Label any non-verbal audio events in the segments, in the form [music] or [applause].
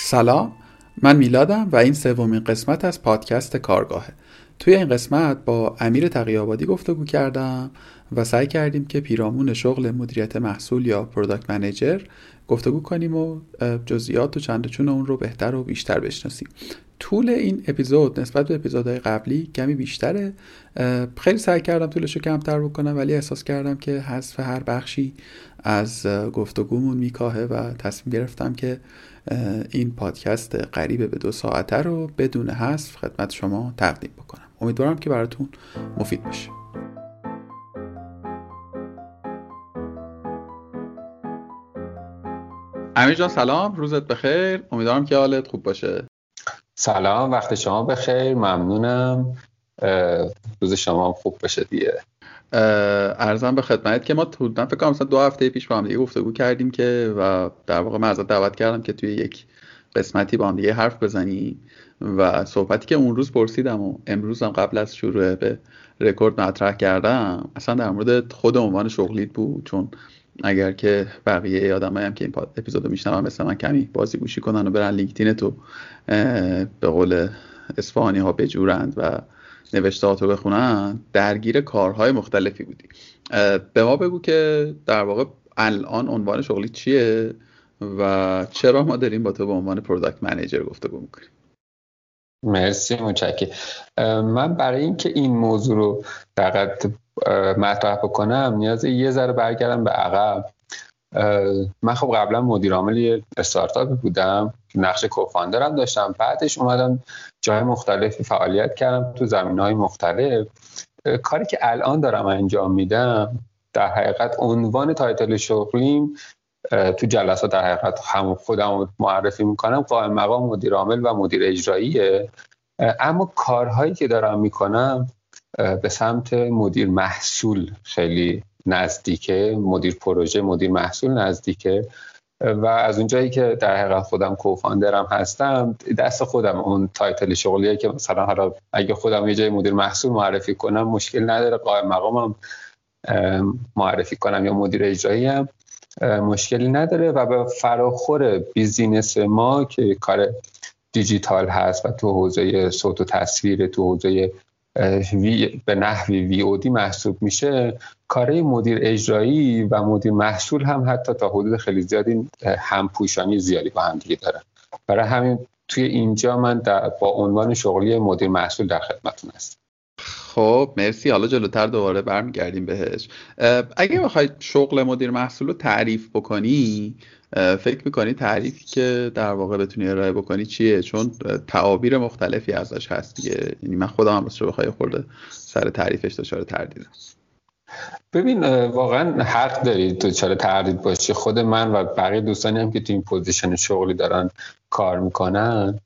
سلام من میلادم و این سومین قسمت از پادکست کارگاهه. توی این قسمت با امیر تقیابادی گفتگو کردم و سعی کردیم که پیرامون شغل مدیریت محصول یا product manager گفتگو کنیم و جزئیات و چند چون اون رو بهتر و بیشتر بشناسیم. طول این اپیزود نسبت به اپیزودهای قبلی کمی بیشتره. خیلی سعی کردم طولش رو کمتر بکنم ولی احساس کردم که حذف هر بخشی از گفتگومون میکاهه و تصمیم گرفتم که این پادکست قریب به دو ساعته رو بدون حذف خدمت شما تقدیم بکنم. امیدوارم که براتون مفید باشه. امیر جان سلام. روزت بخیر. امیدوارم که حالت خوب باشه. سلام وقت شما بخیر ممنونم. روز شما خوب باشه دیگه. ارزم به خدمت که ما حدودا فکر کنم مثلا دو هفته پیش با هم دیگه گفتگو کردیم که و در واقع من ازت دعوت کردم که توی یک قسمتی با هم دیگه حرف بزنی و صحبتی که اون روز پرسیدم و امروز هم قبل از شروع به رکورد مطرح کردم اصلا در مورد خود عنوان شغلیت بود چون اگر که بقیه آدمایی هم که این اپیزود رو میشنون مثل من کمی بازی گوشی کنن و برن لینکدین تو به قول اصفهانی ها بجورند و نوشتهاتو بخونن درگیر کارهای مختلفی بودی. به ما بگو که در واقع الان عنوان شغلی چیه و چرا ما داریم با تو به عنوان product manager گفتگو می‌کنیم؟ مرسی متشکرم. من برای اینکه این موضوع رو دقیق مطرح بکنم نیاز یه ذره برگردم به عقب. من خب قبلا مدیر عامل یه استارتاپی بودم نقش co-founder م داشتم. بعدش اومدم جای مختلفی فعالیت کردم تو زمینه های مختلف کاری که الان دارم انجام میدم در حقیقت عنوان title شغلیم تو جلسات در حقیقت هم خودم معرفی می‌کنم قائم مقام مدیر عامل و مدیر اجراییه. اما کارهایی که دارم می‌کنم به سمت مدیر محصول خیلی نزدیکه مدیر پروژه مدیر محصول نزدیکه. و از اونجایی که در حقیقت خودم co-founder م هستم دست خودم اون title شغلیه که مثلا حالا اگه خودم یه جای مدیر محصول معرفی کنم مشکل نداره. قائم مقامم معرفی کنم یا مدیر اجرایی هم مشکلی نداره. و به فراخور بیزینس ما که کار دیجیتال هست و تو حوزه صوت و تصویر تو حوزه وی به نحوی وی او دی محسوب میشه. کاره مدیر اجرایی و مدیر محصول هم حتی تا حدود خیلی زیادی همپوشانی زیادی با هم دیگه داره برای همین توی اینجا من با عنوان شغلی مدیر محصول در خدمتون هستم. خب مرسی. حالا جلوتر دوباره برمیگردیم بهش. اگه بخواید شغل مدیر محصول رو تعریف بکنی فکر می‌کنی تعریفی که در واقع بتونی ارائه بکنی چیه؟ چون تعابیر مختلفی ازش هست دیگه. یعنی من خودم هم رو بخوای خورده سر تعریفش دچار تردیدم. ببین واقعا حق دارید دچار تردید باشی. خود من و بقیه دوستانی هم که تو این پوزیشن شغلی دارن کار می‌کنن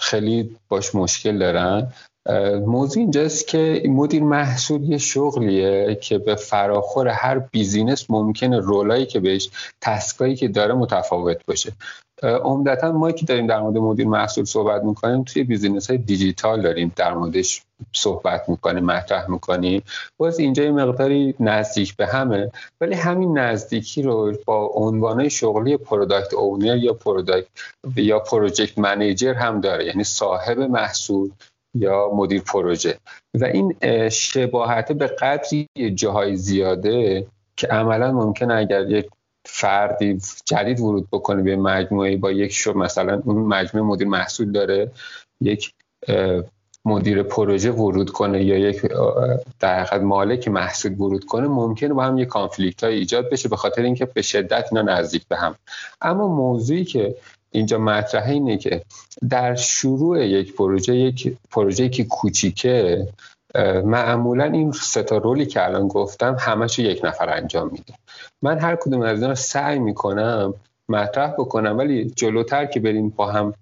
خیلی باش مشکل دارن. موضوع اینجاست که مدیر محصول یه شغلیه که به فراخور هر business ممکنه role ایی که بهش task ایی که داره متفاوت باشه. عمدتا ما که داریم در مورد مدیر محصول صحبت می‌کنیم توی business های دیجیتال داریم در موردش صحبت می‌کنیم مطرح می‌کنیم. باز اینجا یه مقداری نزدیک به همن ولی همین نزدیکی رو با عنوان شغلی product owner یا product یا پروژکت منیجر هم داره. یعنی صاحب محصول یا مدیر پروژه. و این شباهت به قدری جاهای زیاده که عملا ممکن اگر یک فردی جدید ورود بکنه به مجموعه با یک شو مثلا اون مجموعه مدیر محصول داره یک مدیر پروژه ورود کنه یا یک در حقیقت مالک محصول ورود کنه ممکنه با هم یک کانفلیکت های ایجاد بشه به خاطر اینکه به شدت اینا نزدیک به هم. اما موضوعی که اینجا مطرحه اینه که در شروع یک پروژه یک پروژه که کوچیکه معمولا این ستا رولی که الان گفتم همش یک نفر انجام میده. من هر کدوم از اینا سعی می‌کنم مطرح بکنم ولی جلوتر که بریم با هم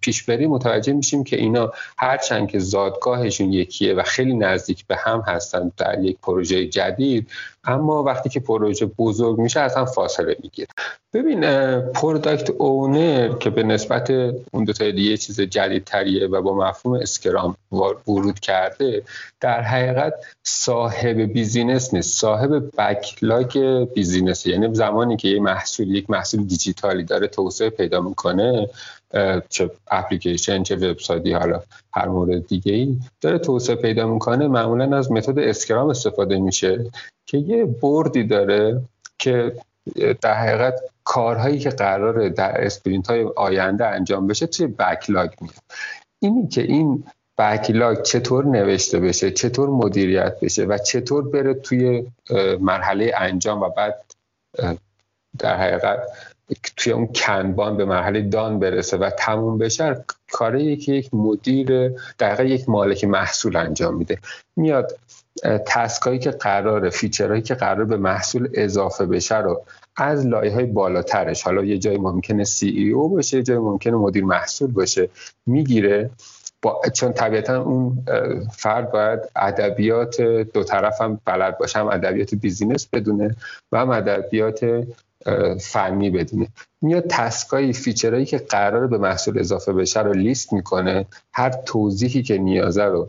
پیش بریم متوجه میشیم که اینا هرچند که زادگاهشون یکیه و خیلی نزدیک به هم هستن در یک پروژه جدید اما وقتی که پروژه بزرگ میشه از هم فاصله می‌گیره. ببین product owner که به نسبت اون دو تا دیگه چیز جدیدتریه و با مفهوم scrum ورود کرده در حقیقت صاحب business نیست. صاحب backlog business یعنی زمانی که یه محصول یک محصول دیجیتالی داره توسعه پیدا می‌کنه چه اپلیکیشن چه وبسایتی حالا هر مورد دیگه ای داره توسعه پیدا می‌کنه. معمولا از متد scrum استفاده میشه که یه بردی داره که در حقیقت کارهایی که قراره در اسپرینت های آینده انجام بشه توی بکلاگ میاد. اینی که این بکلاگ چطور نوشته بشه چطور مدیریت بشه و چطور بره توی مرحله انجام و بعد در حقیقت توی اون کنبان به مرحله دان برسه و تموم بشه کاری که یک مدیر دقیقا یک مالک محصول انجام میده. میاد task ایی که قراره feature هایی که قراره به محصول اضافه بشه رو از لایه های بالاترش حالا یه جای ممکنه CEO باشه یه جای ممکنه مدیر محصول باشه می‌گیره. با چون طبیعتا اون فرد باید ادبیات دو طرف هم بلد باشه هم ادبیات business بدونه و هم ادبیات فنی بدونه. میاد task ای feature هایی که قراره به محصول اضافه بشه رو لیست می‌کنه. هر توضیحی که نیازه رو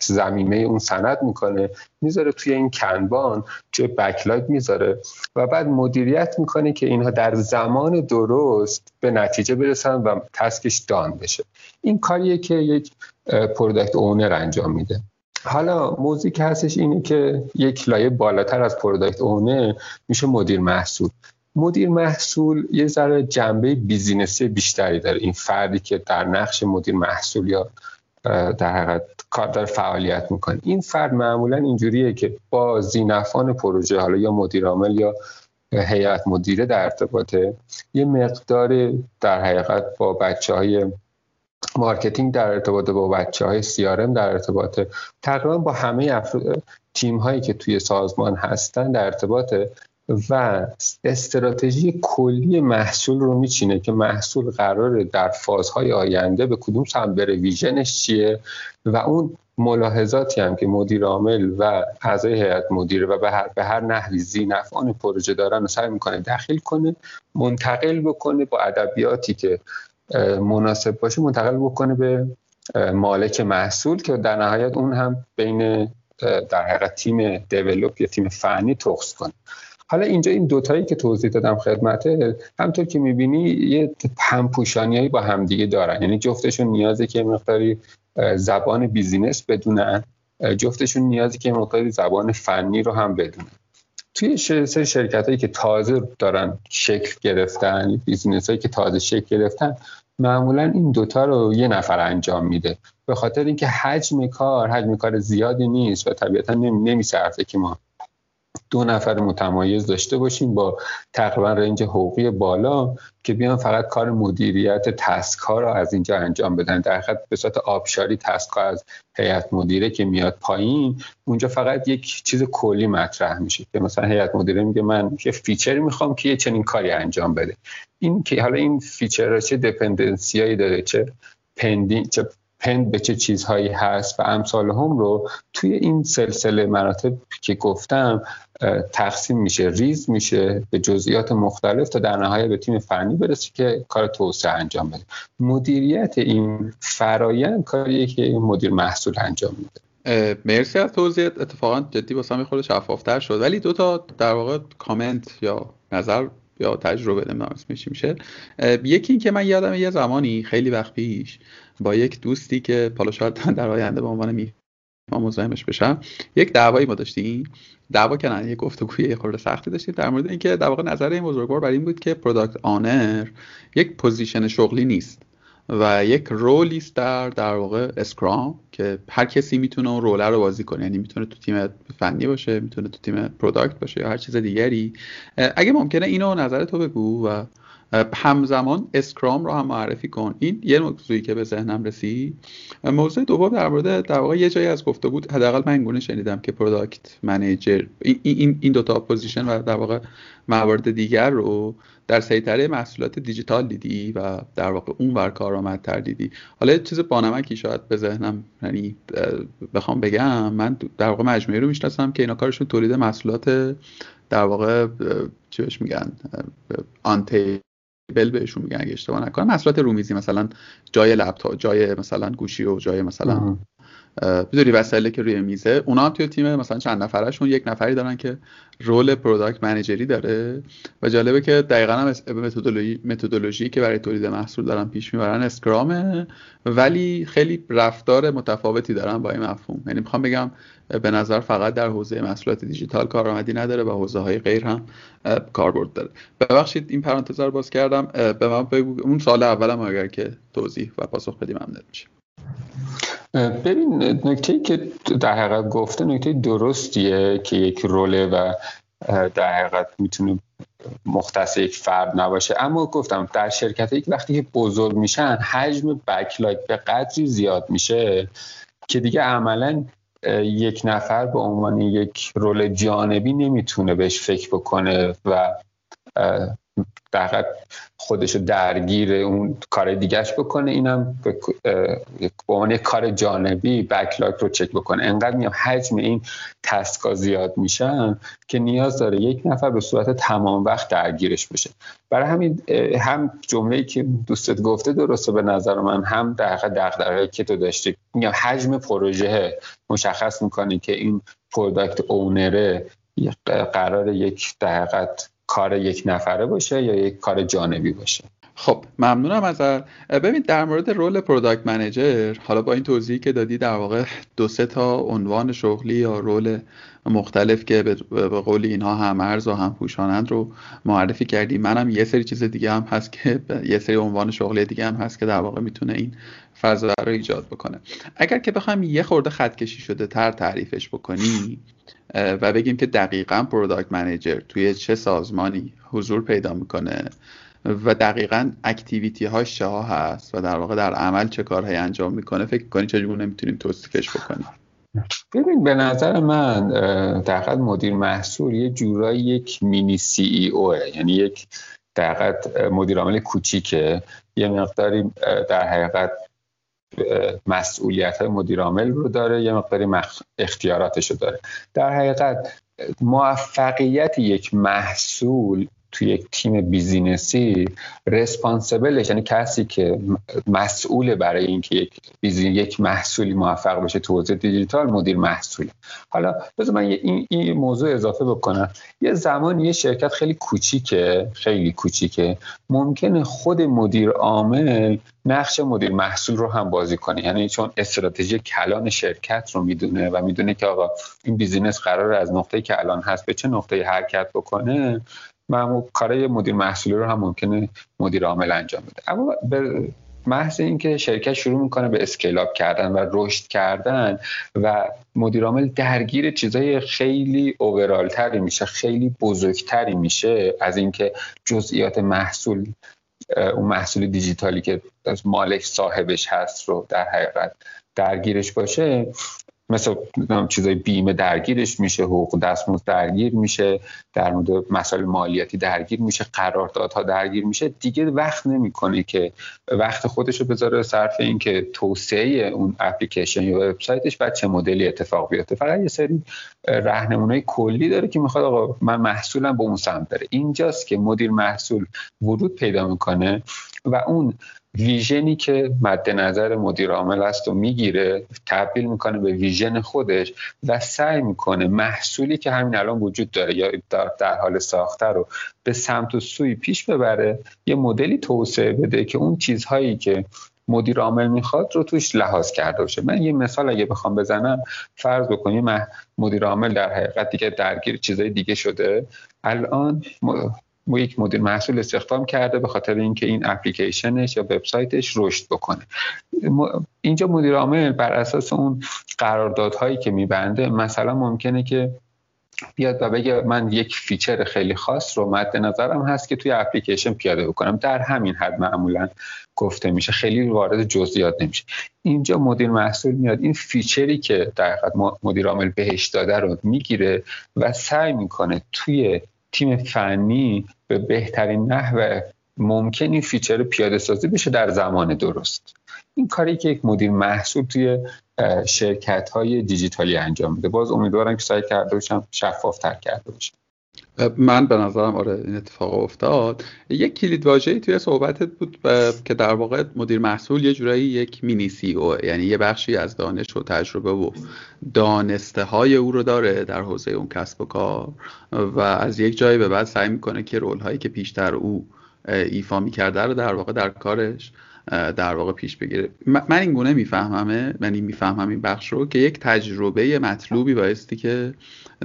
ضمیمه اون سند می‌کنه. می‌ذاره توی این kanban توی backlog می‌ذاره و بعد مدیریت می‌کنه که اینها در زمان درست به نتیجه برسن و task ش done بشه. این کاریه که یک product owner انجام میده. حالا موضوعی که هستش اینه که یک لایه بالاتر از product owner میشه مدیر محصول. مدیر محصول یه ذره جنبه business ی بیشتری داره. این فردی که در نقش مدیر محصول یا در حقیقت کار داره فعالیت می‌کنه. این فرد معمولا اینجوریه که با ذینفعان پروژه حالا یا مدیر عامل یا هیئت مدیره در ارتباطه یه مقدار در حقیقت با بچه های marketing در ارتباط با بچه های CRM در ارتباط تقریبا با همه تیم هایی که توی سازمان هستن در ارتباط و استراتژی کلی محصول رو میچینه که محصول قراره در فازهای آینده به کدوم سمت بره vision ش چیه؟ و اون ملاحظاتی هم که مدیر عامل و اعضای هیئت مدیره و به هر به هر نحوی زینفعان پروژه دارن سعی می‌کنه دخیل کنه منتقل بکنه با ادبیاتی که مناسب باشه منتقل بکنه به مالک محصول که در نهایت اون هم بین در حقیقت تیم دیولوپ یا تیم فنی تخص کنه. حالا اینجا این دوتایی که توضیح دادم خدمته همطور که می‌بینی یه همپوشانی با همدیگه دارن. یعنی جفتشون نیازه که مقداری زبان business بدونن جفتشون نیازه که مقداری زبان فنی رو هم بدونن. توی سری شرکت هایی که تازه دارن شکل گرفتن business هایی که تازه شکل گرفتن معمولا این دوتا رو یه نفر انجام میده. به خاطر اینکه حجم کار حجم کار زیادی نیست و طبیعتا نمیصرفه که ما دو نفر متمایز داشته باشیم با تقریبا range حقوقی بالا که بیان فقط کار مدیریت task ها رو از اینجا انجام بدن. در حقیقت به صورت آبشاری task از هیئت مدیره که میاد پایین اونجا فقط یک چیز کلی مطرح میشه که مثلا هیئت مدیره میگه من یه feature ی می‌خوام که یه چنین کاری انجام بده. این که حالا این feature چه dependency ایی داره چه pending چه depend به چه چیزهایی هست و امثال هم رو توی این سلسله مراتب که گفتم تقسیم میشه ریز میشه به جزئیات مختلف تا در نهایت به تیم فنی برسه که کار توسعه انجام بده. مدیریت این فرایند کاریه که مدیر محصول انجام میده. مرسی از توضیح اتفاقا جدی واسه من خود شفافتر شد. ولی دو تا در واقع کامنت یا نظر یا تجربه نمی‌دونم اسمش میشه. یکی این که من یادم یه زمانی خیلی وقت پیش با یک دوستی که حالا شاید [laughs] در آینده به عنوان می مزاحمش بشم یک دعوایی ما داشتیم. دعوا نه یک گفتگوی یه خورده سختی داشتیم. در مورد اینکه در واقع نظر این بزرگوار بر این بود که product owner یک position شغلی نیست و یک role ی است در در واقع scrum که هر کسی می‌تونه اون role ه رو بازی کنه. یعنی می‌تونه تو تیم فنی باشه می‌تونه تو تیم product باشه یا هر چیز دیگری. اگه ممکنه اینو نظر تو بگو و همزمان scrum رو هم معرفی کن. این یه موضوعی که به ذهنم رسید. موضوع دوم در مورد در واقع یه جایی از گفته بود حداقل من اینگونه شنیدم که product manager این این این دو تا position و در واقع موارد دیگر رو در سیطره محصولات دیجیتال دیدی و در واقع اون ور کارآمدتر دیدی. حالا یه چیز بانمکی شاید به ذهنم یعنی بخوام بگم من در واقع مجموعه رو می‌شناسم که اینا کارشون تولید محصولات در واقع چی بهش میگن آن بل بهشون میگن اگه اشتباه نکنم. محصولات رومیزی مثلا جای لپتاپ جای مثلا گوشی و جای مثلا می‌دونی وسایلی که روی میزه؟ اونا هم توی تیم مثلا چند نفرشون یک نفری دارن که role product manager ی داره. و جالبه که دقیقا هم متدولوژی متدولوژی که برای تولید محصول دارن پیش می‌برن scrum ه. ولی خیلی رفتار متفاوتی دارن با این مفهوم. یعنی می‌خوام بگم به نظر فقط در حوزه محصولات دیجیتال کارآمدی نداره و حوزه های غیر هم کاربرد داره. ببخشید این پرانتز رو باز کردم. به من بگو اون سال اولم اگر که توضیح و پاسخ بدیم ممنون میشه ببین نکته که در حقیقت گفته نکته درستیه که یک روله و در حقیقت می‌تونه مختص یک فرد نباشه. اما گفتم در شرکت یک وقتی که بزرگ میشن حجم بکلاگ به قدری زیاد میشه که دیگه عملا یک نفر به عنوان یک رول جانبی نمی‌تونه بهش فکر بکنه و در خودش رو درگیر اون کار دیگهش بکنه اینم به عنوان کار جانبی backlog رو چک بکنه. انقدر میام حجم این task ا زیاد میشن که نیاز داره یک نفر به صورت تمام وقت درگیرش بشه. برای همین هم جمله که دوستت گفته درسته به نظر من هم در دغدغه که تو داشتی. میگم حجم پروژه مشخص می‌کنه که این product owner ه قرار یک دقیقت کار یک نفره باشه یا یک کار جانبی باشه. خب ممنونم از ببین در مورد role product manager حالا با این توضیحی که دادی در واقع دو سه تا عنوان شغلی یا role مختلف که به قول اینها هم ارز و هم پوشانند رو معرفی کردی. منم یه سری چیز دیگه هم هست که یه سری عنوان شغلی دیگه هم هست که در واقع می‌تونه این فضا رو ایجاد بکنه. اگر که بخوایم یه خورده خطکشی شده تر تعریفش بکنی و بگیم که دقیقا product manager توی چه سازمانی حضور پیدا می‌کنه و دقیقا activity هاش چه هست و در واقع در عمل چه کارهایی انجام می‌کنه فکر کنی چجوری نمی‌تونیم توصیفش بکنیم؟ ببین به نظر من در مدیر محصول یه جورایی یک mini CEO ه یعنی یک در مدیر عامل کوچیکه یه مقداری در حقیقت مسئولیت های مدیر عامل رو داره یه مقداری. اختیاراتش رو داره در حقیقت موفقیت یک محصول توی یک تیم بیزینسی رسپانسبلش یعنی کسی که مسئول برای اینکه یک بیزین یک محصولی موفق بشه تو حوزه دیجیتال مدیر محصول حالا بذار من این, این موضوع اضافه بکنم. یه زمان یه شرکت خیلی کوچیکه خیلی کوچیکه. ممکنه خود مدیر عامل نقش مدیر محصول رو هم بازی کنه. یعنی چون استراتژی کلان شرکت رو می‌دونه و می‌دونه که آقا این business قرار از نقطه که الان هست به چه نقطه حرکت بکنه. معمول کارای مدیر محصولی رو هم ممکنه مدیر عامل انجام بده. اما به محض اینکه شرکت شروع می‌کنه به scale up کردن و رشد کردن و مدیر عامل درگیر چیزای خیلی overall تری میشه خیلی بزرگتری میشه از اینکه جزئیات محصول اون محصول دیجیتالی که مالک صاحبش هست رو در حقیقت درگیرش باشه مثل چیزای بیمه درگیرش میشه حقوق دستمزد درگیر میشه در مورد مسائل مالیاتی درگیر میشه قراردادها درگیر میشه. دیگه وقت نمی‌کنه که وقت خودش رو بذاره صرف این که توسعه اون اپلیکیشن یا وبسایتش بعد چه مدلی اتفاق بیفته. فقط یه سری راهنمونای کلی داره که می‌خواد آقا من محصولم به اون سمت داره اینجاست که مدیر محصول ورود پیدا می‌کنه و اون ویژنی که مد نظر مدیر عامل است و می‌گیره تبدیل می‌کنه به ویژن خودش و سعی می‌کنه محصولی که همین الان وجود داره یا در حال ساخته رو به سمت و سوی پیش ببره یه مدلی توسعه بده که اون چیزهایی که مدیر عامل می‌خواد رو توش لحاظ کرده باشه. من یه مثال اگه بخوام بزنم فرض بکنیم مدیر عامل در حقیقت دیگه درگیر چیزای دیگه شده. الان یک مدیر محصول استخدام کرده به خاطر اینکه این اپلیکیشنش یا وبسایتش رشد بکنه. اینجا مدیر عامل بر اساس اون قراردادهایی که میبنده مثلا ممکنه که بیاد و بگه من یک feature خیلی خاص رو مد نظرم هست که توی اپلیکیشن پیاده بکنم. در همین حد معمولا گفته میشه. خیلی وارد جزئیات نمیشه. اینجا مدیر محصول میاد این feature ی که در حقیقت مدیر عامل بهش داده رو می‌گیره و سعی می‌کنه توی تیم فنی به بهترین نحو ممکن این feature پیاده سازی بشه در زمان درست. این کاری که یک مدیر محصول توی شرکت های دیجیتالی انجام میده. باز امیدوارم که سعی کرده باشم شفافتر کرده باشم. من به نظرم آره این اتفاق افتاد. یک کلید واژه‌ای توی صحبتت بود که در واقع مدیر محصول یه جورایی یک مینی سی او یعنی یه بخشی از دانش و تجربه و دانسته های او رو داره در حوزه اون کسب و کار و از یک جایی به بعد سعی می‌کنه که رول هایی که پیشتر او ایفا می‌کرده رو در واقع در کارش در واقع پیش بگیره. من این گونه میفهممه من این می‌فهمم این بخش رو که یک تجربه مطلوبی بایستی که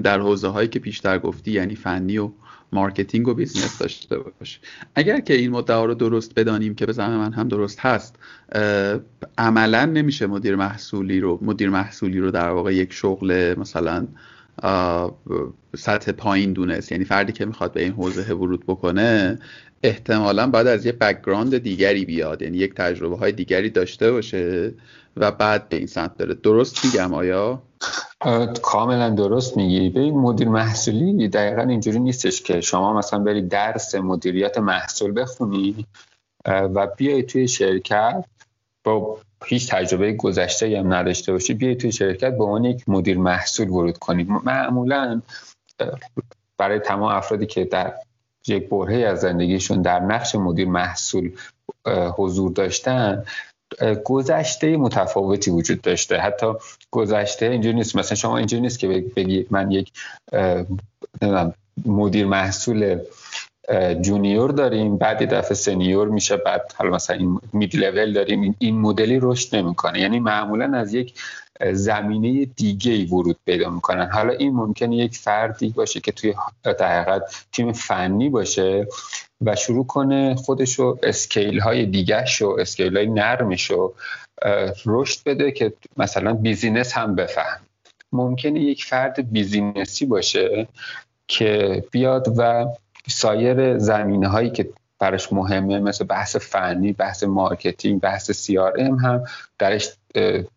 در حوزه هایی که پیشتر گفتی یعنی فنی و marketing و business داشته باشه اگر که این مدعا رو درست بدانیم که به زعم من هم درست هست عملا نمیشه مدیر محصولی رو مدیر محصولی رو در واقع یک شغل مثلا سطح پایین دونست. یعنی فردی که می‌خواد به این حوزه ورود بکنه احتمالا باید از یه background دیگری بیاد. یعنی یک تجربه های دیگری داشته باشه و بعد به این سمت بره. درست میگم آیا؟ کاملا درست میگی. به این مدیر محصولی دقیقا اینجوری نیستش که شما مثلا بری درس مدیریت محصول بخونی و بیای توی شرکت با هیچ تجربه گذشته هم نداشته باشی بیای توی شرکت به عنوان یک مدیر محصول ورود کنی. معمولا برای تمام افرادی که در یک برهه از زندگیشون در نقش مدیر محصول حضور داشتن گذشته متفاوتی وجود داشته. حتی گذشته اینجوری نیست. مثلا شما اینجوری نیست که بگی من یک مدیر محصول جونیور داریم بعد یه دفعه سنیور میشه بعد حالا مثلا این مید لول داریم این مدلی رشد نمی‌کنه. یعنی معمولا از یک زمینه دیگه ای ورود پیدا می‌کنن. حالا این ممکنه یک فردی باشه که توی در تیم فنی باشه و شروع کنه خودشو skill های دیگه شو skill های نرمش رو رشد بده که مثلا business هم بفهم ممکنه یک فرد business ی باشه که بیاد و سایر زمینه هایی که براش مهمه مثل بحث فنی بحث marketing بحث سی هم درش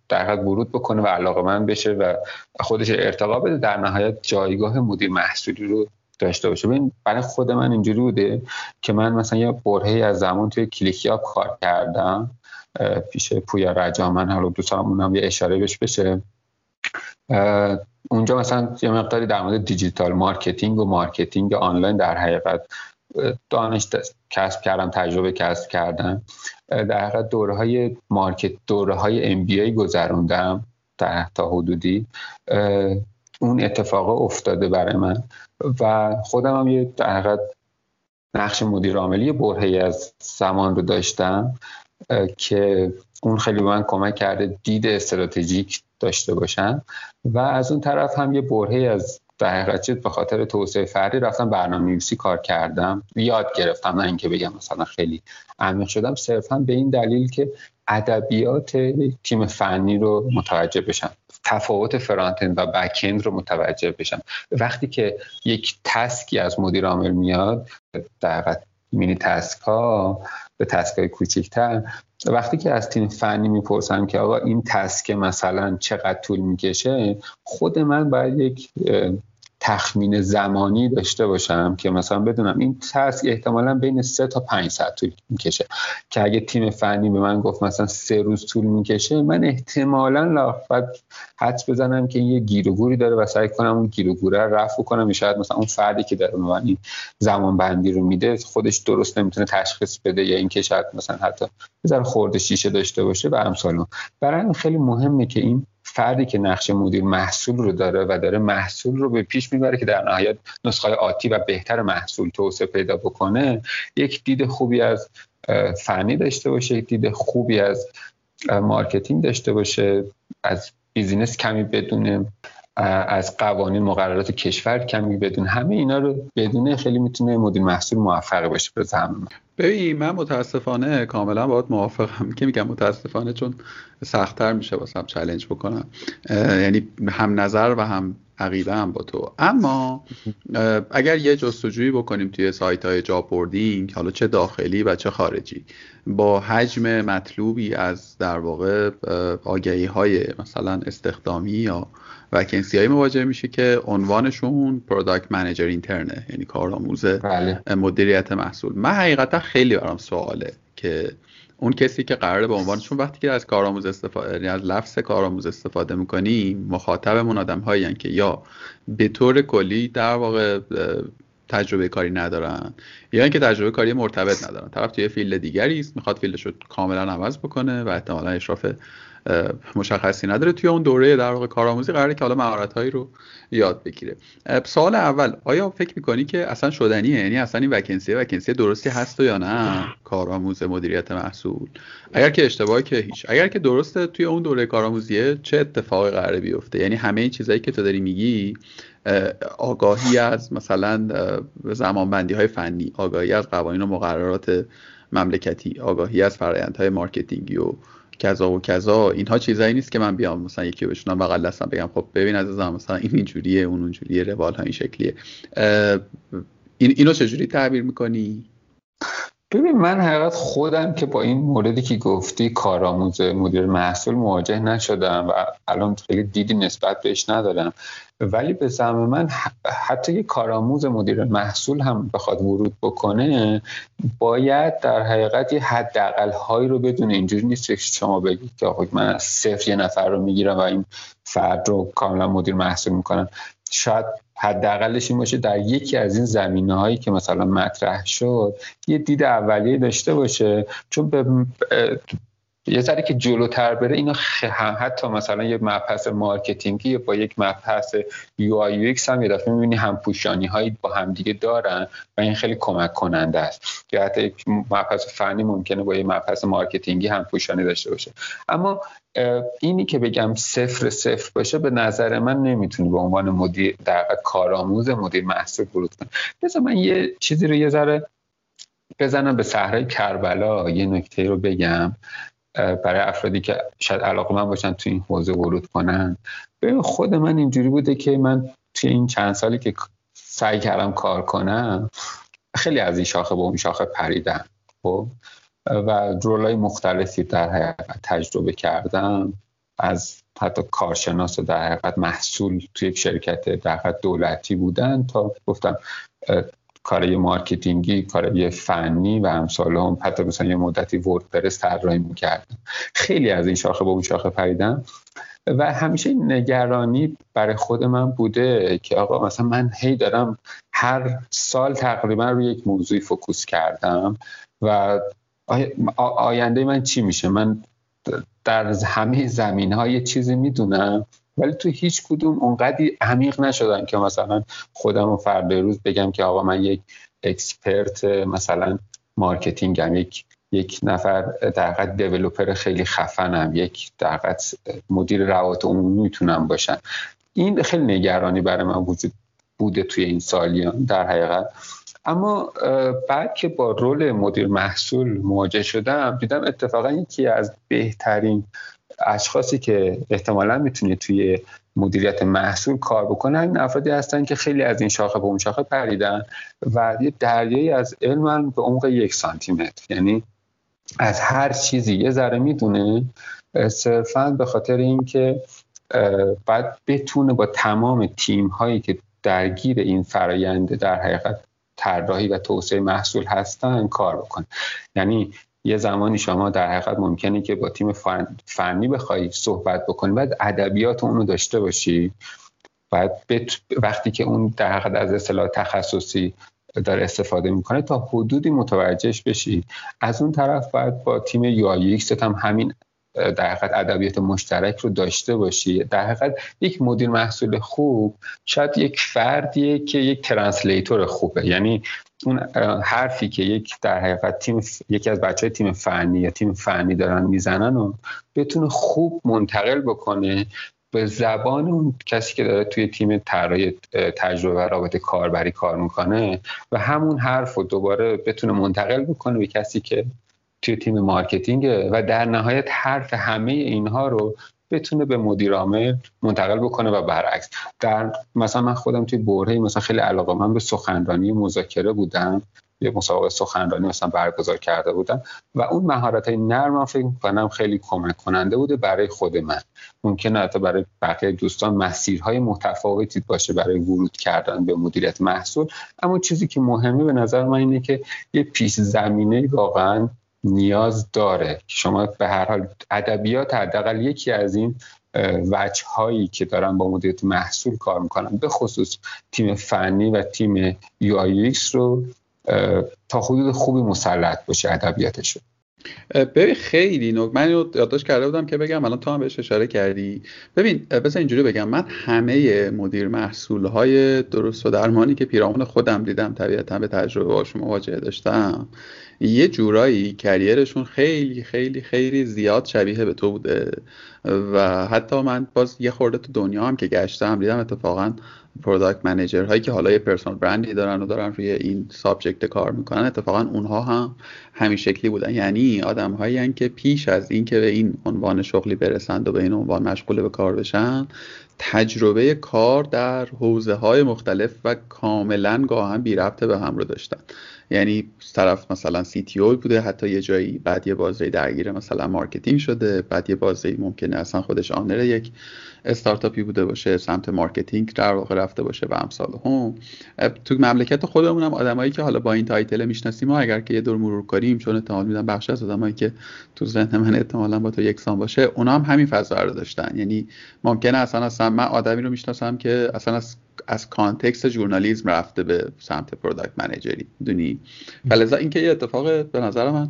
در حد ورود بکنه و علاقه من بشه و خودش ارتقا بده در نهایت جایگاه مدیر محصولی رو داشته باشه. ببین برای خود من اینجوری بوده که من مثلا یه برهه از زمان توی کلیک‌یاب کار کردم پیش پویا رجا من حالا دوستانمون یه اشاره بهش بشه. اونجا مثلا یه مقداری در مورد digital marketing و marketing آنلاین در حقیقت دانش کسب کردم تجربه کسب کردم. در حقیقت دوره های market دوره های MBA گذروندم تا حدودی. اون اتفاق افتاده برای من. و خودم هم یه در حقیقت نقش مدیر عاملی برهی از زمان رو داشتم که اون خیلی به من کمک کرده دید استراتژیک داشته باشم. و از اون طرف هم یه برهی از در حقیقت به خاطر توسعه فردی رفتم برنامه نویسی کار کردم. یاد گرفتم نه اینکه بگم مثلا خیلی عمیق شدم صرفا به این دلیل که ادبیات تیم فنی رو متوجه بشم تفاوت فرانتند و بکند رو متوجه بشم. وقتی که یک تسکی از مدیر عامل میاد در مینی تسک ها به تسک های کوچکتر وقتی که از تیم فنی می‌پرسم که آقا این تسک مثلا چقدر طول می‌کشه خود من باید یک تخمین زمانی داشته باشم که مثلا بدونم این تسک احتمالا بین سه تا پنج ساعت طول می‌کشه. که اگه تیم فنی به من گفت مثلا سه روز طول می‌کشه من احتمالا باید حدس بزنم که یه گیر و گوری داره و سعی کنم اون گیر و گوره رو رفع کنم. شاید مثلا اون فردی که داره من این زمان بندی رو میده خودش درست نمی‌تونه تشخیص بده یا اینکه شاید مثلا حتی بذار خورده شیشه داشته باشه و امثال برای خیلی مهمه که این فردی که نقش مدیر محصول رو داره و داره محصول رو به پیش می‌بره که در نهایت نسخه آتی و بهتر محصول توسعه پیدا بکنه یک دید خوبی از فنی داشته باشه یک دید خوبی از مارکتینگ داشته باشه از بیزینس کمی بدونه. از قوانین مقررات کشور کمی بدونه همه اینا رو بدونه خیلی می‌تونه مدیر محصول موفق باشه به زمان ببین من متاسفانه کاملا باید موافقم. که میگم متاسفانه؟ چون سختتر میشه واسم چلنج بکنم. یعنی هم نظر و هم عقیده هم با تو. اما اگر یه جستجویی بکنیم توی سایت های جاب بوردینگ حالا چه داخلی و چه خارجی با حجم مطلوبی از در واقع آگهی های مثلا استخدامی یا وکنسی های مواجه میشه که عنوانشون پروداکت منیجر اینترنه یعنی کارآموز بله. مدیریت محصول من حقیقتا خیلی برام سواله که اون کسی که قراره به عنوانشون وقتی که از کارآموز استفاده یعنی از لفظ کارآموز استفاده می‌کنیم مخاطبمون آدم هایی که یا به طور کلی در واقع تجربه کاری ندارن یا اینکه تجربه کاری مرتبط ندارن طرف توی فیلد دیگری است می‌خواد فیلدش رو کاملا عوض بکنه و احتمالا اشراف مشخصی نداره. توی اون دوره در واقع کارآموزی قراره که حالا مهارت هایی رو یاد بگیره. سوال اول آیا فکر می‌کنی که اصلا شدنیه؟ یعنی اصلا این وکنسی وکنسی درستی هست یا نه؟ کارآموز مدیریت محصول. اگر که اشتباهی که هیچ. اگر که درسته توی اون دوره کارآموزیه چه اتفاقی قراره بیفته؟ یعنی همه این چیزایی که تو داری میگی آگاهی از مثلا زمانبندی های فنی آگاهی از قوانین و مقررات مملکتی آگاهی از فرآیندهای مارکتینگی و کذا و کذا اینها چیزایی نیست که من بیام مثلا یکی بشونم بغل دستم بگم خب ببین عزیزم مثلا این اینجوریه اون اونجوریه روال ها این شکلیه. این اینو چجوری تعبیر می‌کنی؟ ببین من حقیقت خودم که با این موردی که گفتی کارآموز مدیر محصول مواجه نشدم و الان خیلی دیدی نسبت بهش ندارم. ولی به زعم من حتی که کارآموز مدیر محصول هم بخواد ورود بکنه باید در حقیقت یه حداقل هایی رو بدونه. اینجوری نیست که شما بگید که من از صفر یه نفر رو می‌گیرم و این فرد رو کاملا مدیر محصول می‌کنم. شاید حداقلش این باشه در یکی از این زمینه هایی که مثلا مطرح شد یه دید اولیه داشته باشه. چون به یه ذره که جلوتر بره اینا هم حتی مثلا یه مبحث مارکتینگی با یک مبحث UI UX هم یه دفعه می‌بینی هم پوشانی هایی با همدیگه دارن و این خیلی کمک کننده است. یا حتی یک مبحث فنی ممکنه با یه مبحث مارکتینگی هم پوشانی داشته باشه. اما اینی که بگم صفر صفر باشه به نظر من نمی‌تونی به عنوان مدیر در کارآموز مدیر محصول ورود کنی. مثلا من یه چیزی رو یه ذره بزنم به صحرای کربلا. یه نکته رو بگم. برای افرادی که شاید علاقه من باشن تو این حوزه ورود کنن. به خود من اینجوری بوده که من توی این چند سالی که سعی کردم کار کنم خیلی از این شاخه به اون شاخه پریدم خب؟ و رولای مختلفی در حقیقت تجربه کردم. از حتی کارشناس در حقیقت محصول توی یک شرکت در حقیقت دولتی بودن تا گفتم کارای مارکتینگی کارای فنی و امثال هم حتی مثلا یه مدتی WordPress طراحی می‌کردم. خیلی از این شاخه با اون شاخه پریدم و همیشه نگرانی برای خود من بوده که آقا مثلا من هی دارم هر سال تقریبا روی یک موضوعی focus کردم و آینده من چی میشه؟ من در همه زمینه‌ای چیزی می‌دونم. ولی تو هیچ کدوم اونقدی عمیق نشدن که مثلا خودم فرض بگم که آقا من یک expert مثلا مارکتینگم یک یک نفر در حقیقت خیلی خفنم یک در مدیر روابط عمومی می‌تونم باشم. این خیلی نگرانی برای من وجود بوده توی این سالیان در حقیقت. اما بعد که با role مدیر محصول مواجه شدم دیدم اتفاقا یکی از بهترین اشخاصی که احتمالا می‌تونه توی مدیریت محصول کار بکنن این افرادی هستن که خیلی از این شاخه به اون شاخه پریدن و یه دریایی از علم به عمق یک سانتی متر یعنی از هر چیزی یه ذره می‌دونه صرفا به خاطر اینکه بعد بتونه با تمام تیم هایی که درگیر این فرایند در حقیقت طراحی و توسعه محصول هستن کار بکنه. یعنی یه زمانی شما در حقیقت ممکنه که با تیم فنی بخوای صحبت بکنی بعد ادبیات اونو داشته باشی. بعد وقتی که اون در حقیقت از اصطلاح تخصصی داره استفاده می‌کنه تا حدودی متوجهش بشی. از اون طرف باید با تیم یو هم همین در حقیقت ادبیات مشترک رو داشته باشی. در حقیقت یک مدیر محصول خوب شاید یک فردیه که یک ترنسلیتور خوبه. یعنی اون حرفی که یک در حقیقت تیم یکی از بچه های تیم فنی یا تیم فنی دارن می‌زنن و بتونه خوب منتقل بکنه به زبان اون کسی که داره توی تیم طراحی تجربه و رابط کاربری کار می‌کنه و همون حرف رو دوباره بتونه منتقل بکنه به کسی که توی تیم مارکتینگ و در نهایت حرف همه اینها رو بتونه به مدیر عامل منتقل بکنه و برعکس. در مثلا من خودم توی برهه مثلا خیلی علاقه من به سخنرانی مذاکره بودم یه مسابقه سخنرانی مثلا برگزار کرده بودم و اون مهارت های نرم فکر کنم خیلی کمک کننده بوده برای خود من. ممکنه حتی برای بقیه دوستان مسیرهای متفاوتی باشه برای ورود کردن به مدیریت محصول اما چیزی که مهمه به نظر من اینه که یه پیش زمینه واقعا نیاز داره. که شما به هر حال ادبیات حداقل یکی از این وجه هایی که دارن با مدیریت محصول کار می‌کنن به خصوص تیم فنی و تیم یو رو تا حدود خوبی مسلط باشه ادبیاتش ببین خیلی نوک من یادداشت کرده بودم که بگم الان تو هم بهش اشاره کردی. ببین بذار اینجوری بگم. من همه مدیر محصول های درست و درمانی که پیرامون خودم دیدم طبیعتا به تجربه باشون مواجهه داشتم یه جورایی کریرشون خیلی خیلی خیلی زیاد شبیه به تو بوده. و حتی من باز یه خورده تو دنیا هم که گشتم دیدم اتفاقا product manager هایی که حالا یه personal brand ی دارن و دارن روی این subject کار می‌کنن اتفاقا اونها هم همین شکلی بودن. یعنی آدم هایی که پیش از اینکه به این عنوان شغلی برسند و به این عنوان مشغول به کار بشن تجربه کار در حوزه های مختلف و کاملا گاهن بی ربطه به هم رو داشتن. یعنی طرف مثلا CTO بوده حتی یه جایی بعد یه بازه درگیر مثلا مارکتینگ شده بعد یه بازه ممکنه اصلا خودش owner یک استارتاپی بوده باشه سمت مارکتینگ در واقع رفته باشه و امثال هم. تو مملکت خودمون هم آدمایی که حالا با این title می‌شناسیم ما اگر که یه دور مرور کنیم چون احتمال میدم بخش از آدمایی که تو ذهن من احتمالا با تو یکسان باشه اونا هم همین فضا رو داشتن. یعنی ممکنه اصلا اصلا من آدمی رو می‌شناسم که اصلا از از context journalism رفته به سمت product manager ی دونی فلذا اینکه یه اتفاق به نظر من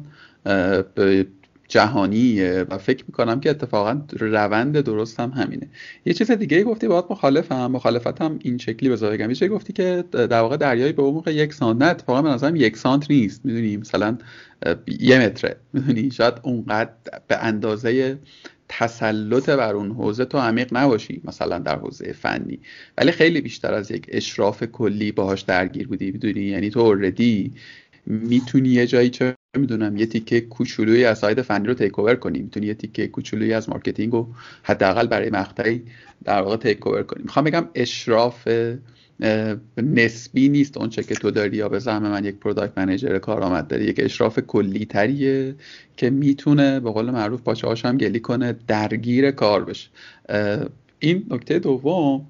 جهانیه و فکر می‌کنم که اتفاقا روند درست هم همینه. یه چیز دیگه گفتی باید مخالفم. مخالفتم این شکلی بذار بگم. یه گفتی که در واقع دریایی به عمق یک سانت نه اتفاقا به نظرم یک سانت نیست. می‌دونی؟ مثلا یه متره. می‌دونی؟ شاید اونقدر به اندازه تسلط بر اون حوزه تو عمیق نباشی مثلا در حوزه فنی. ولی خیلی بیشتر از یک اشراف کلی باهاش درگیر بودی می‌دونی؟ یعنی تو اوردی می‌تونی یه جایی چه می‌دونم یه تیکه کوچولویی از side فنی رو take over کنی. می‌تونی یه تیکه کوچولویی از مارکتینگ رو حداقل برای مقطعی در واقع take over کنی. می‌خوام بگم اشراف نسبی نیست اون چه که تو داری یا به زعم من یک product manager کارآمد داری. یک اشراف کلی تریه که می‌تونه به قول معروف پاچه هم گلی کنه درگیر کار بشه. این نکته دوم.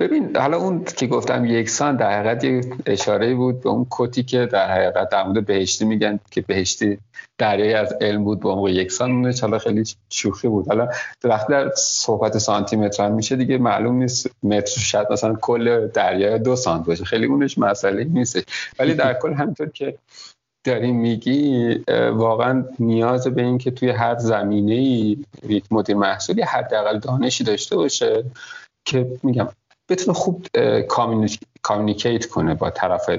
ببین حالا اون که گفتم یکسان در حقیقت یک اشاره بود به اون کتی که در حقیقت در مورد بهشتی میگن که بهشتی دریایی از علم بود به اون یکسان اون حالا خیلی شوخی بود. حالا وقتی در صحبت سانتی متر میشه دیگه معلوم نیست متر شاید مثلا کل دریای دو سانت باشه خیلی اونش مسئله نیست ولی در کل همینطور که داری میگی واقعا نیاز به این که توی هر زمینه ای یک مدیر محصولی حداقل دانشی داشته باشه که میگم بتونه خوب communicate کنه با طرف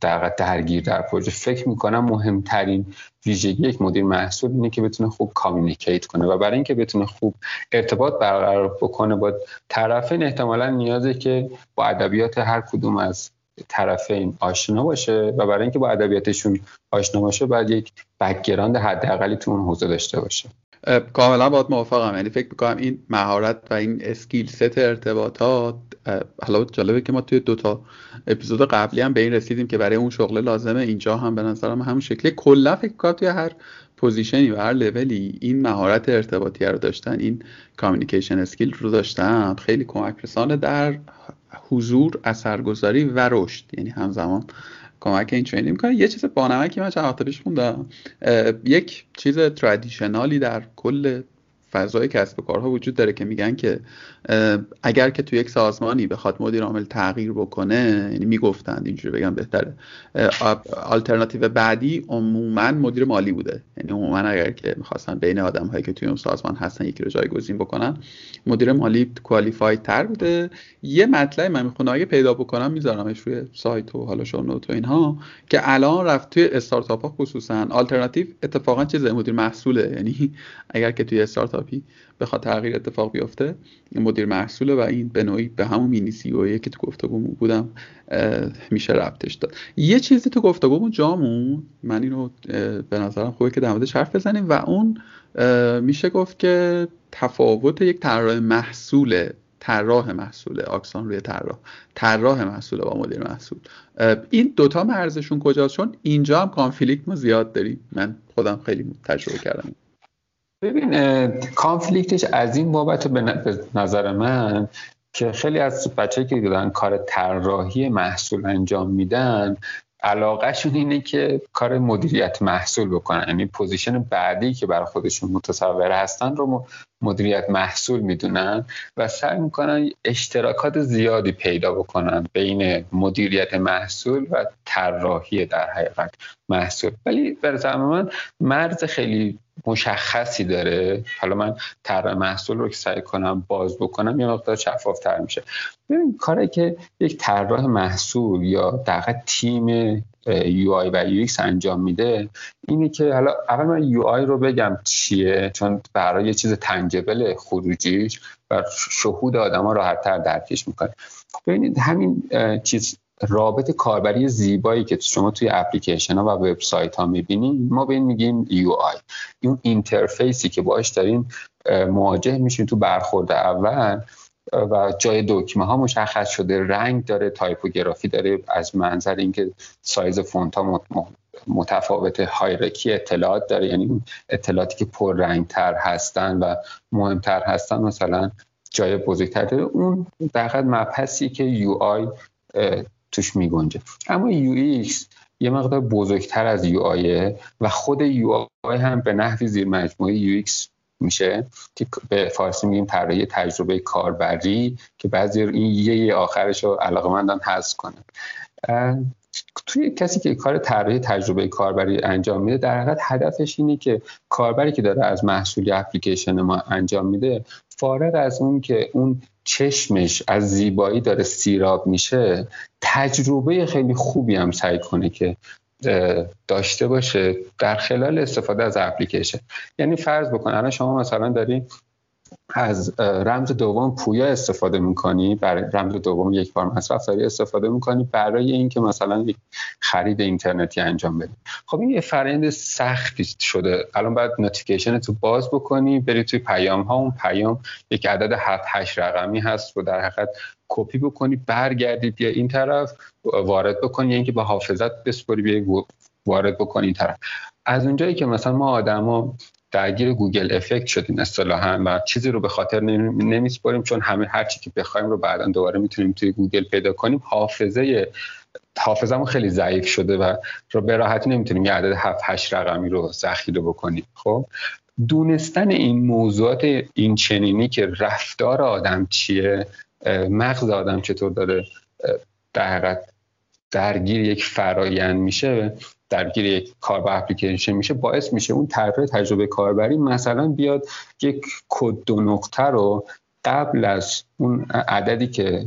در درگیر در پروژه. فکر می‌کنم مهمترین ویژگی یک مدیر محصول اینه که بتونه خوب communicate کنه و برای اینکه بتونه خوب ارتباط برقرار بکنه با طرفین احتمالا نیازه که با ادبیات هر کدوم از طرفین آشنا باشه و برای اینکه با ادبیاتشون آشنا باشه باید یک background حداقلی تو اون حوزه داشته باشه. کاملا باید موافقم. یعنی فکر می‌کنم این مهارت و این skill set ارتباطات حالا جالبه که ما توی دوتا اپیزود قبلی هم به این رسیدیم که برای اون شغل لازمه. اینجا هم به نظرم همون شکلی. کلا فکر کنم توی هر پوزیشنی و هر لولی این مهارت ارتباطی رو داشتن این communication skill رو داشتن خیلی کمک‌رسانه در حضور اثرگذاری و رشد یعنی همزمان کمک این چنین می‌کنه. یه چیز بانمکی من چند پیش خوندم. یک چیز ترادیشنالی در کل فضای کسب و کارها وجود داره که میگن که اگر که تو یک سازمانی بخواد مدیر عامل تغییر بکنه یعنی می‌گفتند اینجوری بگم بهتره. آلترناتیو بعدی عموما مدیر مالی بوده. یعنی عموما اگر که می‌خواستن بین آدم هایی که توی اون سازمان هستن یکی رو جایگزین بکنن مدیر مالی کوالیفاید تر بوده. یه مطلب من می‌خونم اگه پیدا بکنم میذارمش روی سایت و حالا شو نوت و اینها که الان رفت توی استارتاپ ها خصوصا. آلترناتیو اتفاقا چیز مدیر محصوله. یعنی اگر که توی استارتاپ استارتاپی بخواد تغییر اتفاق بیفته مدیر محصوله و این به نوعی به همون مینی سی که تو گفتگو بودم میشه ربطش داد. یه چیزی تو گفتگومون جامون من اینو به نظرم خوبه که در حرف بزنیم و اون میشه گفت که تفاوت یک طراح محصول طراح محصول آکسان روی طراح طراح محصول با مدیر محصول. این دوتا مرزشون کجاست؟ چون اینجا هم conflict ما زیاد داریم. من خودم خیلی تجربه کردم. ببین conflict ش از این بابت به نظر من که خیلی از بچه که دارن کار طراحی محصول انجام میدن علاقهشون اینه که کار مدیریت محصول بکنن. یعنی position بعدی که برای خودشون متصور هستن رو مدیریت محصول می‌دونن و سعی می‌کنن اشتراکات زیادی پیدا بکنن بین مدیریت محصول و طراحی در حقیقت محصول. ولی به نظر من مرز خیلی مشخصی داره. حالا من طرح محصول رو که سعی کنم باز بکنم یه مقدار شفافتر میشه. ببین کاری که یک طراح محصول یا دقیقا تیم UI و UX انجام میده اینه که حالا اول من UI رو بگم چیه چون برای یه چیز tangible خروجیشو شهود آدما راحتتر درکش می‌کنه. ببینید همین چیز رابط کاربری زیبایی که شما توی اپلیکیشن ها و وبسایت ها می‌بینید ما به این میگیم UI. اون interface ی که باش دارین مواجه میشین تو برخورد اول و جای دکمه ها مشخص شده رنگ داره typography داره از منظر اینکه سایز font ها متفاوت hierarchy اطلاعات داره یعنی اطلاعاتی که پر رنگ تر هستن و مهمتر هستن مثلا جای بزرگتر داره. اون در مبحثی که UI توش می گنجه اما UX یه مقدار بزرگتر از UI ه و خود UI هم به نحوی زیر مجموعه UX میشه که به فارسی میگیم طراحی تجربه کاربری که بعضی این یه آخرش رو علاقه مندان حذف توی کسی که کار طراحی تجربه کاربری انجام میده در حقیقت هدفش اینه که کاربری که داره از محصول اپلیکیشن ما انجام میده فارغ از اون که اون چشمش از زیبایی داره سیراب میشه تجربه خیلی خوبی هم سعی کنه که داشته باشه. در خلال استفاده از اپلیکیشن. یعنی فرض بکن الان شما مثلا داری از رمز دوم پویا استفاده می‌کنی برای رمز دوم یک بار مصرف داری استفاده می‌کنی برای اینکه مثلا یک خرید اینترنتی انجام بدی. خب این یه فرآیند سختی شده. الان باید notification تو باز بکنی بری توی پیام ها اون پیام یک عدد 7 8 رقمی هست رو در حقیقت کپی بکنی برگردی بیای این طرف وارد بکنی اینکه با حافظت بسپری بیای وارد بکنی این طرف. از اونجایی که مثلا ما آدما درگیر Google effect شدیم اصطلاحا و چیزی رو به خاطر نمیسپاریم چون همه هر چی که بخوایم رو بعدا دوباره می‌تونیم توی گوگل پیدا کنیم حافظه حافظمون خیلی ضعیف شده و رو به راحتی نمی‌تونیم یه عدد 7 8 رقمی رو ذخیره بکنیم. خب دونستن این موضوعات این چنینی که رفتار آدم چیه مغز آدم چطور داره در درگیر یک فرایند میشه درگیر یک کار با اپلیکیشن میشه باعث میشه اون طرح تجربه کاربری مثلا بیاد یک کد دو نقطه رو قبل از اون عددی که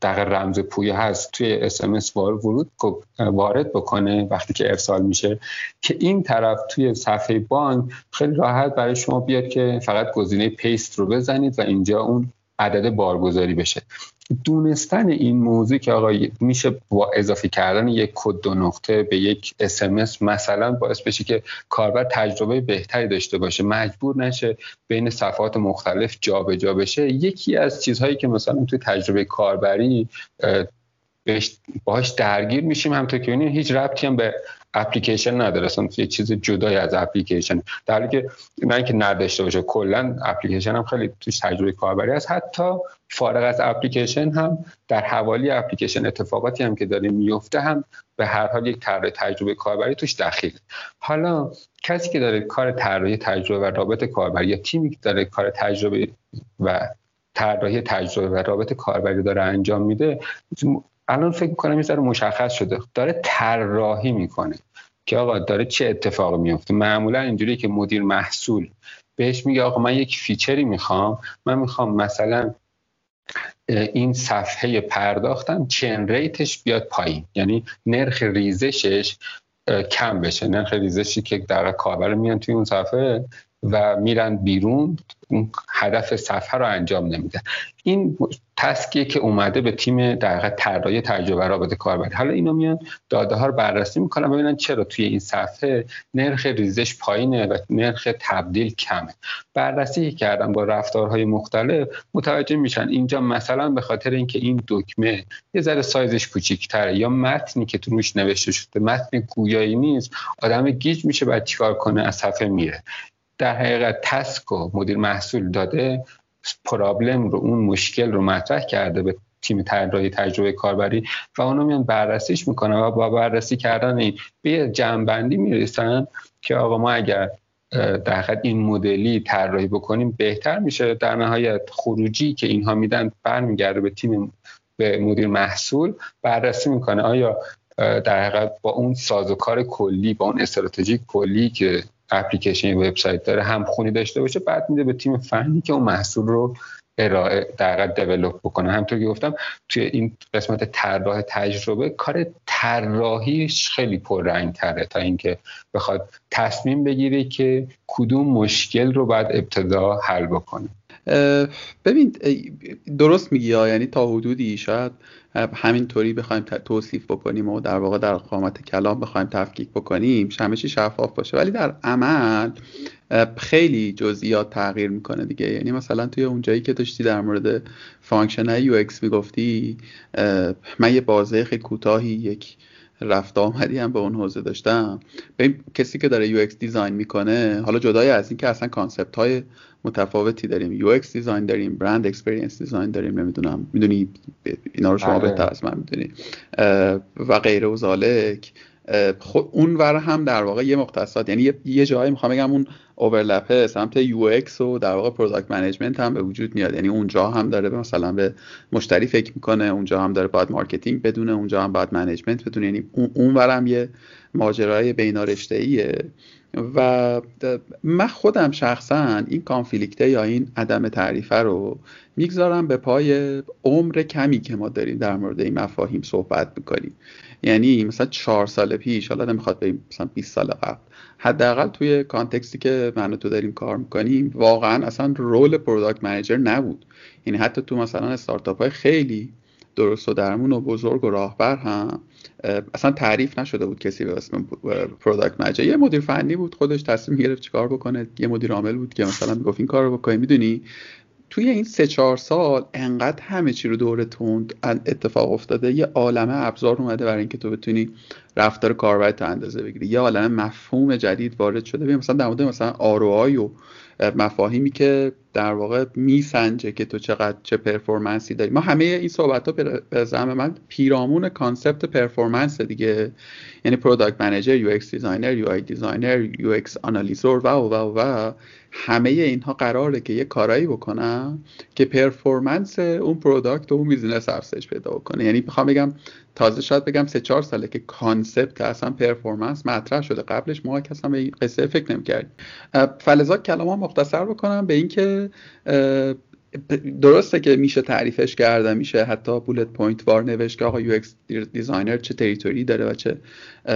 در رمز پویا هست توی اس ورود وارد بکنه وقتی که ارسال میشه که این طرف توی صفحه بانک خیلی راحت برای شما بیاد که فقط گزینه paste رو بزنید و اینجا اون عدد بارگذاری بشه. دونستن این موضوع که آقا میشه با اضافه کردن یک کد دو نقطه به یک SMS مثلا باعث بشه که کاربر تجربه بهتری داشته باشه مجبور نشه بین صفحات مختلف جابجا جا بشه. یکی از چیزهایی که مثلا توی تجربه کاربری باهاش درگیر میشیم همونطور که هیچ ربطی هم به اپلیکیشن نداره. اصلا یه چیز جدای از اپلیکیشن. در حالی که نه اینکه نداشته باشه کلا اپلیکیشن هم خیلی توش تجربه کاربری هست حتی فارغ از اپلیکیشن هم در حوالی اپلیکیشن اتفاقاتی هم که داره میفته هم به هر حال یک طرح تجربه کاربری توش دخیل. حالا کسی که داره کار طراحی تجربه و رابط کاربری یا تیمی که داره کار تجربه و طراحی تجربه و رابط کاربری داره انجام میده الان فکر می‌کنم یه ذره مشخص شده. داره طراحی می‌کنه که آقا داره چه اتفاقی میفته معمولا اینجوری که مدیر محصول بهش میگه آقا من یک فیچری می‌خوام. من می‌خوام مثلا این صفحه پرداختم چن ریتش بیاد پایین. یعنی نرخ ریزشش کم بشه. نرخ ریزشی که در کاربر میان توی اون صفحه و میرن بیرون هدف صفحه رو انجام نمیدن این تسکیه که اومده به تیم در طراحی تجربه رابطه کاربری حالا اینا میان داده ها رو بررسی می‌کنن ببینن چرا توی این صفحه نرخ ریزش پایینه و نرخ تبدیل کمه. بررسی کردن با رفتارهای مختلف متوجه میشن اینجا مثلا به خاطر اینکه این دکمه یه ذره سایزش کوچیک‌تره یا متنی که تو روش نوشته شده متن گویایی نیست آدم گیج میشه بعد چیکار کنه؟ از صفحه میره. در حقیقت تسک و مدیر محصول داده پرابلم رو اون مشکل رو مطرح کرده به تیم طراحی تجربه کاربری و اونو میان بررسیش می‌کنن و با بررسی کردن این به جنبندی می‌رسن که آقا ما اگر در حقیقت این مدلی طراحی بکنیم بهتر میشه. در نهایت خروجی که اینها میدن برمیگرده به تیم به مدیر محصول بررسی می‌کنه. آیا در حقیقت با اون سازوکار کلی با اون استراتژی کلی که اپلیکیشن وبسایت داره هم خونی داشته باشه بعد میده به تیم فنی که اون محصول رو ارائه در دیولپ بکنه. همطور که گفتم توی این قسمت طراح تجربه کار طراحیش خیلی پررنگ تره تا اینکه بخواد تصمیم بگیره که کدوم مشکل رو بعد ابتدا حل بکنه. ببین درست میگی یعنی تا حدودی شاید همینطوری بخوایم توصیف بکنیم و در واقع در قامت کلام بخوایم تفکیک بکنیم چی شفاف باشه. ولی در عمل خیلی جزئیات تغییر می‌کنه دیگه. یعنی مثلا توی اون جایی که داشتی در مورد function UX می‌گفتی من یه بازه خیلی کوتاهی یک رفت آمدی هم به اون حوزه داشتم. به کسی که داره UX design می‌کنه حالا جدای از اینکه اصلا concept های متفاوتی داریم. UX design داریم brand experience design داریم نمی‌دونم می‌دونی اینا رو شما بله. بهتر از من می‌دونی. و غیره و ذلک. خود اون ور هم در واقع یه مختصات یعنی یه جایی می‌خوام بگم اون overlap ه سمت UX و در واقع product management هم به وجود میاد. یعنی اونجا هم داره به مثلا به مشتری فکر می‌کنه اونجا هم داره باید marketing بدونه اونجا هم باید management بدونه. یعنی اون ورم یه ماجرای بینارشته‌ایه و من خودم شخصا این conflict ه یا این عدم تعریفه رو می‌گذارم به پای عمر کمی که ما داریم در مورد این مفاهیم صحبت می‌کنیم. یعنی مثلا چهار سال پیش حالا نمی‌خواد بریم مثلا 20 سال قبل. حداقل توی context ی که من تو داریم کار می‌کنیم واقعا اصلا role product manager نبود. یعنی حتی تو مثلا استارتاپ های خیلی درست و درمون و بزرگ و راهبر هم اصلا تعریف نشده بود کسی به اسم product manager یه مدیر فنی بود خودش تصمیم گرفت چیکار بکنه. یه مدیر عامل بود که مثلا می‌گفت این کار رو بکنی. می‌دونی؟ توی این سه چهار سال انقدر همه چی رو دور تند اتفاق افتاده. یه عالمه ابزار اومده برای اینکه تو بتونی رفتار کاربرت اندازه بگیری. یه عالمه مفهوم جدید وارد شده. ببین مثلا در مورد مثلا OKR های و مفاهیمی که در واقع میسنجه که تو چقدر چه performance ی داری. ما همه این صحبت ها به زعم من پیرامون concept performance دیگه. یعنی product manager UX designer UI designer UX analyzer و و و همه اینها قراره که یه کارایی بکنن که performance اون product و اون business افزایش پیدا بکنه. یعنی می‌خوام بگم تازه شاید بگم سه چهار ساله که concept اصلا performance مطرح شده. قبلش ما اصلا به این قصه فکر نمی‌کردیم. فلذا کلام مختصر بکنم به اینکه درسته که میشه تعریفش کرده میشه حتی bullet point وار نوشت که آقا UX designer چه territory داره و چه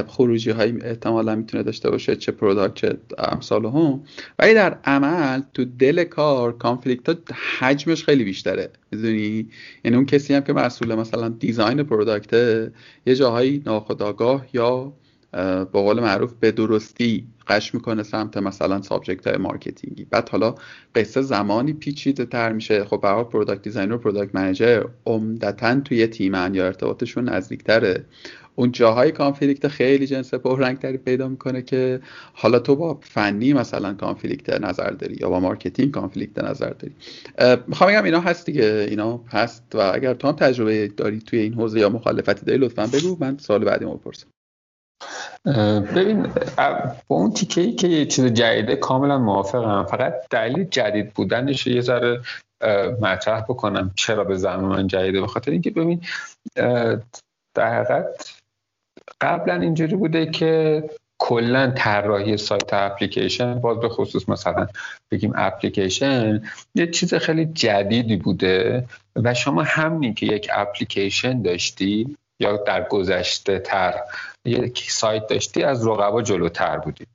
خروجی هایی احتمالا می‌تونه داشته باشه چه product چه امثالهم. ولی در عمل تو دل کار conflict ها حجمش خیلی بیشتره. می‌دونی؟ یعنی اون کسی هم که مسئول مثلا design product ه یه جاهایی ناخداگاه یا به قول معروف به درستی غش می‌کنه سمت مثلا subject های marketing ی. بعد حالا قصه زمانی پیچیده تر میشه. خب برای product designer و product manager عمدتا توی تیمن یا ارتباطشون نزدیکتره. اون جاهای conflict خیلی جدی تری پیدا می‌کنه که حالا تو با فنی مثلا conflict نظر داری یا با marketing conflict نظر داری. می‌خوام بگم اینا هست دیگه. اینا هست و اگر تو هم تجربه داری توی این حوزه یا مخالفتی داری لطفا بگو. من سوال بعدی بپرسم ببین با اون تیکه ای که یه چیز جدیده کاملا موافقم. فقط دلیل جدید بودنش یه ذره مطرح بکنم چرا به زمان جدیده. به خاطر اینکه ببین در حقیقت قبلا اینجوری بوده که کلا طراحی سایت اپلیکیشن باز به خصوص مثلا بگیم اپلیکیشن یه چیز خیلی جدیدی بوده و شما همین که یک اپلیکیشن داشتی یا در گذشته تر. یک سایت داشتی از رقبا جلوتر بودی.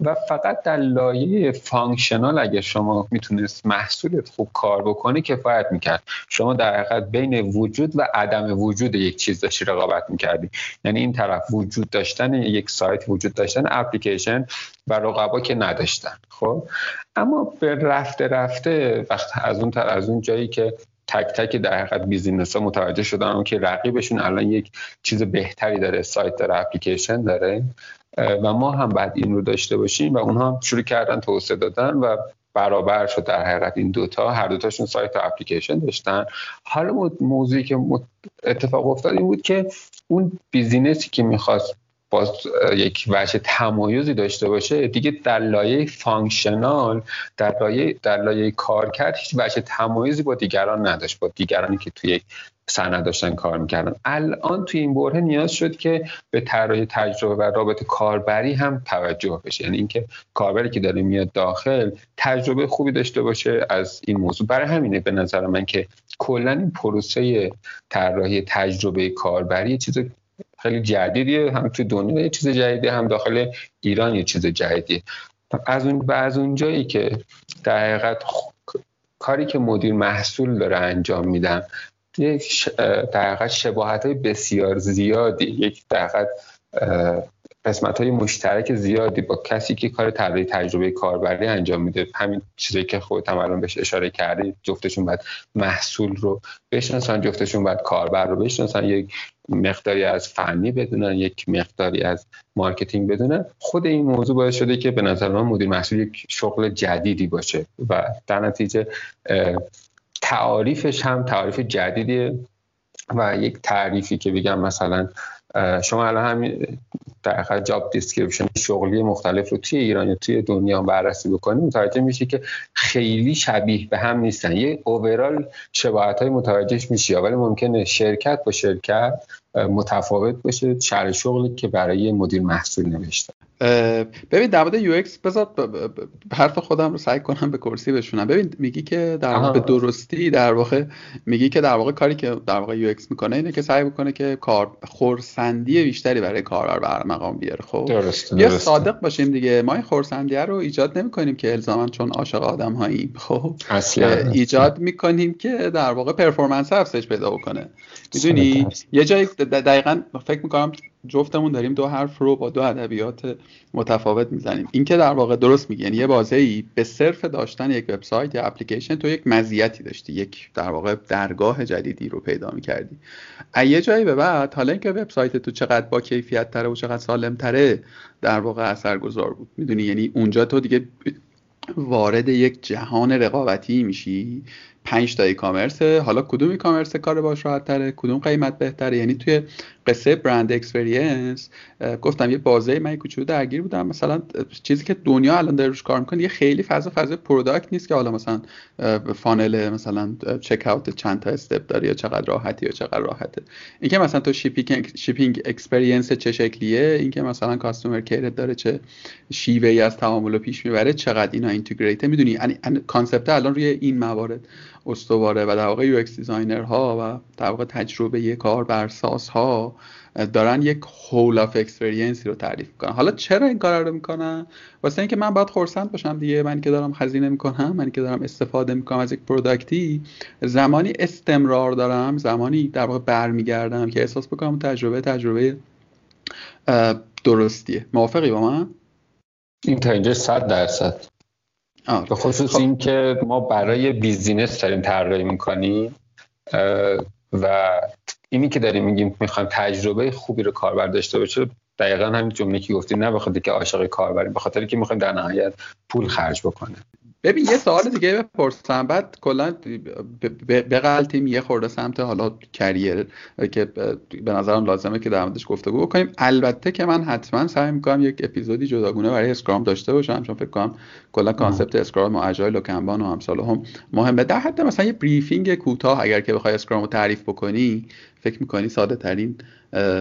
و فقط در لایه functional اگه شما می‌تونست محصولت خوب کار بکنه کفایت می‌کرد. شما در حقیقت بین وجود و عدم وجود یک چیز داشتی رقابت می‌کردی. یعنی این طرف وجود داشتن یک سایت وجود داشتن اپلیکیشن و رقبا که نداشتن. خب؟ اما به رفته رفته وقت از اون از اون جایی که تک تک در حقیقت business ها متوجه شدن که رقیبشون الان یک چیز بهتری داره سایت داره اپلیکیشن داره. و ما هم بعد این رو داشته باشیم و اونها شروع کردن توسعه دادن و برابر شد در حقیقت این دوتا هر دوتاشون سایت و اپلیکیشن داشتن. حالا موضوعی که اتفاق افتاد این بود که اون business ی که می‌خواست باز یک وجه تمایزی داشته باشه دیگه در لایه functional در لایه در لایه کارکرد هیچ وجه تمایزی با دیگران نداشت با دیگرانی که توی یک صنعت داشتن کار می‌کردن. الان توی این بره نیاز شد که به طراحی تجربه و رابط کاربری هم توجه بشه. یعنی اینکه کاربری که داره میاد داخل تجربه خوبی داشته باشه از این موضوع. برای همینه به نظر من که کلا این پروسه طراحی تجربه کاربری چیز خیلی جدیدیه هم تو دنیا یه چیز جدیدی هم داخل ایران یه چیز جدیدیه. از اون و از اون جایی که در حقیقت کاری که مدیر محصول داره انجام میدن یک در حقیقت شباهت های بسیار زیادی یک در حقیقت قسمت های مشترک زیادی با کسی که کار طراحی تجربه کاربری انجام میده. همین چیزی که خودت هم الان بهش اشاره کردی جفتشون باید محصول رو بشناسن جفتشون باید کاربر رو بشناسن. یک مقداری از فنی بدونن یک مقداری از marketing بدونن. خود این موضوع باعث شده که به نظر من مدیر محصول یک شغل جدیدی باشه و در نتیجه تعاریفش هم تعاریف جدیدیه و یک تعریفی که بگم مثلا شما الان همین در job description شغلی مختلف رو توی ایران یا توی دنیا بررسی بکنید متوجه میشی که خیلی شبیه به هم نیستن. یه overall شباهت های متوجهش میشی. ولی ممکنه شرکت با شرکت متفاوت باشه. شرح شغلی که برای مدیر محصول نوشته. ببین در مورد UX بذار حرف خودم رو سعی کنم به کرسی بشونم. ببین میگی که در واقع به درستی در واقع میگی که در واقع کاری که در واقع UX می‌کنه اینه که سعی بکنه که کار خرسندی بیشتری برای کاربر به ارمغان بیاره. خب؟ درست بیا صادق باشیم دیگه. ما این خرسندی رو ایجاد نمی‌کنیم که الزاما چون عاشق آدم هاییم خب ایجاد می‌کنیم که در واقع performance افزایش پیدا بکنه. می‌دونی؟ یه جایی دقیقا فکر می‌کنم جفتمون داریم دو حرف رو با دو ادبیات متفاوت می‌زنیم. این که در واقع درست میگی یعنی یه بازه ای به صرف داشتن یک وبسایت یا اپلیکیشن تو یک مزیتی داشتی یک در واقع درگاه جدیدی رو پیدا می‌کردی. یه جایی به بعد حالا اینکه وبسایت تو چقدر با کیفیت تره و چقدر سالم تره در واقع اثرگذار بود. می‌دونی؟ یعنی اونجا تو دیگه وارد یک جهان رقابتی میشی. پنج تا ای کامرسه حالا کدوم ای کامرس کار باش راحت تره کدوم قیمت بهتره؟ یعنی توی قصه brand experience گفتم یه بازه من کوچولو درگیر بودم. مثلا چیزی که دنیا الان داره روش کار می‌کنه یه خیلی فضا فضا product نیست که حالا مثلا funnel مثلا checkout چند تا step داره یا چقدر راحتی یا چقدر راحته. اینکه مثلا تو shipping shipping experience چه شکلیه اینکه مثلا customer care داره چه شیوه ای از تعامل پیش می‌بره چقدر اینا integrate ه می‌دونی؟ concept الان روی این موارد استواره و در واقع UX designer ها و در واقع تجربه ساز ها دارن یک whole of experience ی رو تعریف می‌کنن. حالا چرا این کار رو می‌کنن؟ واسه اینکه من باید خرسند باشم دیگه. من که دارم هزینه می‌کنم من که دارم استفاده می‌کنم از یک product ی زمانی استمرار دارم زمانی در واقع برمیگردم که احساس بکنم تجربه تجربه درستیه. موافقی با من؟ این تا اینجا صد درصد. به خصوص خب. این که ما برای بیزینس داریم طراحی می‌کنیم و اینی که داریم میگیم می‌خوایم تجربه خوبی رو کاربر داشته باشه دقیقا همین جمله که گفتی نه بخاطر که عاشق کاربریم به خاطر که می‌خوایم در نهایت پول خرج بکنه ببین یه سوال دیگه بپرسم. بعد کلا بغلتیم یه خورده سمت حالا career که به نظرم لازمه که در موردش گفتگو بکنیم. البته که من حتما سعی می‌کنم یک اپیزودی جداگونه برای Scrum داشته باشم چون فکر کنم کلا concept Scrum و Agile و Kanban و امثالهم مهمه. در حد مثلا یه briefing کوتاه اگر که بخوای Scrum رو تعریف بکنی فکر می‌کنی ساده ترین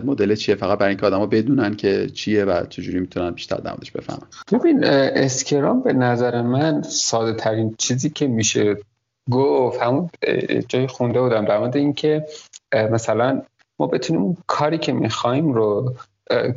مدل چیه؟ فقط برای اینکه آدما بدونن که چیه و چجوری می‌تونن بیشتر در بفهمن. ببین Scrum به نظر من ساده ترین چیزی که میشه گفت همون جایی خونده بودم در مورد اینکه مثلا ما بتونیم کاری که می‌خوایم رو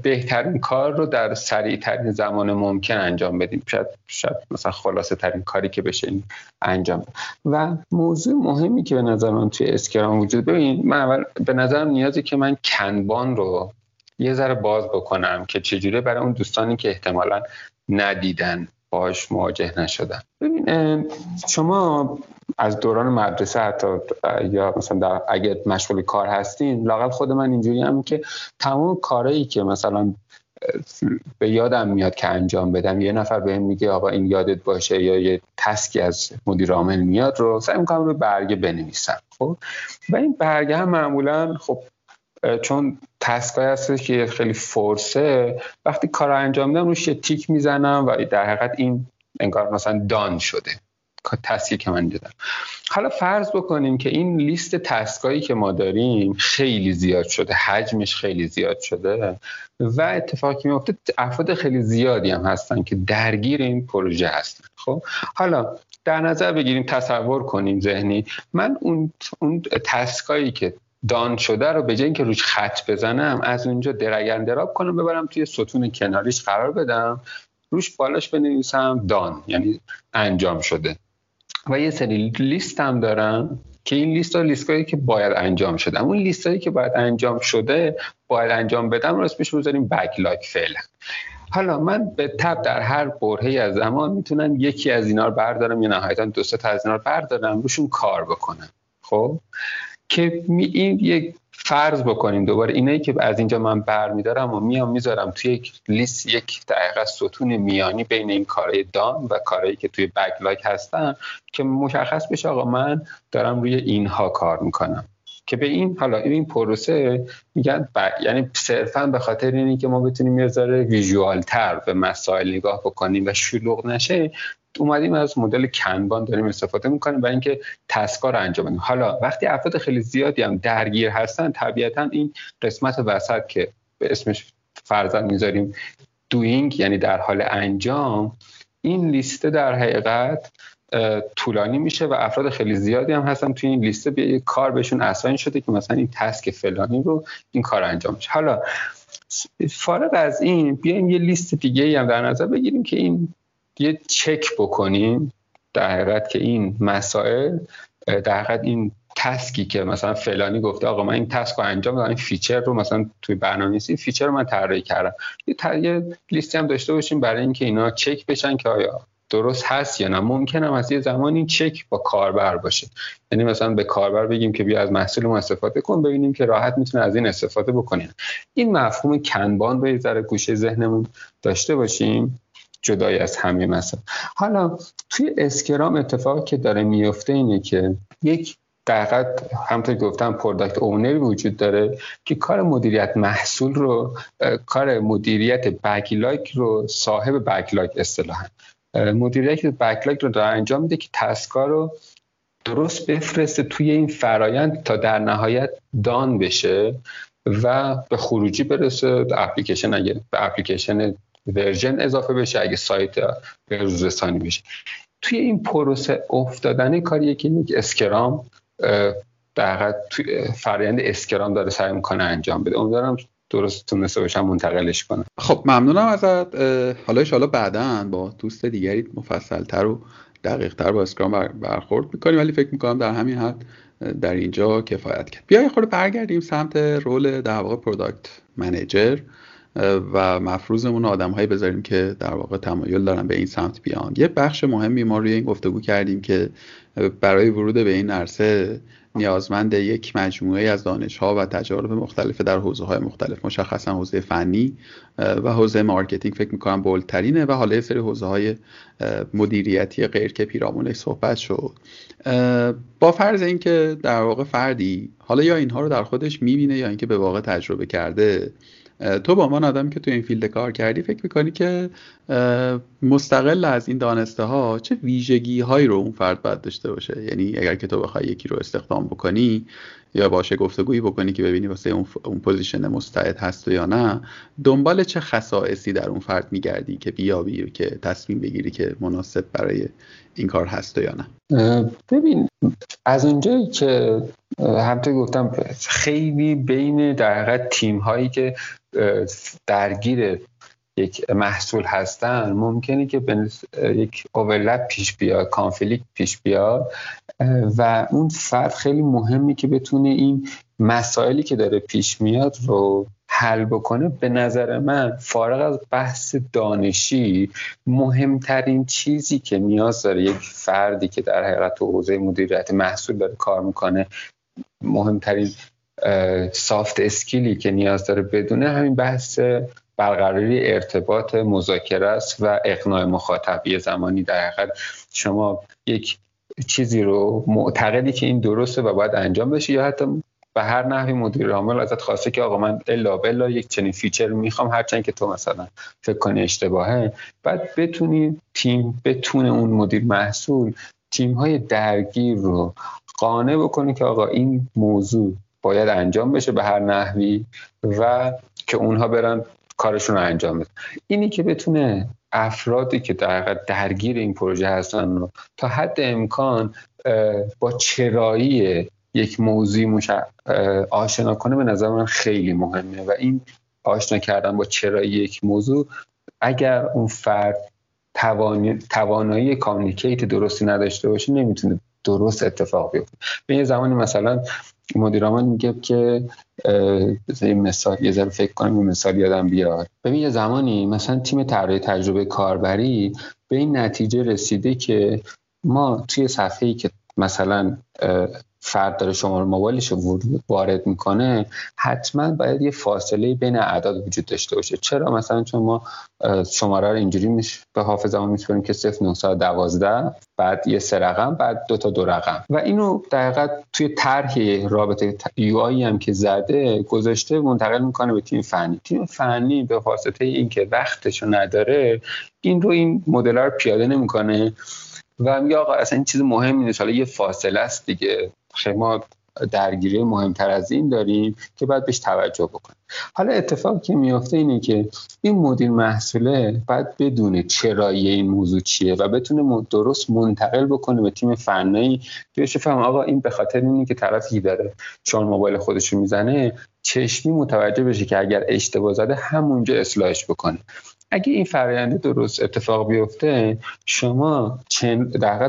بهترین کار رو در سریع ترین زمان ممکن انجام بدیم. شاید, شاید مثلا خلاصه ترین کاری که بشه این انجام و موضوع مهمی که به نظر من توی اسکرام وجود ببین من اول به نظرم نیازی که من کنبان رو یه ذره باز بکنم که چجوری برای اون دوستانی که احتمالا ندیدن. باش مواجه نشدن. ببین شما از دوران مدرسه حتی یا مثلا در اگر مشغول کار هستین لاقل خود من اینجوری هم که تمام کارهایی که مثلا به یادم میاد که انجام بدم یه نفر بهم میگه آقا این یادت باشه یا یه تسکی از مدیر عامل میاد رو سعی می‌کنم رو برگه بنویسم. خب؟ و این برگه هم معمولا خب چون تسکای هست که خیلی فرسه وقتی کار رو انجام میدم روش یه تیک می‌زنم و در حقیقت این انگار مثلا دان شده. تسکی که من دیدم. حالا فرض بکنیم که این لیست تسکایی که ما داریم خیلی زیاد شده حجمش خیلی زیاد شده و اتفاقی میفته افراد خیلی زیادی هم هستن که درگیر این پروژه هستن. خب؟ حالا در نظر بگیریم تصور کنیم ذهنی. من اون اون تسکایی که دان شده رو به جای اینکه روش خط بزنم از اونجا درگندراب کنم ببرم توی ستون کناریش قرار بدم. روش بالاش بنویسم دان یعنی انجام شده. و یه سری لیست هم دارم که این لیست ها لیست که باید انجام شده. اون لیست هایی که باید انجام شده باید انجام بدم رو اسمش بذاریم بکلاک فعلا. حالا من به تب در هر برهه از زمان می‌تونم یکی از اینا رو بردارم یا نهایتا دو تا از اینا رو بردارم روشون کار بکنم. خب؟ که این یک فرض بکنیم دوباره. اینایی که از اینجا من برمیدارم و میام می‌ذارم توی یک لیست یک دقیقه ستون میانی بین این کارهای دان و کارهایی که توی بکلاک هستن که مشخص بشه آقا من دارم روی اینها کار می‌کنم. که به این حالا این پروسه میگن یعنی صرفا به خاطر اینی که ما بتونیم یه ذره ویژوال تر به مسائل نگاه بکنیم و شلوغ نشه اومدیم از مدل کنبان داریم استفاده می‌کنیم برای اینکه تسکا رو انجام بدیم. حالا وقتی افراد خیلی زیادی هم درگیر هستن طبیعتا این قسمت وسط که به اسمش فرزن می‌ذاریم دوینگ یعنی در حال انجام این لیسته در حقیقت طولانی میشه و افراد خیلی زیادی هم هستن توی این لیسته به کار بهشون اساین شده که مثلا این تسک فلانی رو این کار انجام میشه. حالا فارغ از این بیایم یه لیست دیگه هم در نظر بگیریم که این یه چک بکنیم در حقیقت که این مسائل در حقیقت این task ی که مثلا فلانی گفته آقا من این task رو انجام دادم این feature رو مثلا توی برنامه‌نویسی feature رو من طراحی کردم. یه, یه لیستی هم داشته باشیم برای اینکه اینا چک بشن که آیا درست هست یا نه. ممکنه هم از یه زمانی چک با کاربر باشه. یعنی مثلا به کاربر بگیم که بیا از محصولمون استفاده کن ببینیم که راحت می‌تونه از این استفاده بکنیم این مفهوم Kanban یه ذره گوشه ذهنمون داشته باشیم. جدای از همه مثلا حالا توی Scrum اتفاقی که داره میفته اینه که یک دقیقا همونطور گفتم product owner ی وجود داره که کار مدیریت محصول رو کار مدیریت backlog رو صاحب backlog اصطلاحا. مدیریت backlog رو داره انجام میده که task ا رو درست بفرسته توی این فرایند تا در نهایت done بشه و به خروجی برسه. اپلیکیشن اگه به اپلیکیشن version اضافه بشه اگه سایت به روز رسانی بشه. توی این پروسه افتادن کاریه که یک Scrum در فرآیند Scrum داره سعی می‌کنه انجام بده. امیدوارم درست تونسته باشم منتقلش کنم. خب ممنونم ازت. حالا حالا بعدا با دوست دیگری مفصلتر و دقیق تر با Scrum برخورد می‌کنیم. ولی فکر می‌کنم در همین حد در اینجا کفایت کرد. بیا خود برگردیم سمت role در واقع product manager و مفروضمون آدم هایی بذاریم که در واقع تمایل دارن به این سمت بیان. یه بخش مهمی ما روی این گفتگو کردیم که برای ورود به این عرصه نیازمند یک مجموعه از دانش ها و تجارب مختلف در حوزه های مختلف مشخصا حوزه فنی و حوزه marketing فکر می‌کنم bold ترینه و حالا یه سری حوزه های مدیریتی غیر که پیرامونش صحبت شد. با فرض اینکه در واقع فردی حالا یا اینها رو در خودش می‌بینه یا اینکه به واقع تجربه کرده تو با عنوان آدمی که تو این field کار کردی فکر می‌کنی که مستقل از این دانسته ها چه ویژگی هایی رو اون فرد باید داشته باشه؟ یعنی اگر که تو بخوای یکی رو استخدام بکنی یا باشه گفتگویی بکنی که ببینی واسه اون, اون position مستعد هست یا نه دنبال چه خصائصی در اون فرد میگردی که بیابی که تصمیم بگیری که مناسب برای این کار هست یا نه؟ ببین از اونجایی که همطور گفتم خیلی بین در تیم هایی که درگیر یک محصول هستن ممکنه که به یک اوورلپ پیش بیاد کانفلیکت پیش بیاد. و اون فرد خیلی مهمی که بتونه این مسائلی که داره پیش میاد رو حل بکنه. به نظر من فارغ از بحث دانشی مهمترین چیزی که نیاز داره یک فردی که در حقیقت تو حوزه مدیریت محصول داره کار می‌کنه مهمترین سافت اسکیلی که نیاز داره بدونه همین بحث برقراری ارتباط مذاکره است و اقناع مخاطب. یه زمانی در حقیقت شما یک چیزی رو معتقدی که این درسته و باید انجام بشه یا حتی به هر نحوی مدیر عامل ازت خواسته که آقا من الا بلا یک چنین feature می‌خوام هرچند که تو مثلا فکر کنی اشتباهه. بعد بتونی تیم بتونه اون مدیر محصول تیم های درگیر رو قانع بکنه که آقا این موضوع باید انجام بشه به هر نحوی و که اونها برن کارشون رو انجام بدن. اینی که بتونه افرادی که در درگیر این پروژه هستن رو تا حد امکان با چرایی یک موضوع آشنا کنه به نظر من خیلی مهمه و این آشنا کردن با چرایی یک موضوع اگر اون فرد توانایی کامیکیت درستی نداشته باشه نمی‌تونه درست اتفاق بیفته. به یه زمانی مثلا مدیرمان میگه که یه مثال یه ذره فکر کنم یه مثال یادم بیاد. ببین یه زمانی مثلا تیم طراحی تجربه کاربری به این نتیجه رسیده که ما توی صفحه‌ای که مثلا فرد داره شماره موبایلش رو وارد می‌کنه حتما باید یه فاصله بین اعداد وجود داشته باشه. چرا؟ مثلا چون ما شماره رو اینجوری میش به حافظمون میسپریم که 0912 بعد یه سه رقم بعد دو تا دو رقم. و اینو در توی طرح رابطه یو آی هم که زده گذاشته منتقل می‌کنه به تیم فنی. تیم فنی به واسطه اینکه وقتشو نداره این رو این مدل رو پیاده نمی‌کنه. و میگه آقا اصلا این چیز مهمی نیست. حالا یه فاصله است دیگه. ما درگیری مهمتر از این داریم که باید بهش توجه بکنیم. حالا اتفاقی که میافته اینه که این مدیر محصوله باید بدونه چرایی این موضوع چیه و بتونه درست منتقل بکنه به تیم فنی. بهش فهم آقا این به خاطر اینه که طرفی داره چون موبایل خودش رو می‌زنه چشمی متوجه بشه که اگر اشتباه زده همونجا اصلاحش بکنه. اگه این فراینده درست اتفاق بیفته شما چند در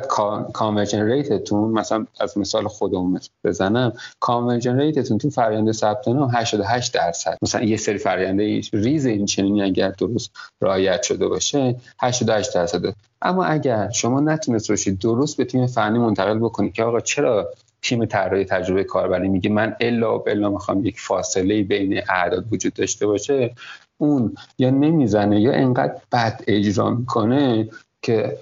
conversion rate تون مثلا از مثال خودمون بزنم conversion rate تون تو فرآیند ثبت نام 88 درصد. مثلا یه سری فراینده ریز این چنینی اگر درست رعایت شده باشه 88 درصد اما اگر شما نتونست باشید درست به تیم فنی منتقل بکنید که آقا چرا تیم طراحی تجربه کاربری میگه من الا و الا می‌خوام یک فاصله بین اعداد وجود داشته باشه اون یا نمی‌زنه یا انقدر بد اجرا می‌کنه که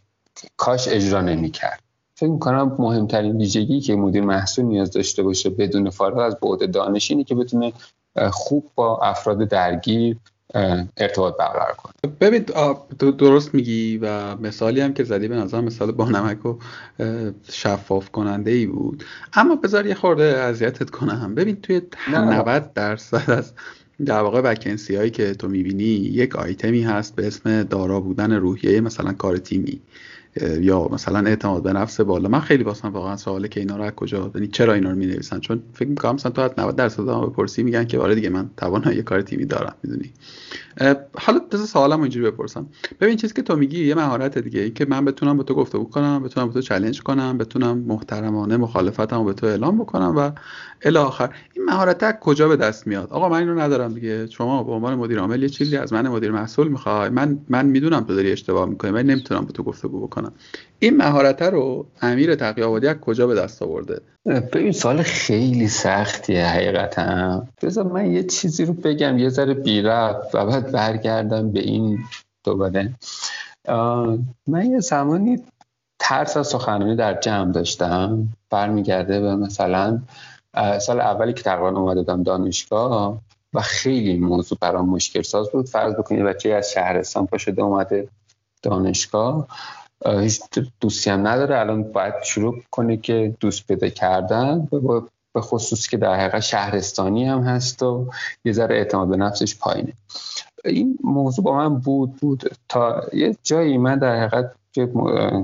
کاش اجرا نمی‌کرد. فکر می‌کنم مهمترین ویژگی که مدیر محصول نیاز داشته باشه بدون فارغ از بعد دانش اینه که بتونه خوب با افراد درگیر ارتباط برقرار کنه. ببین درست میگی و مثالی هم که زدی به نظر مثال با نمک و شفاف کننده ای بود. اما بذار یه خورده اذیتت کنم. ببین توی 90 درصد از در واقع وکنسی هایی که تو می‌بینی یک آیتمی هست به اسم دارا بودن روحیه مثلا کار تیمی. یا مثلا اعتماد به نفس بالا. من خیلی واسم واقعا سواله که اینا رو از کجا یعنی چرا اینا رو می نویسن چون فکر می‌کنم مثلا تو 90 درصد هم بپرسی میگن که آره دیگه من توانایی کار تیمی دارم می‌دونی؟ حالا بذار سوالم اینجوری بپرسم. ببین چیزی که تو میگی یه مهارت دیگه که من بتونم با تو گفتگو کنم بتونم با تو چالش کنم بتونم محترمانه مخالفتمو به تو اعلام بکنم و الی آخر این مهارت از کجا به دست میاد؟ آقا من اینو ندارم دیگه. شما به عنوان مدیر عامل یه چیزی از من مدیر محصول می‌خوای. من من می‌دونم تو داری اشتباه می‌کنی من نمی‌تونم با تو گفتگو بکنم. این مهارت رو امیر تقی از کجا به دست آورده؟ این سال خیلی سختیه حقیقتا. بذار من یه چیزی رو بگم یه ذره بیرب و بعد برگردم به این دوباره. من یه زمانی ترس از سخنرانی در جمع داشتم. برمیگرده به مثلا سال اولی که تقریبا اومده دانشگاه و خیلی موضوع برام مشکل ساز بود. فرض بکنید بچه از شهرستان پاشده اومده دانشگاه. هیچ دوستی هم نداره. الان باید شروع کنه که دوست پیدا کردن. به خصوص که در حقیقت شهرستانی هم هست و یه ذره اعتماد به نفسش پایینه. این موضوع با من بود بود. تا یه جایی من در حقیقت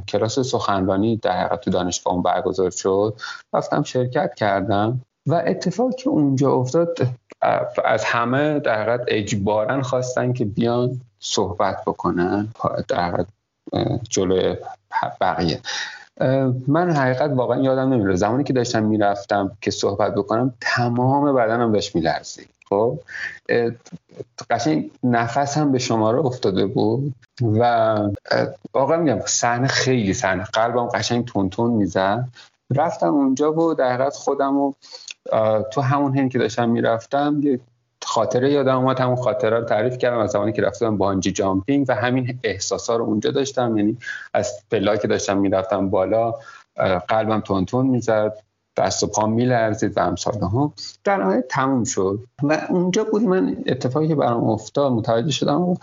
کلاس سخنرانی در حقیقت تو دانشگاه برگزار شد. رفتم شرکت کردم و اتفاقی که اونجا افتاد از همه در حقیقت اجبارا خواستن که بیان صحبت بکنن. در حقیقت جلوی بقیه. من حقیقت واقعا یادم نمیره. زمانی که داشتم می‌رفتم که صحبت بکنم تمام بدنم داشت میلرزید. خب؟ قشنگ نفس هم به شماره افتاده بود و واقعا میگم صحنه خیلی صحنه قلبم قشنگ تون تون می‌زد. رفتم اونجا و در حقیقت خودم و تو همون هنگ که داشتم می‌رفتم یه خاطره یادم اومد همون خاطره رو تعریف کردم از زمانی که رفتم بانجی جامپینگ و همین احساسا رو اونجا داشتم. یعنی از پلا که داشتم می‌رفتم بالا قلبم تون تون می‌زد دست و پا میلرزید و امثال ها در نهایت تموم شد. و اونجا بود من اتفاقی که برام افتاد متوجه شدم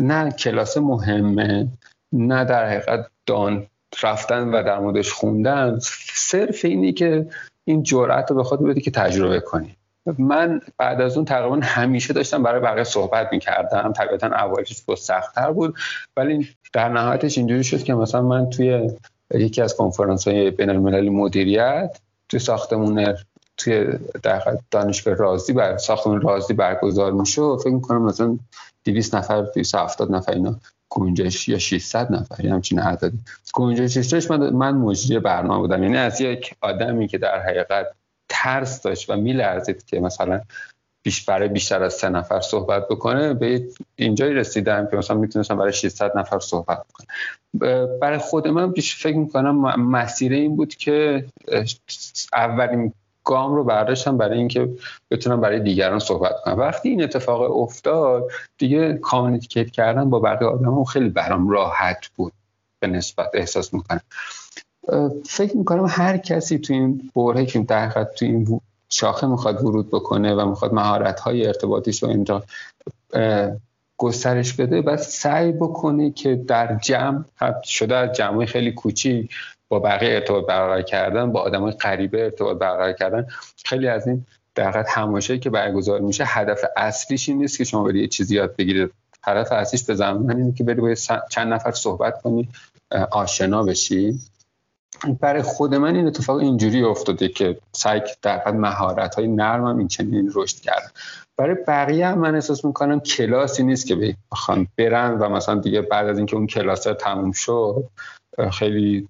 نه کلاس مهمه نه در حقیقت دان رفتن و در موردش خوندن. صرف اینی که این جرأت رو به خود بدی که تجربه کنی. من بعد از اون تقریبا همیشه داشتم برای بقیه صحبت می‌کردم. طبیعتا اولش بود سختتر بود. ولی در نهایتش اینجوری شد که مثلا من توی یکی از کنفرانس های بین المللی مدیریت توی ساختمون توی دانشگاه رازی بر ساختمون رازی برگزار میشه فکر می‌کنم مثلا 200 نفر 270 نفر اینا گنجش یا 600 نفر همچین عددی. گنجشش من من مجری برنامه بودم. یعنی از یک آدمی که در حقیقت ترس داشت و میلرزید که مثلا بیش برای بیشتر از سه نفر صحبت بکنه. به اینجایی رسیدم که مثلا می‌تونستم برای 600 نفر صحبت بکنم برای خود من بیش فکر می‌کنم مسیر این بود که اولین گام رو برداشتم برای اینکه بتونم برای دیگران صحبت کنم. وقتی این اتفاق افتاد دیگه کامیونیکیت کردن با بقیه آدم خیلی برام راحت بود. به نسبت احساس می‌کنم. فکر می‌کنم هر کسی تو این بره که در تو این شاخه می‌خواد ورود بکنه و می‌خواد مهارت های ارتباطیش رو اینجا گسترش بده و سعی بکنه که در جمع شده از جمع خیلی کوچیک با بقیه ارتباط برقرار کردن با آدمای غریبه ارتباط برقرار کردن خیلی از این در هماشایی که برگزار میشه هدف اصلیش این نیست که شما برید یه چیزی یاد بگیرید. هدف اصلیش به زمان اینه که بری با چند نفر صحبت کنی آشنا بشی. برای خود من این اتفاق اینجوری افتاده که سعی در مهارت های نرمم این چنین رشد کرد. برای بقیه هم من احساس می‌کنم کلاسی نیست که بخوان برن و مثلا دیگه بعد از اینکه اون کلاس تموم شد خیلی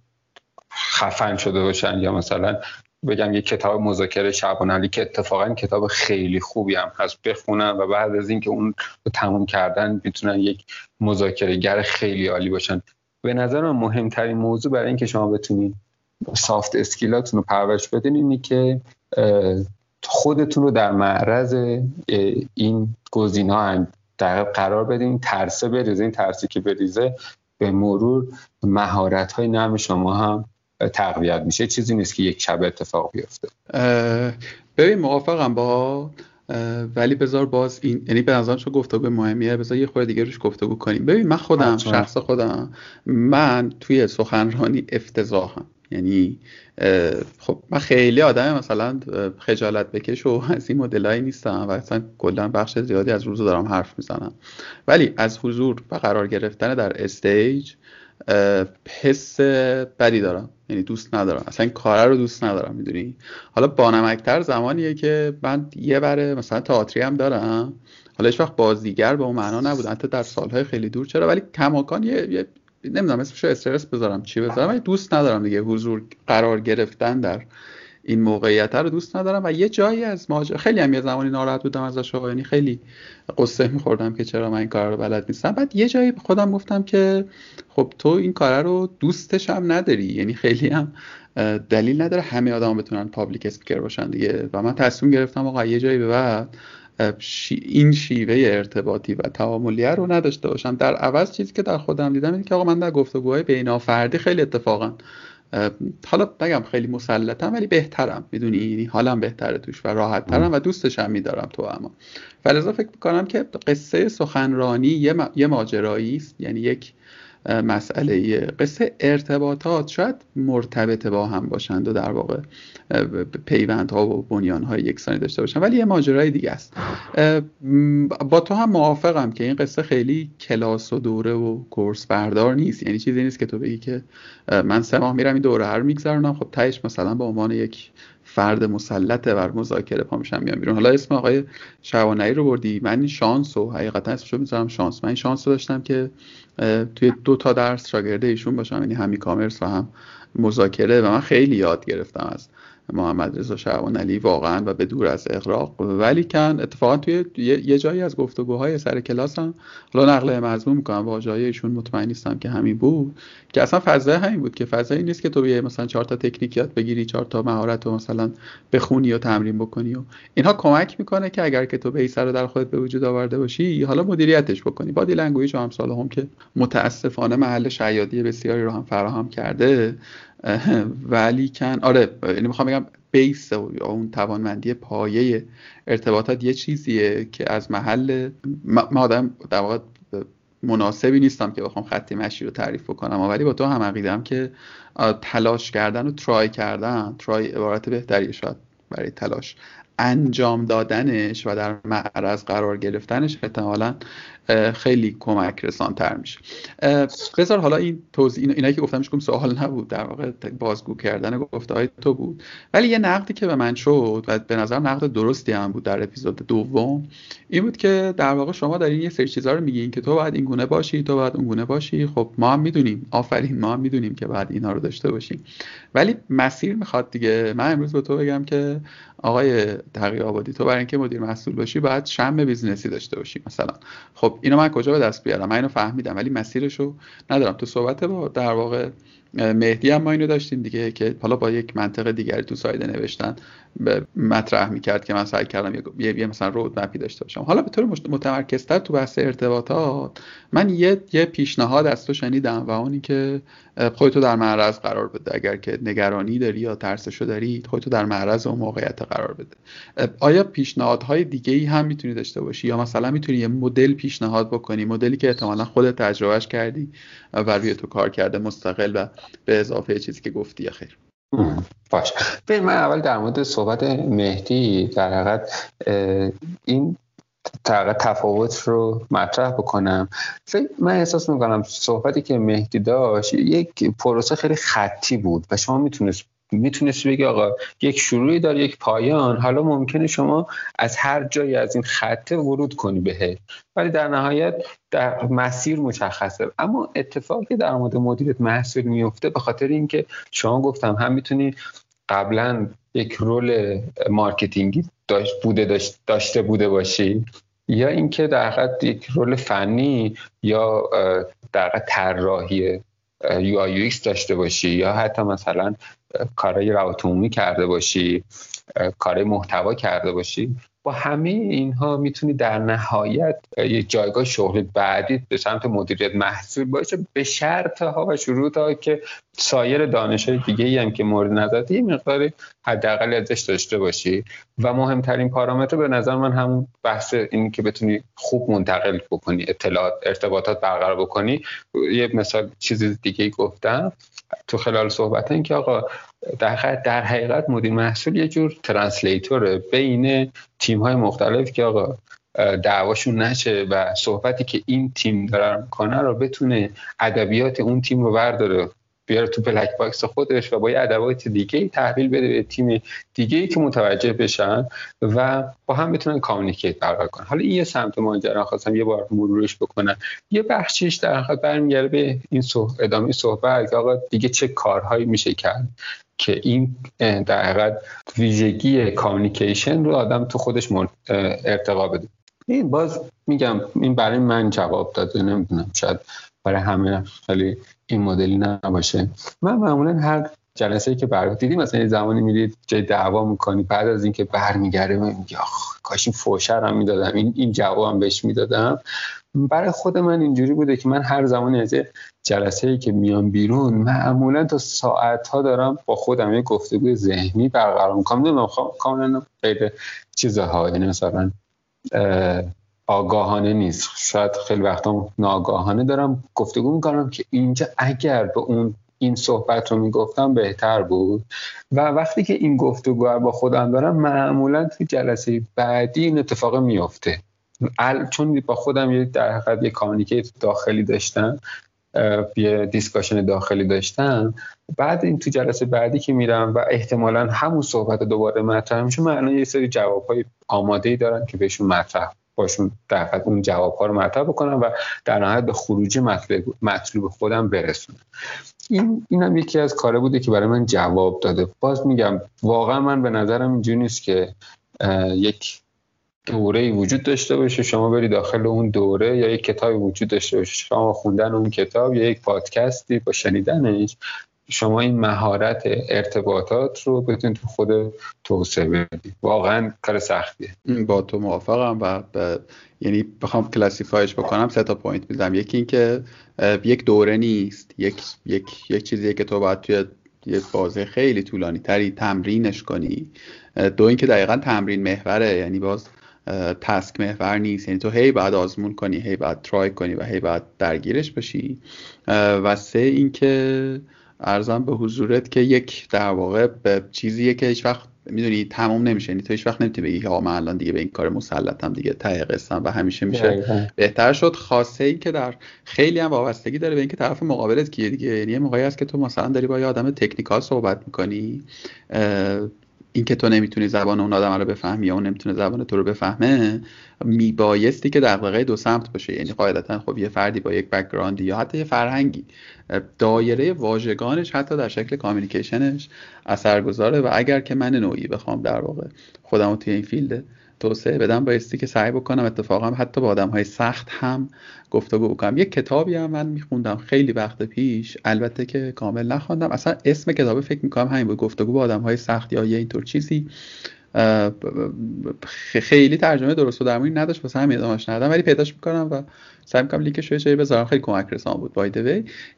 خفن شده باشن یا مثلا بگم یه کتاب مذاکره شعبان که اتفاقا کتاب خیلی خوبی هم هست بخونن و بعد از اینکه اون رو تموم کردن می‌تونن یک مذاکره گر خیلی عالی باشن. به نظر من مهمترین موضوع برای اینکه شما بتونید سافت اسکیلاتون رو پرورش بدین اینه که خودتون رو در معرض این گزینه در قرار بدین ترسه بریزه این ترسی که بریزه به مرور مهارت های نرم شما هم تقویت میشه. چیزی نیست که یک شب اتفاق بیفته. ببین موافقم با ولی بذار باز این یعنی به نظرم چون گفتگو مهمیه. بذار یه خورده دیگه روش گفتگو کنیم. ببین من خودم شخص خودم من توی سخنرانی افتضاحم. یعنی خب من خیلی آدم مثلا خجالت بکش و [laughs] از این مدلایی نیستم و اصلا کلا بخش زیادی از روزو دارم حرف می‌زنم. ولی از حضور و قرار گرفتن در استیج حس بدی دارم. یعنی دوست ندارم. اصلا این رو دوست ندارم می‌دونی؟ حالا بانمکتر زمانیه که من یه بره مثلا تئاتری هم دارم. حالا هیچ وقت بازیگر به اون معنا نبود. حتی در سالهای خیلی دور. چرا؟ ولی کماکان یه, یه نمی‌دونم اسمشو استرس بذارم چی بذارم؟ ولی دوست ندارم دیگه حضور قرار گرفتن در این موقعیت رو دوست ندارم و یه جایی از ماجرا خیلی هم یه زمانی ناراحت بودم ازش یعنی خیلی قصه میخوردم که چرا من این کار رو بلد نیستم. بعد یه جایی خودم گفتم که خب تو این کار رو دوستش هم نداری. یعنی خیلی هم دلیل نداره همه آدم بتونن پابلیک اسپیکر باشن دیگه. و من تصمیم گرفتم آقا یه جایی به بعد این شیوه ارتباطی و تعاملیه رو نداشته باشم. در عوض چیزی که در خودم دیدم اینه که آقا من در گفتگوهای بینافردی خیلی اتفاقا حالا بگم خیلی مسلطم ولی بهترم. می‌دونی؟ یعنی حالم بهتره توش و راحت ترم و دوستشم میدارم تو اما. فلزا فکر می‌کنم که قصه سخنرانی یه, یه ماجرایی است. یعنی یک مسئله قصه ارتباطات شاید مرتبط با هم باشند و در واقع پیوندها و بنیانهای یکسانی داشته باشن. ولی یه ماجرای دیگه است. با تو هم موافقم که این قصه خیلی کلاس و دوره و کورس بردار نیست. یعنی چیزی نیست که تو بگی که من سه ماه میرم این دوره هر میگذرونم. خب تهش مثلا به عنوان یک فرد مسلطه بر مذاکره پا میشم میام بیرون. حالا اسم آقای شوانعی رو بردی. من این شانس و حقیقتا اسمشو می‌ذارم شانس. من این شانس رو داشتم که توی دو تا درس شاگرد ایشون باشم. یعنی همی کامرس و هم مذاکره. و من خیلی یاد گرفتم از محمد رضا شعبان علی واقعا و به دور از اغراق ولی کن اتفاقا توی یه جایی از گفتگوهای سر کلاس هم حالا نقل مضمون می‌کنم با جای ایشون مطمئن نیستم که همین بود که اصلا فضای همین بود که فضایی نیست که تو بیای مثلا چهار تا تکنیک یاد بگیری چهار تا مهارت رو مثلا بخونی و تمرین بکنی و اینها کمک می‌کنه که اگر که تو base رو در خودت به وجود آورده باشی حالا مدیریتش بکنی. body language و امثالهم که متاسفانه محل شیادی بسیاری رو هم فراهم کرده. ولیکن آره یعنی می‌خوام بگم base یا اون توانمندی پایه ارتباطات یه چیزیه که از محل ما آدم در واقع مناسبی نیستم که بخوام خطی مشی رو تعریف بکنم ولی با تو هم عقیدم که تلاش کردن و ترای کردن ترای عبارت بهتری شاید برای تلاش انجام دادنش و در معرض قرار گرفتنش احتمالا خیلی کمک رسانتر میشه. بذار حالا این توضیح اینایی که گفتم کم سوال نبود. در واقع بازگو کردن گفته های تو بود. ولی یه نقدی که به من شد و به نظر نقد درستی هم بود در اپیزود دوم این بود که در واقع شما دارین یه سری چیزا رو میگین که تو باید این گونه باشی تو باید اون گونه باشی. خب ما هم می‌دونیم. آفرین ما هم می‌دونیم که باید اینها رو داشته باشیم. ولی مسیر می‌خواد دیگه. من امروز به تو بگم که آقای تقی آبادی تو برای اینکه مدیر محصول باشی باید شم بیزینسی داشته باشی مثلا. خب اینو من کجا به دست بیارم؟ من اینو فهمیدم ولی مسیرشو ندارم. تو صحبت با در واقع مهدی هم ما اینو داشتیم دیگه که حالا با یک منطقه دیگری تو سایده نوشتن مطرح می‌کرد که من سعی کردم یه, یه مثلا رود مپی داشته باشم. حالا به طور متمرکزتر تو بحث ارتباطات من یه یه پیشنهاد از تو شنیدم و اونی که خودتو در معرض قرار بده. اگر که نگرانی داری یا ترسشو داری خودتو در معرض اون موقعیت قرار بده. آیا پیشنهادهای دیگه ای هم می‌تونی داشته باشی؟ یا مثلا می‌تونی یه مدل پیشنهاد بکنی؟ مدلی که احتمالا خودت تجربهش کردی و روی تو کار کرده مستقل و به اضافه چیزی که گفتی خیر. باش. من اول در مورد صحبت مهدی در حقیقت این تفاوت رو مطرح بکنم. من احساس می‌کنم صحبتی که مهدی داشت یک پروسه خیلی خطی بود و شما می‌تونست می‌تونستی بگی آقا یک شروعی داره یک پایان. حالا ممکنه شما از هر جایی از این خطه ورود کنی بهش ولی در نهایت در مسیر مشخصه. اما اتفاقی در مورد مدیریت محصول میفته به خاطر اینکه شما گفتم هم می‌تونی قبلا یک role marketing ی داشت بوده داشته بوده باشی یا اینکه در حقیقت یک role فنی یا در طراحی UI داشته باشی یا حتی مثلا کارهای روابط عمومی کرده باشی کارهای محتوا کرده باشی. با همه اینها می‌تونی در نهایت یه جایگاه شغل بعدی به سمت مدیریت محصول باشه به شرط ها و شروط ها که سایر دانش های دیگه هم که مورد نظر یه مقداری حداقل ازش داشته باشی. و مهمترین پارامتر به نظر من همون بحث این که بتونی خوب منتقل بکنی اطلاعات ارتباطات برقرار بکنی. یه مثال چیز دیگه گفتم تو خلال صحبت این که آقا در, در حقیقت مدیر محصول یه جور translator ه بین تیم های مختلف که آقا دعواشون نشه و صحبتی که این تیم داره کنه رو بتونه ادبیات اون تیم رو برداره بیاره تو black box خودش و با یه ادوات دیگه تحویل بده به تیم دیگه ای که متوجه بشن و با هم بتونن communicate برقرار کنن. حالا این یه سمت ماجرا خواستم یه بار مرورش بکنم. یه بخشیش در حقیقت برمیگرده به این صحبت ادامه صحبت که آقا دیگه چه کارهایی میشه کرد. که این در حقیقت ویژگی کامیکیشن رو آدم تو خودش ارتقا بده. این باز میگم این برای من جواب داده نمی‌دونم شاید برای همه خیلی این مدلی نباشه. من معمولا هر جلسه که برات دیدی مثلا یه زمانی میرید جای دعوا می‌کنی بعد از اینکه برمیگرده میگی آخ کاش این فوشر هم می‌دادم این این جوابم بهش می‌دادم. برای خود من اینجوری بوده که من هر زمانی از جلسه ای که میام بیرون معمولا تا ساعت ها دارم با خودم یه گفتگوی ذهنی برقرار می‌کنم. نمی‌دونم کاملا غیر چیزها. یعنی مثلا آگاهانه نیست. شاید خیلی وقتا ناگاهانه دارم گفتگو می‌کنم که اینجا اگر به اون این صحبت رو می‌گفتم بهتر بود. و وقتی که این گفتگو با خودم دارم معمولا توی جلسه بعدی این اتفاق میفته چون با خودم یه در حقیقت یه communicate داخلی داشتم. یه discussion داخلی داشتم بعد این تو جلسه بعدی که میرم و احتمالا همون صحبت دوباره مطرح میشه من یه سری جوابهای آماده ای دارم که بهشون مطرح باشون در اون جواب ها رو مطرح بکنم و در نهایت به مطلوب, مطلوب خودم برسونم. این اینم یکی از کاره بوده که برای من جواب داده. باز میگم واقعا من به نظرم اینجوری نیست که یک دوره ای وجود داشته باشه. شما بری داخل اون دوره یا یک کتابی وجود داشته باشه. شما خوندن اون کتاب یا یک پادکستی با شنیدنش شما این مهارت ارتباطات رو بتونید تو خود توسعه بدید. واقعا کار سختیه. با تو موافقم و یعنی بخوام classify ش بکنم سه تا point میدم یکی اینکه یک دوره نیست. یک یک یک چیزیه که تو باید توی یه بازه خیلی طولانی تری تمرینش کنی. دو اینکه دقیقا تمرین محوره. یعنی باز تسک محور نیست. یعنی تو هی بعد آزمون کنی هی بعد ترای کنی و هی بعد درگیرش باشی و سه اینکه ارزم به حضورت که یک در واقع به چیزیه که هیچ وقت می‌دونی تموم نمیشه. یعنی تو هیچ وقت نمی‌تونی بگی ها من الان دیگه به این کار مسلطم دیگه ته قصم و همیشه میشه بهتر شد. خاصه ای که در خیلی هم وابستگی داره به اینکه طرف مقابلت کیه دیگه. یعنی یه موقعی هست که تو مثلا داری با یه آدم technical صحبت می‌کنی. اینکه تو نمی‌تونی زبان اون آدم رو بفهمی یا اون نمی‌تونه زبان تو رو بفهمه میبایستی که دغدغه دو سمت باشه یعنی قاعدتا خب یه فردی با یک background ی یا حتی یه فرهنگی. دایره واژگانش حتی در شکل communication ش اثرگذاره و اگر که من نوعی بخوام در واقع خودم رو توی این field توسعه بدم بایستی که سعی بکنم اتفاقا حتی با آدم های سخت هم گفتگو بکنم. یک کتابی هم من میخوندم خیلی وقت پیش البته که کامل نخواندم. اصلا اسم کتابه فکر می‌کنم همین بود گفتگو با آدم های سخت یا یه اینطور چیزی. خیلی ترجمه درست و درمونی نداشت واسه همین ادامهش ندادم ولی پیداش می‌کنم و سعی می‌کنم لینکش رو جایی بذارم. خیلی کمک رسان بود بای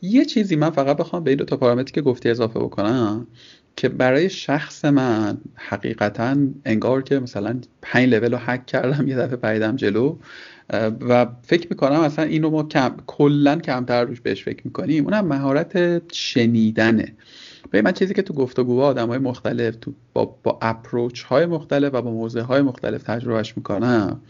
یه چیزی من فقط بخوام به این دو تا پارامتری که گفتی اضافه بکنم. که برای شخص من حقیقتا انگار که مثلا پنج لول رو حک کردم یه دفعه پیدم جلو و فکر می‌کنم اصلا اینو ما کم کلا کمتر روش بهش فکر می‌کنیم. اونم مهارت شنیدنه. به من چیزی که تو گفتگوها آدم های مختلف تو با, با اپروچ های مختلف و با موضوع های مختلف تجربهش می‌کنم.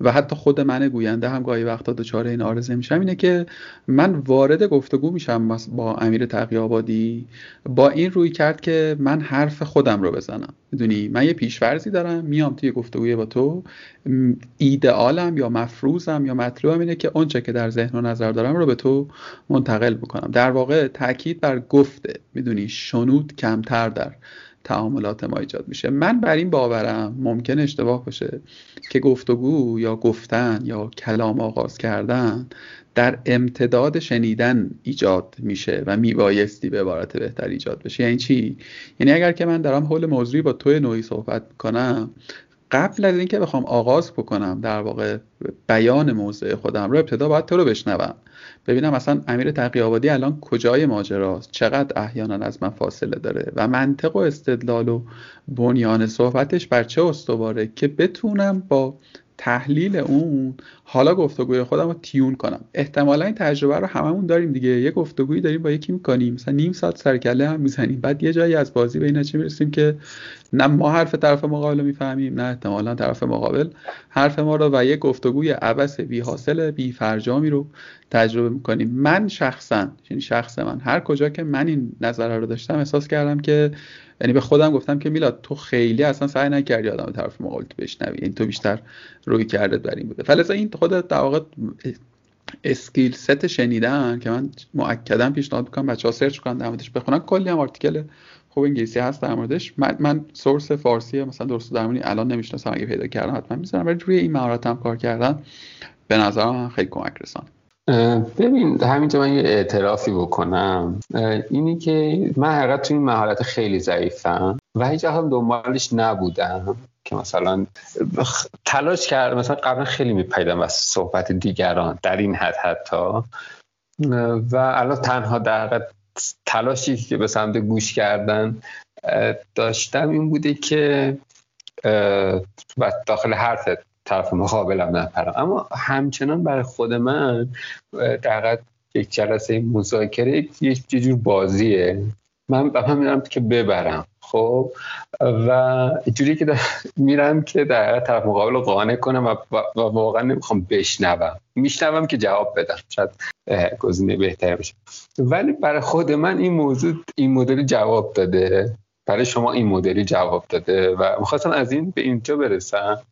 و حتی خود من گوینده هم گاهی وقتا دچار این آرزه میشم. اینه که من وارد گفتگو میشم با امیر تقیابادی با این روی کرد که من حرف خودم رو بزنم. می‌دونی؟ من یه پیشورزی دارم میام توی گفتگوی با تو. ایدئالم یا مفروضم یا مطلوبم اینه که اونچه که در ذهن و نظر دارم رو به تو منتقل بکنم. در واقع تاکید بر گفته. می‌دونی؟ شنود کمتر در تعاملات ما ایجاد میشه. من بر این باورم ممکن اشتباه باشه که گفتگو یا گفتن یا کلام آغاز کردن در امتداد شنیدن ایجاد میشه و میبایستی به عبارت بهتر ایجاد بشه. یعنی چی؟ یعنی اگر که من دارم حول موضوعی با توی نوعی صحبت می‌کنم قبل از اینکه بخوام آغاز بکنم در واقع بیان موضوع خودم رو ابتدا باید تو رو بشنوم. ببینم مثلا امیر تقی آبادی الان کجای ماجراست؟ چقدر احیانا از من فاصله داره و منطق و استدلال و بنیان صحبتش بر چه استواره که بتونم با تحلیل اون حالا گفتگوی خودم رو تیون کنم. احتمالا این تجربه رو هممون داریم دیگه. یه گفتگویی داریم با یکی می‌کنیم. مثلا نیم ساعت سرکله هم می‌زنیم. بعد یه جایی از بازی به این چه می‌رسیم که نه ما حرف طرف مقابل می‌فهمیم نه احتمالا طرف مقابل. حرف ما رو و یه گفتگوی عبس بی حاصل بی فرجامی رو تجربه می‌کنیم. من شخصا یعنی شخص من هر کجا که من این نظر رو داشتم احساس کردم که یعنی به خودم گفتم که میلاد تو خیلی اصلا سعی نکردی آدم طرف مقابل تو بشنوی. این تو بیشتر روی کرده بر این بوده. فلذا این خودش در واقع skill set شنیدن که من مؤکدا پیشنهاد می‌کنم بچه ها search کنن در موردش بخونن. کلی هم article خوب انگلیسی هست در موردش. من, من source فارسی مثلا درست درمونی الان نمی‌شناسم اگه پیدا کردم حتما می‌ذارم. ولی روی این مهارتم کار کردن به نظرم خیلی کمک رسان. ببین همینجا من یه اعترافی بکنم. اینی که من حقیقت تو این مهارت خیلی ضعیفم و هیچ هم دنبالش نبودم که مثلا تلاش کرد. مثلا قبلا خیلی میپیدم از صحبت دیگران در این حد حتی. و الان تنها در تلاشی که به سمت گوش کردن داشتم این بوده که داخل حرفت طرف مقابلم نپرم اما همچنان برای خود من در یک جلسه مذاکره یک جور بازیه. من به میرم که ببرم. خب و جوری که [laughs] میرم که در طرف مقابل رو قانع کنم و, و واقعا نمی‌خوام بشنوم. میشنوم که جواب بدم. شاید گزینه بهتر بشه ولی برای خود من این موضوع این مدل جواب داده. برای شما این مدلی جواب داده و می‌خواستم از این به اینجا برسم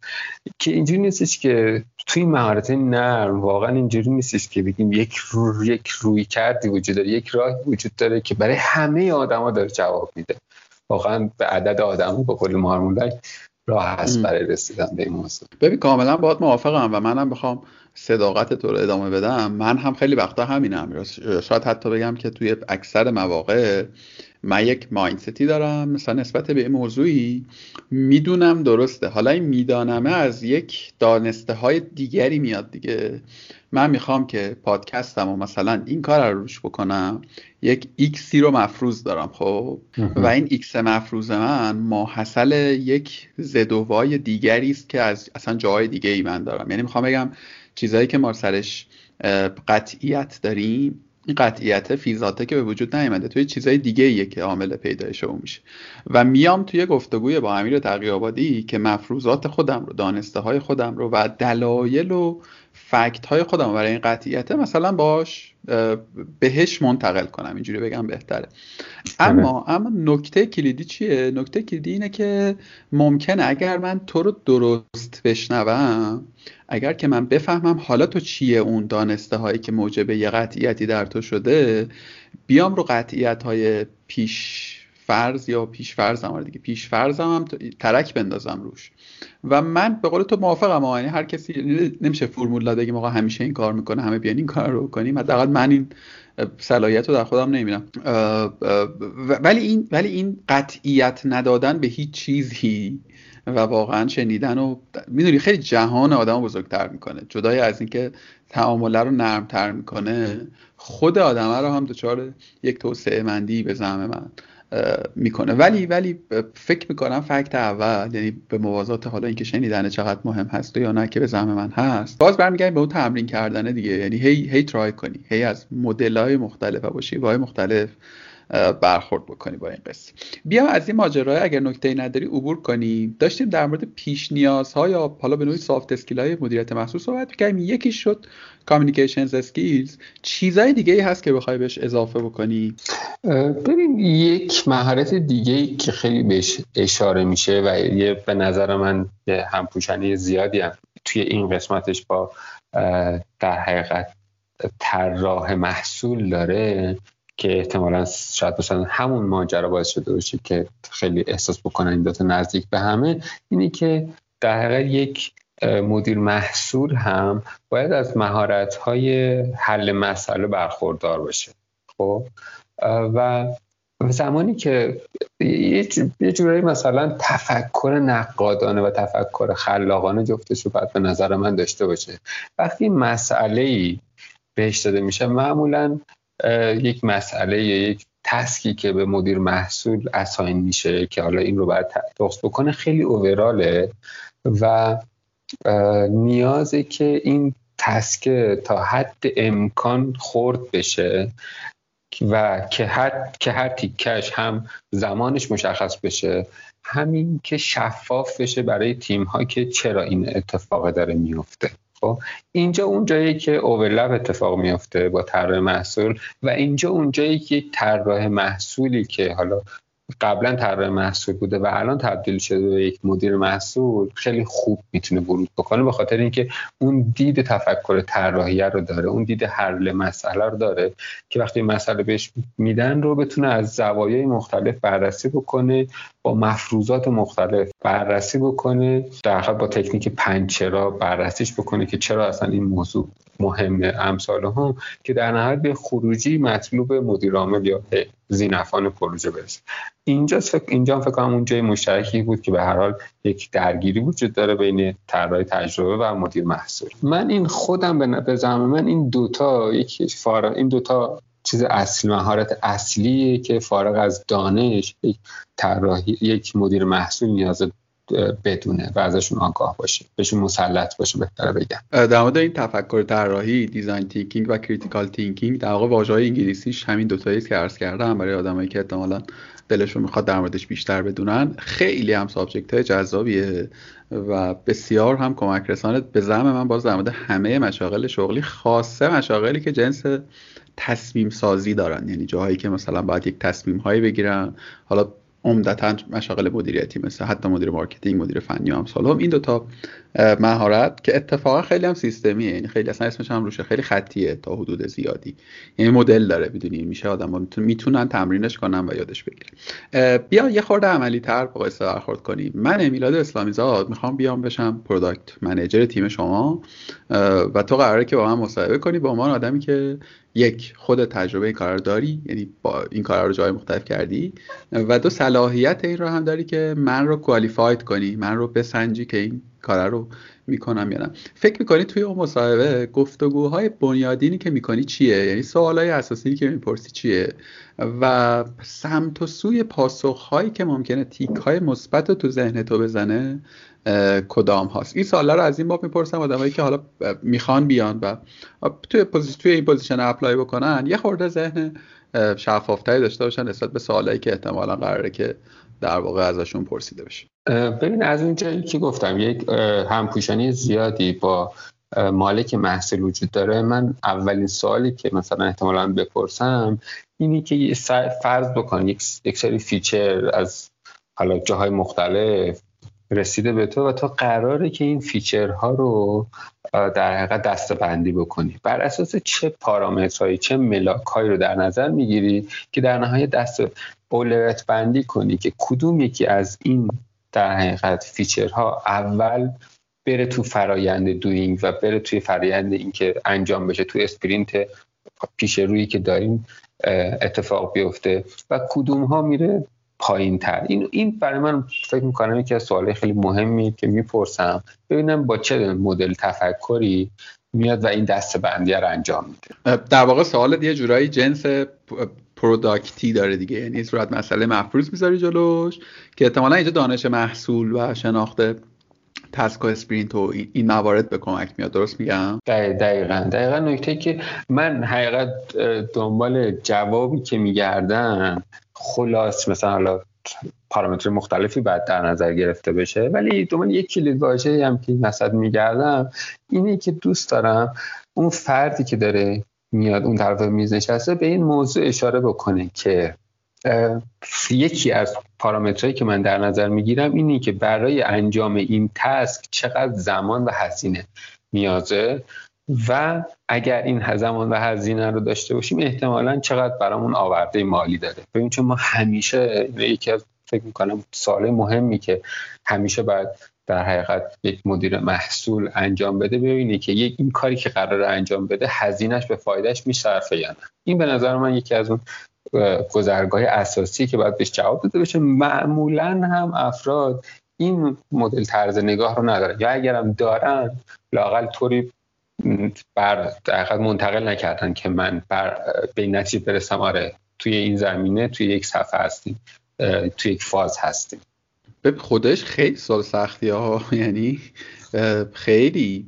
که اینجوری نیستش که توی مهارت نرم واقعا اینجوری نیستش که بگیم یک رو یک روی کردی وجود داره یک راه وجود داره که برای همه آدما داره جواب میده. واقعا به عدد آدم به قول مارمولک راه هست برای رسیدن به این موضوع. ببین کاملا باید موافقم و منم بخوام صداقت تو رو ادامه بدم. من هم خیلی وقتا همینم. شاید حتی بگم که توی اکثر مواقع من یک مایندستی دارم مثلا نسبت به این موضوعی می‌دونم درسته. حالا این میدانمه از یک دانسته های دیگری میاد دیگه. من می‌خوام که پادکستم و مثلا این کار رو روش بکنم یک ایکسی رو مفروض دارم خب؟ و این ایکس مفروض من ماحصل یک زدوای دیگری است که از اصلا جاهای دیگه ای من دارم. یعنی می‌خوام بگم چیزهایی که ما سرش قطعیت داریم این قطعیت فیزاته که به وجود نیامده توی چیزای دیگه ایه که عامل پیدایش اون میشه. و میام توی گفتگوی با امیر تقیابادی که مفروضات خودم رو دانسته های خودم رو و دلایل و فکت های خودم برای این قطعیت مثلا باش بهش منتقل کنم اینجوری بگم بهتره. اما اما نکته کلیدی چیه؟ نکته کلیدی اینه که ممکنه اگر من تو رو درست بشنوم اگر که من بفهمم حالا تو چیه اون دانسته هایی که موجب یه قطعیتی در تو شده بیام رو قطعیت های پیش فرض یا پیش فرضم آره دیگه. پیش فرضم هم ترک بندازم روش. و من به قول تو موافقم یعنی هر کسی نمیشه فرمول بگیم آقا همیشه این کار می‌کنه همه بیان این کار رو کنیم. حداقل من این صلاحیت رو در خودم نمی‌بینم. ولی این ولی این قطعیت ندادن به هیچ چیزی و واقعا شنیدن و می‌دونی خیلی جهان آدم بزرگتر می‌کنه. جدای از اینکه تعامله رو نرمتر می‌کنه خود آدمه رو هم دچار یک توسعه مندی به زعم من. می‌کنه. ولی ولی فکر می‌کنم fact اول یعنی به موازات حالا اینکه شنیدن چقدر مهم هست یا نه که به زعم من هست باز برمیگردیم به اون تمرین کردنه دیگه. یعنی هی هی try کنی هی از مدل های مختلف باشی way مختلف برخورد بکنی با این قصه. بیا از این ماجرا اگر نکته نداری عبور کنیم داشتیم در مورد پیش نیازها یا حالا به نوعی soft skill های مدیریت محصول صحبت می‌کردیم. یکی شد communications skills چیزای دیگه ای هست که بخوای بهش اضافه بکنی؟ ببین یک مهارت دیگه که خیلی بهش اشاره میشه و یه به نظر من همپوشنی زیادی هم توی این قسمتش با در حقیقت طراح محصول داره که احتمالا شاید مثلا همون ماجرا باعث شده باشه که خیلی احساس بکنن این دوتا نزدیک به همه. اینه که در حقیقت یک مدیر محصول هم باید از مهارت های حل مسئله برخوردار باشه. خب؟ و زمانی که یه جورایی مثلا تفکر نقادانه و تفکر خلاقانه جفتش رو باید به نظر من داشته باشه. وقتی مسئله ای بهش داده میشه معمولا یک مسئله یا یک تسکی که به مدیر محصول اساین میشه که حالا این رو باید درست بکنه خیلی اووراله و نیازه که این تسک تا حد امکان خورد بشه و که هر که هر تیکش هم زمانش مشخص بشه. همین که شفاف بشه برای تیم ها که چرا این اتفاق داره میفته خب اینجا اون جایی که اوورلپ اتفاق میفته با طراح محصول و اینجا اون جایی که طراح محصولی که حالا قبلا طراح محصول بوده و الان تبدیل شده به یک مدیر محصول خیلی خوب می‌تونه ورود بکنه به خاطر اینکه اون دید تفکر طراحی رو داره اون دید حل مسئله رو داره که وقتی مسئله بهش میدن رو بتونه از زوایای مختلف بررسی بکنه با مفروضات مختلف بررسی بکنه در با تکنیک پنچرا بررسیش بکنه که چرا اصلا این موضوع مهمه. امثال هم که در نهایت به خروجی مطلوب مدیر عامل یا ذینفعان پروژه برسه. اینجا فکر اینجا فکر کنم اون جای مشترکی بود که به هر حال یک درگیری وجود داره بین طراح تجربه و مدیر محصول. من این خودم به زعم من این دوتا یک فارغ این دوتا چیز اصل مهارت اصلیه که فارغ از دانش یک طراحی یک مدیر محصول نیاز بدونه و ازشون آگاه باشه بهشون مسلط باشه بهتره بگم. در مورد این تفکر طراحی design thinking و critical thinking در واقع واژه‌های انگلیسیش همین دو تایی که عرض کردم برای آدمایی که احتمالاً دلشون می‌خواد در موردش بیشتر بدونن. خیلی هم subject های جذابیه و بسیار هم کمک رسانه به زعم من باز در مورد همه مشاغل شغلی خاصه مشاغلی که جنس تصمیم سازی دارن. یعنی جاهایی که مثلا باید یک تصمیم هایی بگیرن. حالا عمدتا مشاغل مدیریتی مثل حتی مدیر marketing مدیر فنی و امثال. این دوتا مهارت که اتفاقا خیلی هم سیستمیه. یعنی خیلی اصلا اسمش هم روشه. خیلی خطیه تا حدود زیادی. یعنی مدل داره. می‌دونی؟ میشه آدم می‌تونن تمرینش کنن و یادش بگیرن. بیا یه خورده عملی تر با قصه برخورد کنیم. من میلاد اسلامی زاد می‌خوام بیام بشم product manager تیم شما. و تو قراره که با من مصاحبه کنی. به عنوان آدمی که یک خود تجربه کار رو داری؟ یعنی یا این کار رو جای مختلف کردی؟ و دو صلاحیت این رو هم داری که من رو qualified کنی من رو بسنجی که این کار رو می‌کنم یا نه. فکر می‌کنی توی اون مصاحبه گفتگوهای بنیادینی که می‌کنی چیه؟ یعنی سوالای اساسی که می‌پرسی چیه؟ و سمت و سوی پاسخهایی که ممکنه تیک های مثبت رو تو ذهن تو بزنه کدام هاست. این سوالا رو از این باب می‌پرسم آدمایی که حالا می‌خوان بیان و توی توی این position apply بکنن یه خورده ذهن شفافتری داشته باشن نسبت به سوالایی که احتمالا قراره که در واقع ازشون پرسیده بشه. ببین از اونجایی که گفتم؟ یک همپوشانی زیادی با مالک محصول وجود داره. من اولین سوالی که مثلا احتمالا بپرسم اینی که فرض بکن یک سری feature از حالا جاهای مختلف رسیده به تو و تو قراره که این feature ها رو در حقیقت دسته بندی بکنی. بر اساس چه پارامترهایی چه ملاکهایی رو در نظر می‌گیری که در نهایت دست اولویت بندی کنی که کدوم یکی از این در حقیقت feature ها اول بره تو فرایند doing و بره توی فرایند اینکه انجام بشه تو sprint پیش روی که داریم اتفاق بیفته و کدوم ها میره پایین تر این این برای من فکر می‌کنم یکی از خیلی مهمی که می‌پرسم. ببینم با چه مدل تفکری میاد و این دسته بندی رو انجام میده. در واقع سوال یه جورایی جنس product ی داره دیگه. یعنی صورت مسئله مفروض می‌ذاری جلوش که احتمالا اینجا دانش محصول و شناخت task و sprint و این موارد به کمک میاد درست میگم؟ دقیقا. دقیقا نکته که من حقیقت دنبال جوابی که میگردم خلاص مثلا حالا پارامتر مختلفی باید در نظر گرفته بشه ولی دومان یک کلید واژه هم که نصد میگردم اینه که دوست دارم اون فردی که داره میاد اون طرف میز نشسته به این موضوع اشاره بکنه که یکی از پارامترهایی که من در نظر می‌گیرم اینه که برای انجام این تسک چقدر زمان و هزینه نیازه و اگر این زمان و هزینه رو داشته باشیم احتمالا چقدر برامون آورده مالی داره ببین چون ما همیشه یکی از فکر می‌کنم سال مهمی که همیشه باید در حقیقت یک مدیر محصول انجام بده ببینی که یک این کاری که قرار انجام بده هزینهش به فایدهش میصرفه یا نه. این به نظر من یکی از اون گذرگاه اساسی که باید بهش جواب داده بشه معمولا هم افراد این مدل طرز نگاه رو ندارن. یا اگرم دارن لاقل طوری بر منتقل نکردن که من بر به این نتیجه برسم آره توی این زمینه توی یک صفحه هستیم توی یک فاز هستیم. به خودش خیلی سال سختی ها یعنی خیلی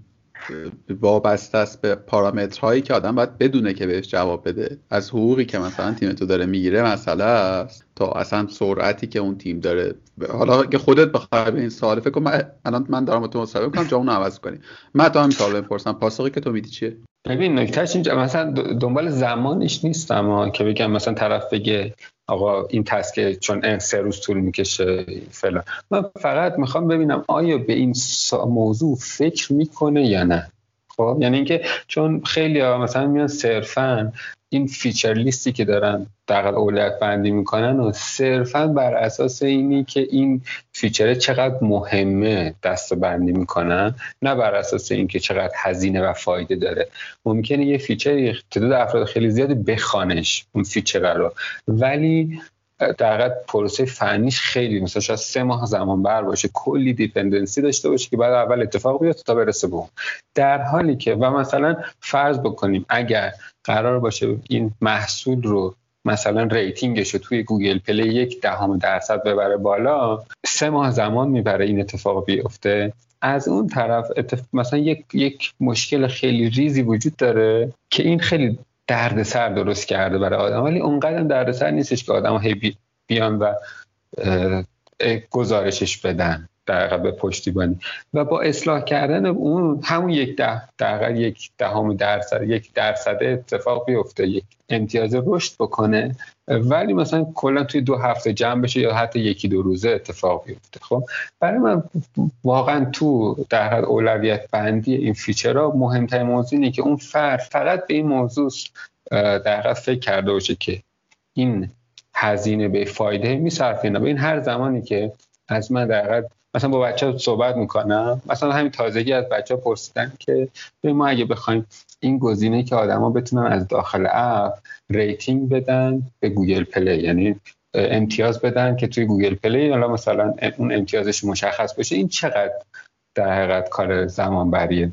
وابسته است به پارامترهایی که آدم باید بدونه که بهش جواب بده. از حقوقی که مثلا تیم تو داره می‌گیره مسئله است. تا اصلا سرعتی که اون تیم داره. حالا که خودت بخوای به این سوال فکر کنم الان من دارم تو مصاحبه می‌کنم جامون عوض کنی. من تا همین سوال بپرسم. پاسخی که تو میدی چیه؟ ببین نکتهش اینجا مثلا دنبال زمانش نیستم که بگم مثلا طرف بگه آقا این task چون سه روز طول می‌کشه فلان. من فقط می‌خوام ببینم آیا به این موضوع فکر می‌کنه یا نه. خب یعنی اینکه چون خیلی ها مثلا میان صرفا این feature list ی که دارن در اولویت بندی می‌کنن و صرفا بر اساس اینی که این feature ه چقدر مهمه دسته بندی می‌کنن نه بر اساس اینکه چقدر هزینه و فایده داره. ممکنه یه feature تعداد افراد خیلی زیادی بخوانش اون feature رو. ولی در پروسه فنیش خیلی مثلا شاید سه ماه زمان بر باشه کلی dependency داشته باشه که بعد اول اتفاق بیفته تا برسه به در حالی که و مثلا فرض بکنیم اگر قرار باشه این محصول رو مثلا rating ش رو توی Google Play یک دهم درصد ببره بالا سه ماه زمان می‌بره این اتفاق بیفته. از اون طرف مثلا یک یک مشکل خیلی ریزی وجود داره که این خیلی دردسر درست کرده برای آدم. ولی اونقدر دردسر نیستش که آدم هی بیان و گزارشش بدن دقیقا به پشتیبانی. و با اصلاح کردن اون همون یک ده دقیقا یک دهم درصد یک درصد اتفاق بیفته یک امتیاز رشد بکنه. ولی مثلا کلا توی دو هفته جمع بشه یا حتی یکی دو روزه اتفاق بیفته خب؟ برای من واقعا تو در حد اولویت بندی این فیچرها مهمترین موضوع اینه که اون فرد فقط به این موضوع در فکر کرده باشه که این هزینه به فایده میصرفه به این هر زمانی که از من در مثلا با بچه صحبت می‌کنم مثلا همین تازگی از بچه پرسیدن که ما اگه بخوایم این گزینه که آدما بتونن از داخل اپ rating بدن به Google Play. یعنی امتیاز بدن که توی Google Play. حالا مثلا اون امتیازش مشخص بشه. این چقدر در حقیقت کار زمان بریه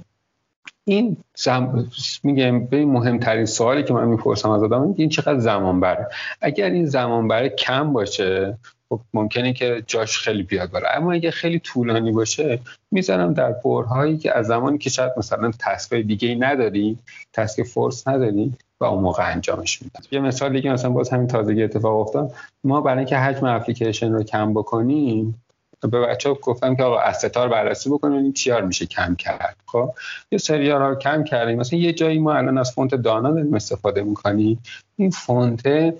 این زم... میگم به مهمترین سوالی که من می‌پرسم از آدم این چقدر زمان بره اگر این زمان بریه کم باشه خب ممکنه که جاش خیلی بیاد بالا. اما اگه خیلی طولانی باشه می‌زنم در برهه‌هایی که از زمانی که شاید مثلا task ای دیگه ای نداری task force نداری و اون موقع انجامش میدن یه مثال دیگه مثلا باز همین تازگی اتفاق افتاد. ما برای اینکه حجم اپلیکیشن رو کم بکنیم به بچه ها گفتم که آقا از ساختار بررسی بکنیم این چیا رو میشه کم کرد. خب یه سریا رو کم کردیم. مثلا یه جایی ما الان از فونت دانا داریم استفاده می‌کنیم. این فونت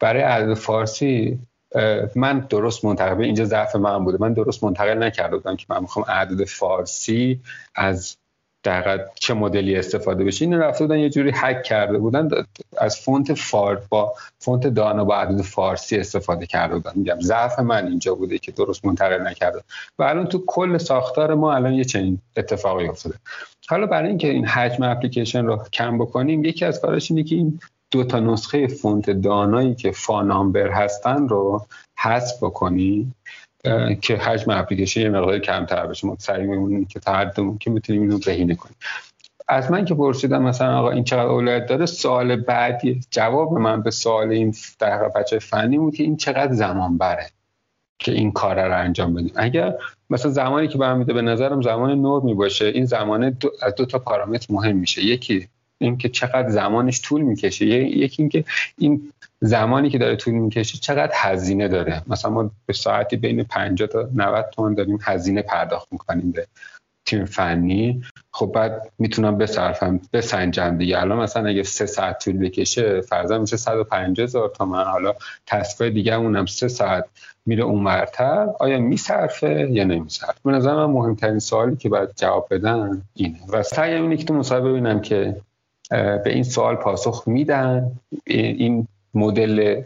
برای عدد فارسی من درست منتقل اینجا ضعف من بوده. من درست منتقل نکرده بودم که من می‌خوام عدد فارسی از دقیقا چه مدلی استفاده بشه. این رفته بودن یه جوری حک کرده بودن از فونت فار با فونت دانا با عدد فارسی استفاده کرده بودن. میگم ضعف من اینجا بوده که درست منتقل نکرده و الان تو کل ساختار ما الان یه چنین اتفاقی افتاده. حالا برای اینکه این حجم اپلیکیشن رو کم بکنیم یکی از کاراش اینه که این دو تا نسخه فونت دانایی که فانامبر هستن رو حذف بکنی که حجم اپلیکیشن یه مقدار کمتر بشه. ما سعی میمونیم که حد که می‌تونیم اینو بهینه کنیم. از من که پرسیدم مثلا آقا این چقدر اولویت داره سوال بعدی جواب من به سوال این در بچه فنی بود که این چقدر زمان بره که این کار رو انجام بدیم. اگر مثلا زمانی که برمیده به نظرم زمان نرمی باشه این زمان دو از دو تا پارامتر مهم میشه. یکی اینکه چقدر زمانش طول می‌کشه. یکی اینکه این زمانی که داره طول می‌کشه چقدر هزینه داره. مثلا ما به ساعتی بین 50 تا 90 تومن داریم هزینه پرداخت می‌کنیم به تیم فنی. خب بعد می‌تونم بصرفم بسنجم دیگه. الان مثلا اگه سه ساعت طول بکشه فرضا میشه 150 هزار تومن حالا تصفیه دیگه اونم سه ساعت میره اونورتر. آیا میصرفه یا نمیصرفه؟ به نظر من مهمترین سوالی که باید جواب بدن اینه. و سعی اینه که تو مصاحبه ببینم که به این سوال پاسخ میدن؟ این مدل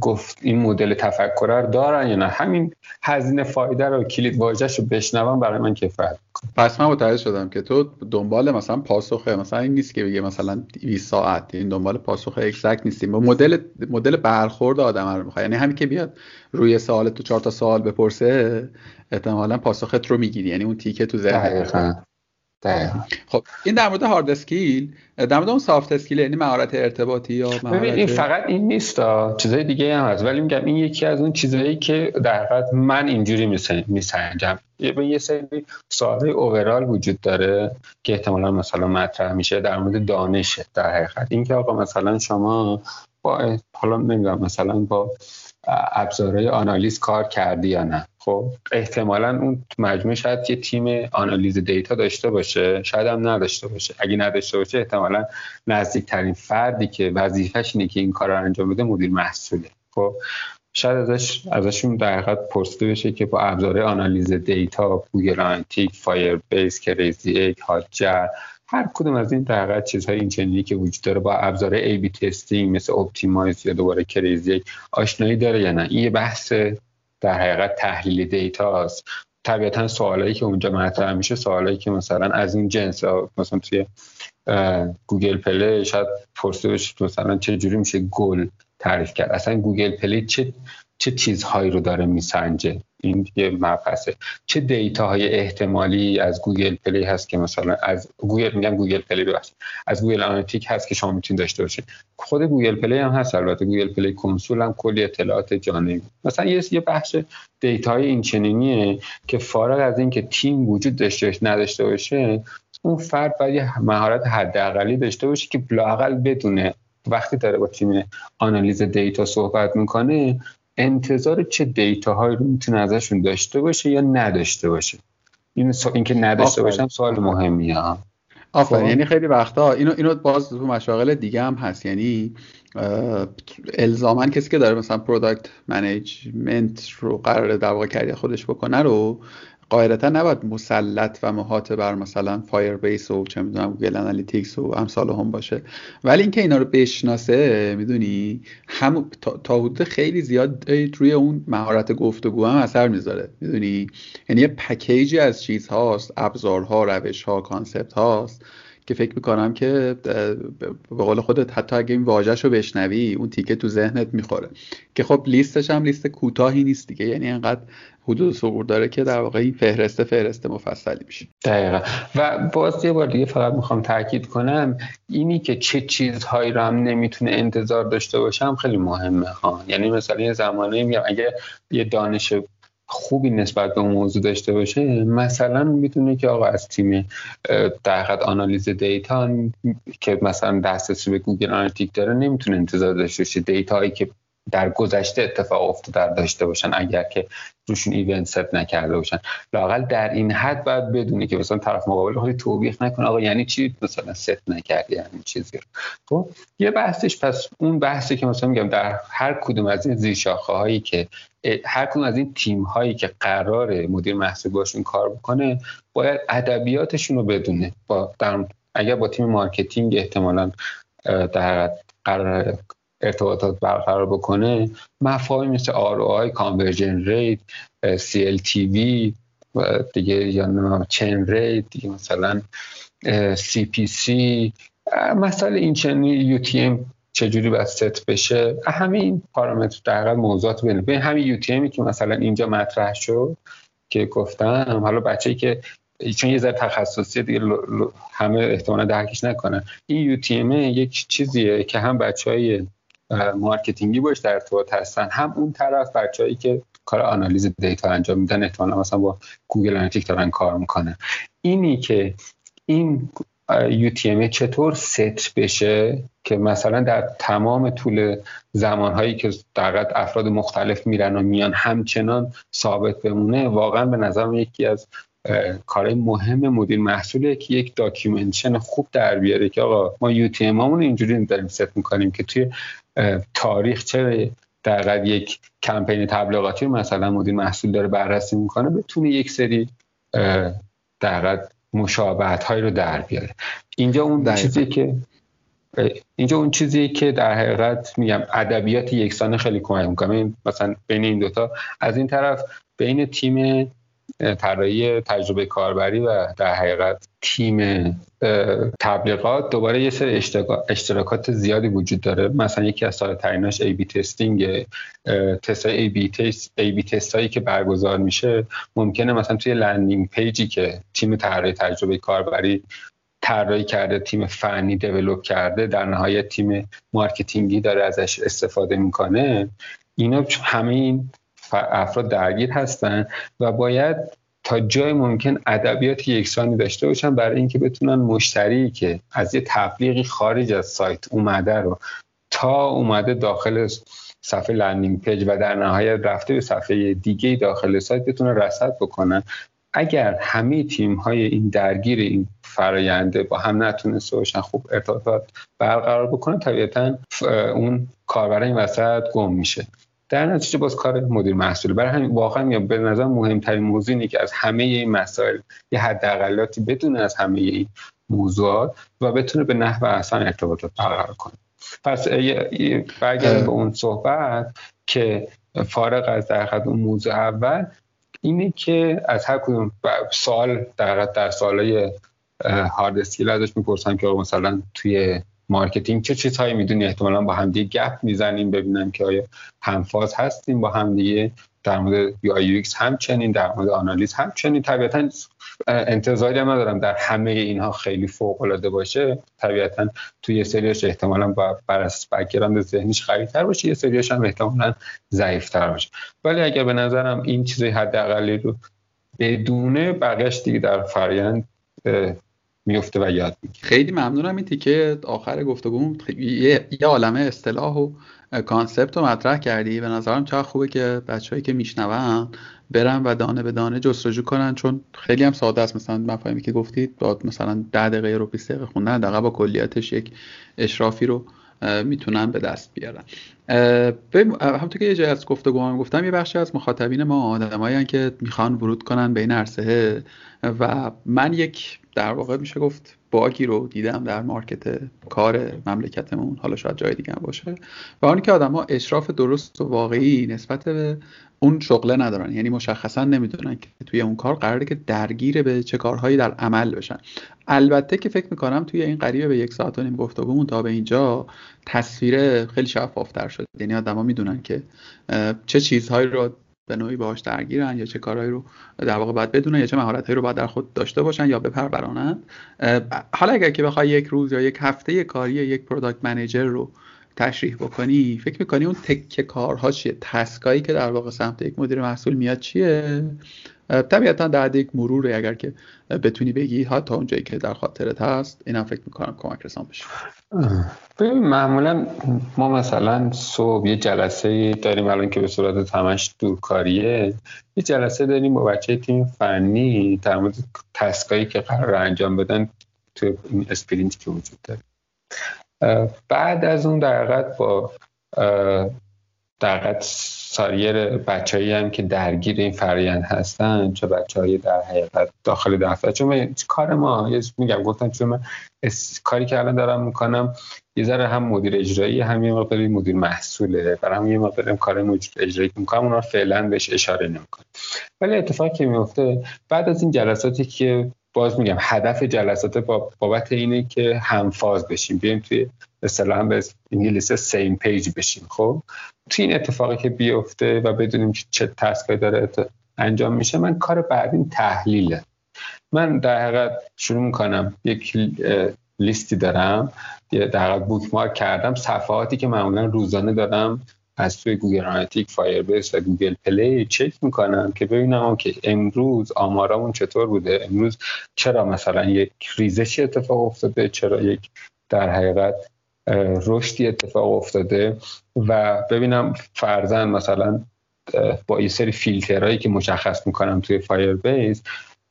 گفت این مدل تفکر رو دارن یا نه؟ همین هزینه فایده رو کلید واژه‌ش رو بشنوم برای من کفایت پس من متوجه شدم که تو دنبال مثلا پاسخ مثلا این نیست که بگه مثلا 20 ساعت این دنبال پاسخ اکزکت نیستیم. مدل مدل برخورد آدم رو می‌خواد یعنی همین که بیاد روی سوال تو چهار تا سوال بپرسه احتمالا پاسخت رو می‌گیری. یعنی اون تیکه تو ذهنت خب این در مورد hard skill در مورد اون soft skill یعنی مهارت ارتباطی یا مهارت این فقط این نیست چیزای دیگه هم هست. ولی میگم این یکی از اون چیزایی که در حقیقت من اینجوری میسنجم. یه سری سوال overall وجود داره که احتمالا مثلا مطرح میشه در مورد دانش در حقیقت. اینکه آقا مثلا شما با حالا نمی‌دونم مثلا با ابزارهای آنالیز کار کردی یا نه. خب احتمالا اون مجموعه شاید یه تیم آنالیز data داشته باشه شاید هم نداشته باشه. اگه نداشته باشه احتمالا نزدیکترین فردی که وظیفش اینه که این کار رو انجام بده مدیر محصوله. خب شاید ازش ازشون در حقیقت پرسیده بشه که با ابزار آنالیز data Google Analytic Firebase Crazy Egg Hotjar هر کدوم از این در چیزهای این چنینی که وجود داره با ابزار A/B testing مثل Optimize یا دوباره Crazy آشنایی داره یا نه. این یه بحث در حقیقت تحلیل data است. طبیعتا سوالایی که اونجا مطرح میشه سوالایی که مثلا از این جنس مثلا توی Google Play شاید بشه مثلا چه جوری میشه گل تعریف کرد. اصلا Google Play چه چه چیزهایی رو داره میسنجه؟ این یه مبحثه چه data های احتمالی از Google Play هست که مثلا از گوگل میگم Google Play ببخشید. از Google Analytic هست که شما می‌تونید داشته باشید. خود Google Play هم هست البته. Google Play Console هم کلی اطلاعات جانبی مثلا یه یه بخش data های این چنینیه که فارغ از اینکه تیم وجود داشته باشه نداشته باشه اون فرد باید مهارت حداقلی داشته باشه که لاقل بدونه. وقتی داره با تیم آنالیز data صحبت می‌کنه انتظار چه data هایی رو می‌تونه ازشون داشته باشه یا نداشته باشه؟ این اینکه نداشته باشم سوال مهمیه آفرین. خب. یعنی خیلی وقتا اینو اینو باز تو مشاغل دیگه هم هست. یعنی الزاما کسی که داره مثلا product management رو قراره در واقع career خودش بکنه رو قاعدتا نباید مسلط و محاط بر مثلا Firebase و چه می‌دونم Google Analytics و امثال هم باشه. ولی اینکه اینا رو بشناسه می‌دونی؟ هم تا حدود خیلی زیاد روی اون مهارت گفتگو هم اثر می‌ذاره می‌دونی؟ یعنی یه package ی از چیزهاست ابزارها روشها concept هاست که فکر می‌کنم که به قول خودت حتی اگه این واژهش رو بشنوی اون تیکه تو ذهنت می‌خوره. که خب لیستش هم لیست کوتاهی نیست دیگه یعنی انقدر حدود صغور داره که در واقع این فهرسته فهرسته مفصلی میشه. دقیقا. و باز یه بار دیگه فقط می‌خوام تاکید کنم اینی که چه چیزهایی رو هم نمی‌تونه انتظار داشته باشم خیلی مهمه ها. یعنی مثلا یه زمانی میگم اگه یه دانش خوبی نسبت به اون موضوع داشته باشه مثلا می‌تونه که آقا از تیم در آنالیز دیتا که مثلا دسترسی به Google Analytic داره نمی‌تونه انتظار داشته باشه. data یی که در گذشته اتفاق افتاده داشته باشن اگر که روشون event set نکرده باشن. لاقل در این حد باید بدونی که مثلا طرف مقابل خودی توبیخ نکنه آقا یعنی چی مثلا ست نکردی یعنی چیزی خب یه بحثش پس اون بحثی که مثلا میگم در هر کدوم از این زیرشاخه هایی که هر کدوم از این تیم هایی که قرار مدیر محصول باشون کار بکنه باید ادبیاتشون رو بدونه. با در اگر با تیم marketing احتمالا در قرار ارتباطات برقرار بکنه مفاهیم مثل ROI conversion rate CLTV دیگه یا churn rate دیگه مثلا CPC مسئله این چنین UTM چجوری باید ست بشه؟ همین پارامتر در موضوعات بینه به همین UTM ی که مثلا اینجا مطرح شد که گفتم حالا بچه‌ای که چون یه ذره تخصصی دیگه همه احتمالا درکش نکنن. این UTM یک چیزیه که هم بچه های مارکتینگی باش در ارتباط هستن. هم اون طرف بچههایی که کار آنالیز دیتا انجام میدن احتمالا مثلا با Google Analytic دارن کار می‌کنن. اینی که این UTM چطور ست بشه که مثلا در تمام طول زمانهایی که در افراد مختلف میرن و میان همچنان ثابت بمونه واقعا به نظرم یکی از کارهای مهم مدیر محصوله که یک documentation خوب در بیاره که آقا ما UTM مون اینجوری داریم ست می‌کنیم که توی تاریخ چه در یک کمپین تبلیغاتی رو مثلا مدیر محصول داره بررسی می‌کنه بتونه یک سری در مشابهت هایی رو در بیاره. اینجا اون چیزی که اینجا اون چیزی که در حقیقت میگم ادبیات یکسان خیلی کمک می‌کنه. مثلا بین این دوتا از این طرف بین تیم طراحی تجربه کاربری و در حقیقت تیم تبلیغات دوباره یه سری اشتراکات زیادی وجود داره. مثلا یکی از سال تریناش A/B testing تست A/B test A/B test هایی که برگزار میشه ممکنه مثلا توی landing page ی که تیم طراحی تجربه کاربری طراحی کرده تیم فنی develop کرده در نهایت تیم مارکتینگی داره ازش استفاده می‌کنه. اینا همه این افراد درگیر هستن و باید تا جای ممکن ادبیات یکسانی داشته باشن برای اینکه بتونن مشتری که از یه تبلیغی خارج از سایت اومده رو تا اومده داخل صفحه landing page و در نهایت رفته به صفحه دیگه داخل سایت بتونه رصد بکنن. اگر همه تیم های این درگیر این فراینده با هم نتونسته باشن خوب ارتباطات برقرار بکنن طبیعتا اون کاربر این وسط گم میشه. در نتیجه باز کار مدیر محصول برای همین واقعا میاد به نظر مهمترین موضوع اینه که از همه این مسائل یه حداقلاتی بدونه از همه این موضوعات و بتونه به نحو احسن ارتباطات برقرار کنه. پس برگردیم به اون صحبت که فارغ از در اون موضوع اول اینه که از هر کدوم سوال در در سوالای hard skill ازش می‌پرسن که مثلا توی مارکتینگ چه چیزهایی می‌دونی؟ احتمالا با همدیگه گپ می‌زنیم ببینم که آیا همفاز هستیم با همدیگه در مورد UI همچنین در مورد آنالیز همچنین. طبیعتا انتظاری هم ندارم در همه اینها خیلی فوق العاده باشه. طبیعتا توی یه سریاش احتمالا با بر اساس background ذهنیش تر باشه. یه سریاش هم احتمالا تر باشه. ولی اگر به نظرم این چیزای حداقلی رو بدونه بقیش دیگه در فرایند میفته و یاد می‌گیره. خیلی ممنونم این تیکه آخر گفتگو. یه, عالمه اصطلاح و کانسپت رو مطرح کردی. به نظرم چقدر خوبه که بچههایی که میشنون برن و دانه به دانه جستجو کنن. چون خیلی هم ساده است. مثلا مفاهیمی که گفتید با مثلا 10 دقیقه رو 20 دقیقه خوندن دقیقا با کلیتش یک اشرافی رو می‌تونن به دست بیارن. همونطور که یه جای از گفتگو هم گفتم یه بخشی از مخاطبین ما آدمایی که می‌خوان ورود کنن به این عرصه. و من یک در واقع میشه گفت باگی رو دیدم در مارکت کار مملکتمون. حالا شاید جای دیگه باشه. و آنی که آدم اشراف درست و واقعی نسبت به اون شغله ندارن. یعنی مشخصا نمی‌دونن که توی اون کار قراره که درگیر به چه کارهایی در عمل بشن. البته که فکر می‌کنم توی این قریبه به یک ساعت و نیم گفتگومون تا به اینجا تصویر خیلی شفافتر شد یعنی آدما می‌دونن که چه چیزهایی رو به نوعی باهاش درگیرن یا چه کارهایی رو در واقع باید بدونن یا چه مهارتهایی رو باید در خود داشته باشن یا بپرورانند. حالا اگر که بخوای یک روز یا یک هفته کاری یک پروداکت منیجر رو تشریح بکنی فکر می‌کنی اون تکه کارها چیه؟ تسکایی که در واقع سمت یک مدیر محصول میاد چیه؟ طبیعتا در یک مرور اگر که بتونی بگی ها تا اونجایی که در خاطرت هست اینم فکر می‌کنم کمک رسان بشه. ببین معمولا ما مثلا صبح یه جلسه داریم الان که به صورت تمش دورکاریه یه جلسه داریم با بچه تیم فنی در مورد تسکایی که قرار انجام بدن تو این اسپرینت که وجود داره. بعد از اون در با در سایر بچههایی هم که درگیر این فرایند هستن چه بچه های در حقیقت داخل دفتر چون کار ما میگم گفتم چون من کاری که الان دارم می‌کنم یه ذره هم مدیر اجرایی هم یه مقداری مدیر محصوله برام یه مقداری کار مدیر اجرایی که می‌کنم اونا فعلا بهش اشاره نمی‌کنم ولی اتفاقی که میفته بعد از این جلساتی که باز میگم هدف جلسات با بابت اینه که همفاز بشیم. بیایم توی اصطلاحا به انگلیسی سیم پیج بشیم. خب؟ توی این اتفاقی که بیفته و بدونیم که چه تسکایی داره انجام میشه من کار بعدین تحلیله. من در حقیقت شروع می‌کنم. یک لیستی دارم. در حقیقت bookmark کردم. صفحاتی که معمولا روزانه دارم. از توی Google Analytic Firebase و Google Play چک می‌کنم که ببینم که امروز آمارامون چطور بوده؟ امروز چرا مثلا یک ریزشی اتفاق افتاده؟ چرا یک در حقیقت رشدی اتفاق افتاده؟ و ببینم فرضا مثلا با یه سری فیلترهایی که مشخص می‌کنم توی Firebase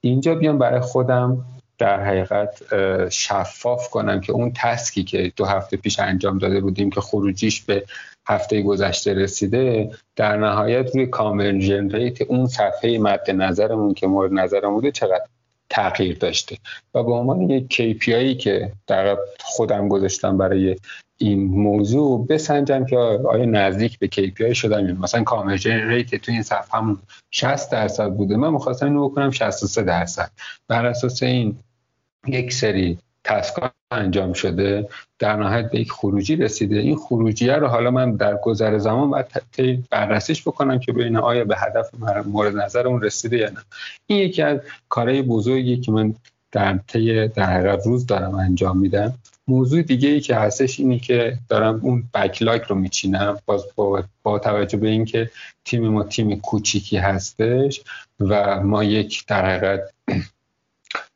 اینجا بیام برای خودم در حقیقت شفاف کنم که اون task ی که دو هفته پیش انجام داده بودیم که خروجیش به هفته گذشته رسیده در نهایت روی conversion rate اون صفحه مد نظرمون که مورد نظرم بوده چقدر تغییر داشته. و به عنوان یک KPI که در خودم گذاشتم برای این موضوع بسنجم که آیا نزدیک به KPI شدم مثلا کامرژن ریت تو این صفحه همون 60 درصد بوده. من می‌خواستم اینو بکنم 63 درصد. بر اساس این یک سری تسکا انجام شده در نهایت به یک خروجی رسیده. این خروجیه رو حالا من در گذر زمان باید بررسیش بکنم که ببینم آیا به هدف مورد نظر اون رسیده یا نه. این یکی از کارهای بزرگی که من در طی در روز دارم انجام میدم. موضوع دیگه ای که هستش اینی که دارم اون بکلاگ رو میچینم باز با, با توجه به اینکه تیم ما تیم کوچیکی هستش و ما یک در حقیقت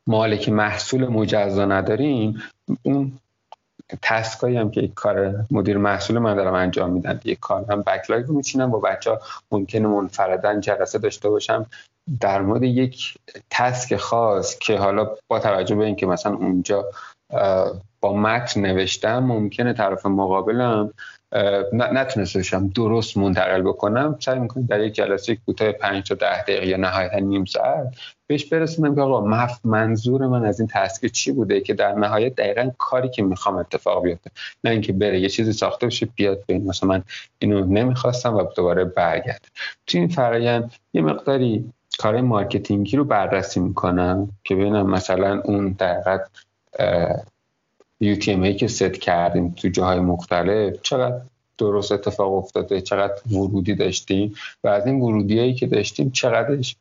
مالک محصول مجزا نداریم اون تسکایی هم که یک کار مدیر محصول من دارم انجام میدن یک کار هم بکلاگ رو میچینم با بچه ها ممکنه منفردن جلسه داشته باشم. در مورد یک تسک خاص که حالا با توجه به اینکه مثلا اونجا با متن نوشتم ممکنه طرف مقابلم نتونسته باشم درست منتقل بکنم. سعی می‌کنم در یک جلسه کوتاه 5 تا 10 دقیقه یا نهایتا نیم ساعت بهش برسونم که آقا منظور من از این تسک چی بوده که در نهایت دقیقا کاری که می‌خوام اتفاق بیفته؟ نه اینکه بره یه چیزی ساخته بشه بیاد بین مثلا من اینو نمی‌خواستم و دوباره برگرد. تو این فرایند یه مقداری کار مارکتینگی رو بررسی می‌کنم که ببینم مثلا اون دقیقا UTM ها که ست کردیم تو جاهای مختلف چقدر درست اتفاق افتاده چقدر ورودی داشتیم و از این ورودی هایی که داشتیم چقدرش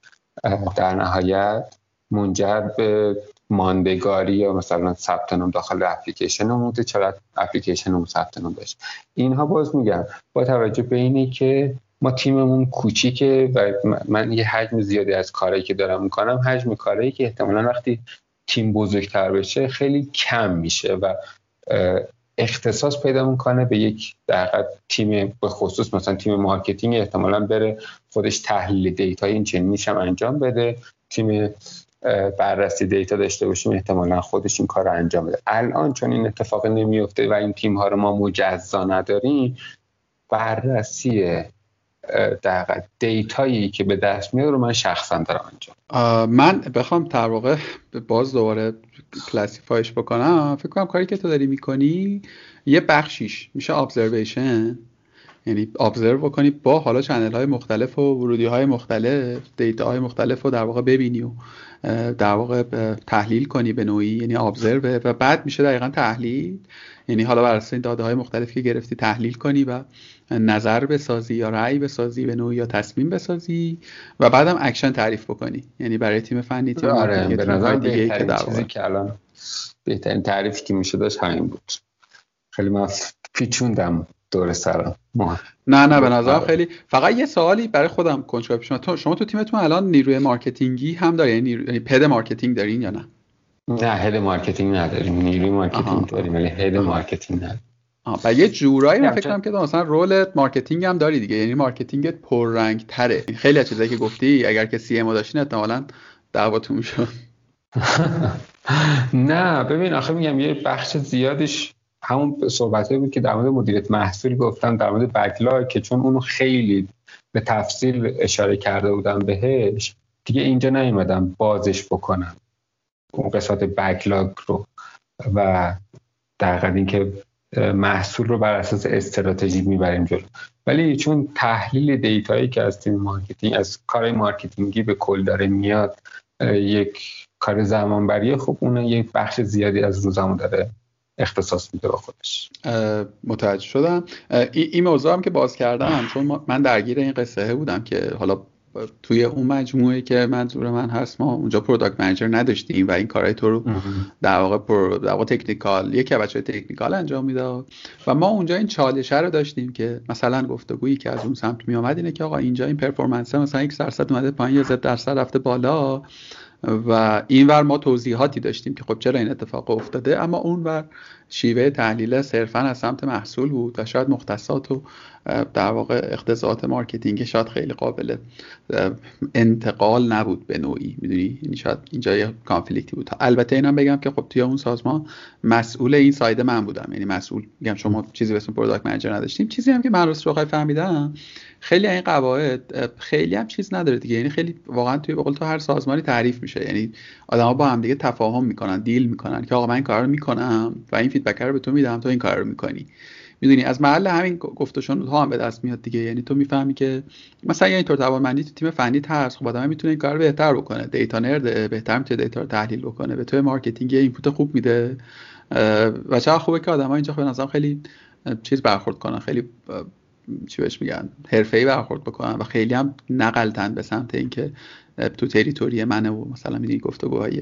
در نهایت منجر به ماندگاری یا مثلا ثبت نام داخل اپلیکیشن بوده چقدر اپلیکیشن اون ثبت نام داشت. اینها باز میگم با توجه به اینی که ما تیممون کوچیکه و من یه حجم زیادی از کارهایی که دارم می‌کنم حجم کارهایی که احتمالا وقتی تیم بزرگتر بشه خیلی کم میشه و اختصاص پیدا می‌کنه به یک در تیم به خصوص مثلا تیم مارکتینگ احتمالا بره خودش تحلیل دیتا این چنینی هم انجام بده تیم بررسی دیتا داشته باشیم احتمالا خودش این کار رو انجام بده. الان چون این اتفاق نمیفته و این تیم ها رو ما مجزا نداریم بررسی در دیتایی که به دست میاد رو من شخصا دارم انجام من بخوام در واقع باز دوباره classify ش بکنم. فکر کنم کاری که تو داری می‌کنی یه بخشیش میشه observation یعنی observe بکنی با حالا channel های مختلف و ورودی های مختلف دیتا های مختلف رو در واقع ببینی و در واقع تحلیل کنی به نوعی. یعنی observe و بعد میشه دقیقا تحلیل. یعنی حالا بر اساس این داده های مختلفی که گرفتی تحلیل کنی و نظر بسازی یا رأی بسازی به نوعی یا تصمیم بسازی و بعدم اکشن تعریف بکنی. یعنی برای تیم فنی تیم آره به نظر دیگه که چیزی که الان بهترین تعریفی که میشه داشت همین بود. خیلی من پیچوندم دور سرم. نه نه به نظرم خیلی. فقط یه سوالی برای خودم کنجکاو پیش شما شما تو تیمتون الان نیروی مارکتینگی هم دارین یعنی نیرو... یعنی head marketing دارین یا نه؟ نه head marketing نداریم. نیروی مارکتینگ داریم ولی head marketing نداریم. و یه جورایی من فکر کنم که مثلا role مارکتینگ هم داری دیگه. یعنی مارکتینگت پررنگ تره خیلی از چیزایی که گفتی اگر که CM داشتین احتمالاً دعواتون می‌شد. [laughs] نه ببین آخه میگم یه بخش زیادش همون صحبت بود که در مورد مدیریت محصول گفتم در مورد backlog که چون اونو خیلی به تفصیل اشاره کرده بودم بهش دیگه اینجا نیومدم بازش بکنم. اون قسمت backlog رو و در اینکه محصول رو بر اساس استراتژی می‌بریم جلو. ولی چون تحلیل data یی که از تیم marketing از کار marketing ی به کل داره میاد یک کار زمانبریه خب اون یک بخش زیادی از روزمون داره اختصاص میده به خودش. متوجه شدم. این موضوع هم که باز کردم چون من درگیر این قصه بودم که حالا توی اون مجموعه که منظور من هست ما اونجا product manager نداشتیم و این کارهای تو رو در واقع پر در واقع technical یکی بچه technical انجام می‌داد و ما اونجا این چالشه رو داشتیم که مثلا گفتگویی که از اون سمت می آمد اینه که آقا اینجا این performance مثلا یک درصد اومده پایین یا زد درصد رفته بالا. و اینور ما توضیحاتی داشتیم که خب چرا این اتفاق افتاده؟ اما اونور شیوه تحلیل صرفا از سمت محصول بود و شاید مختصات و در واقع اقتضاعات marketing شاید خیلی قابل انتقال نبود به نوعی. می‌دونی؟ یعنی شاید اینجا یه conflict ی بود. البته اینم بگم که خب توی اون سازمان مسئول این side من بودم. یعنی مسئول میگم شما چیزی به اسم product manager نداشتیم. چیزی هم که من راست فهمیدم خیلی این قواعد خیلی هم چیز نداره دیگه. یعنی خیلی واقعا توی بقول تو هر سازمانی تعریف میشه. یعنی آدما با هم دیگه تفاهم می‌کنن deal می‌کنن که آقا من این کار رو می‌کنم و این feedback رو به تو میدم تو این کار رو می‌کنی. می‌دونی از محل همین گفتشون ها هم به دست میاد دیگه. یعنی تو می‌فهمی که مثلا یه اینطور توانمندی تو تیم فنی هست خب آدم می‌تونه این کار بهتر بکنه. data nerd بهتر می‌تونه data رو تحلیل بکنه. به تو marketing input خوب میده. و چقدر خوبه که آدم‌ها اینجا به نظرم خیلی چیز برخورد کنن. خیلی چی بهش میگن حرفه‌ای برخورد بکنن. و خیلی هم نغلتن به سمت اینکه تو territory منه و مثلا می‌دونی گفتگوهای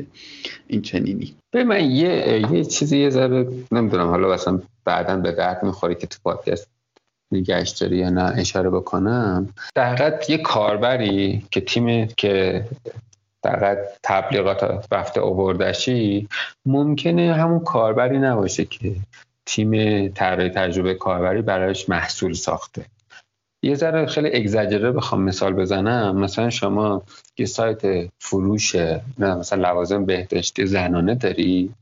این چنینی. به من یه یه چیزی یه ذره نمی‌دونم حالا مثلا بعدا به درد می‌خوری که تو پادکست نگهش داری یا نه اشاره بکنم. در یه کاربری که تیم که در تبلیغات رفته اووردشی ممکنه همون کاربری نباشه که تیم طراحی تجربه کاربری برایش محصول ساخته. یه ذره خیلی اگزاجره بخوام مثال بزنم. مثلا شما یه سایت فروش مثلا لوازم بهداشتی زنانه داری.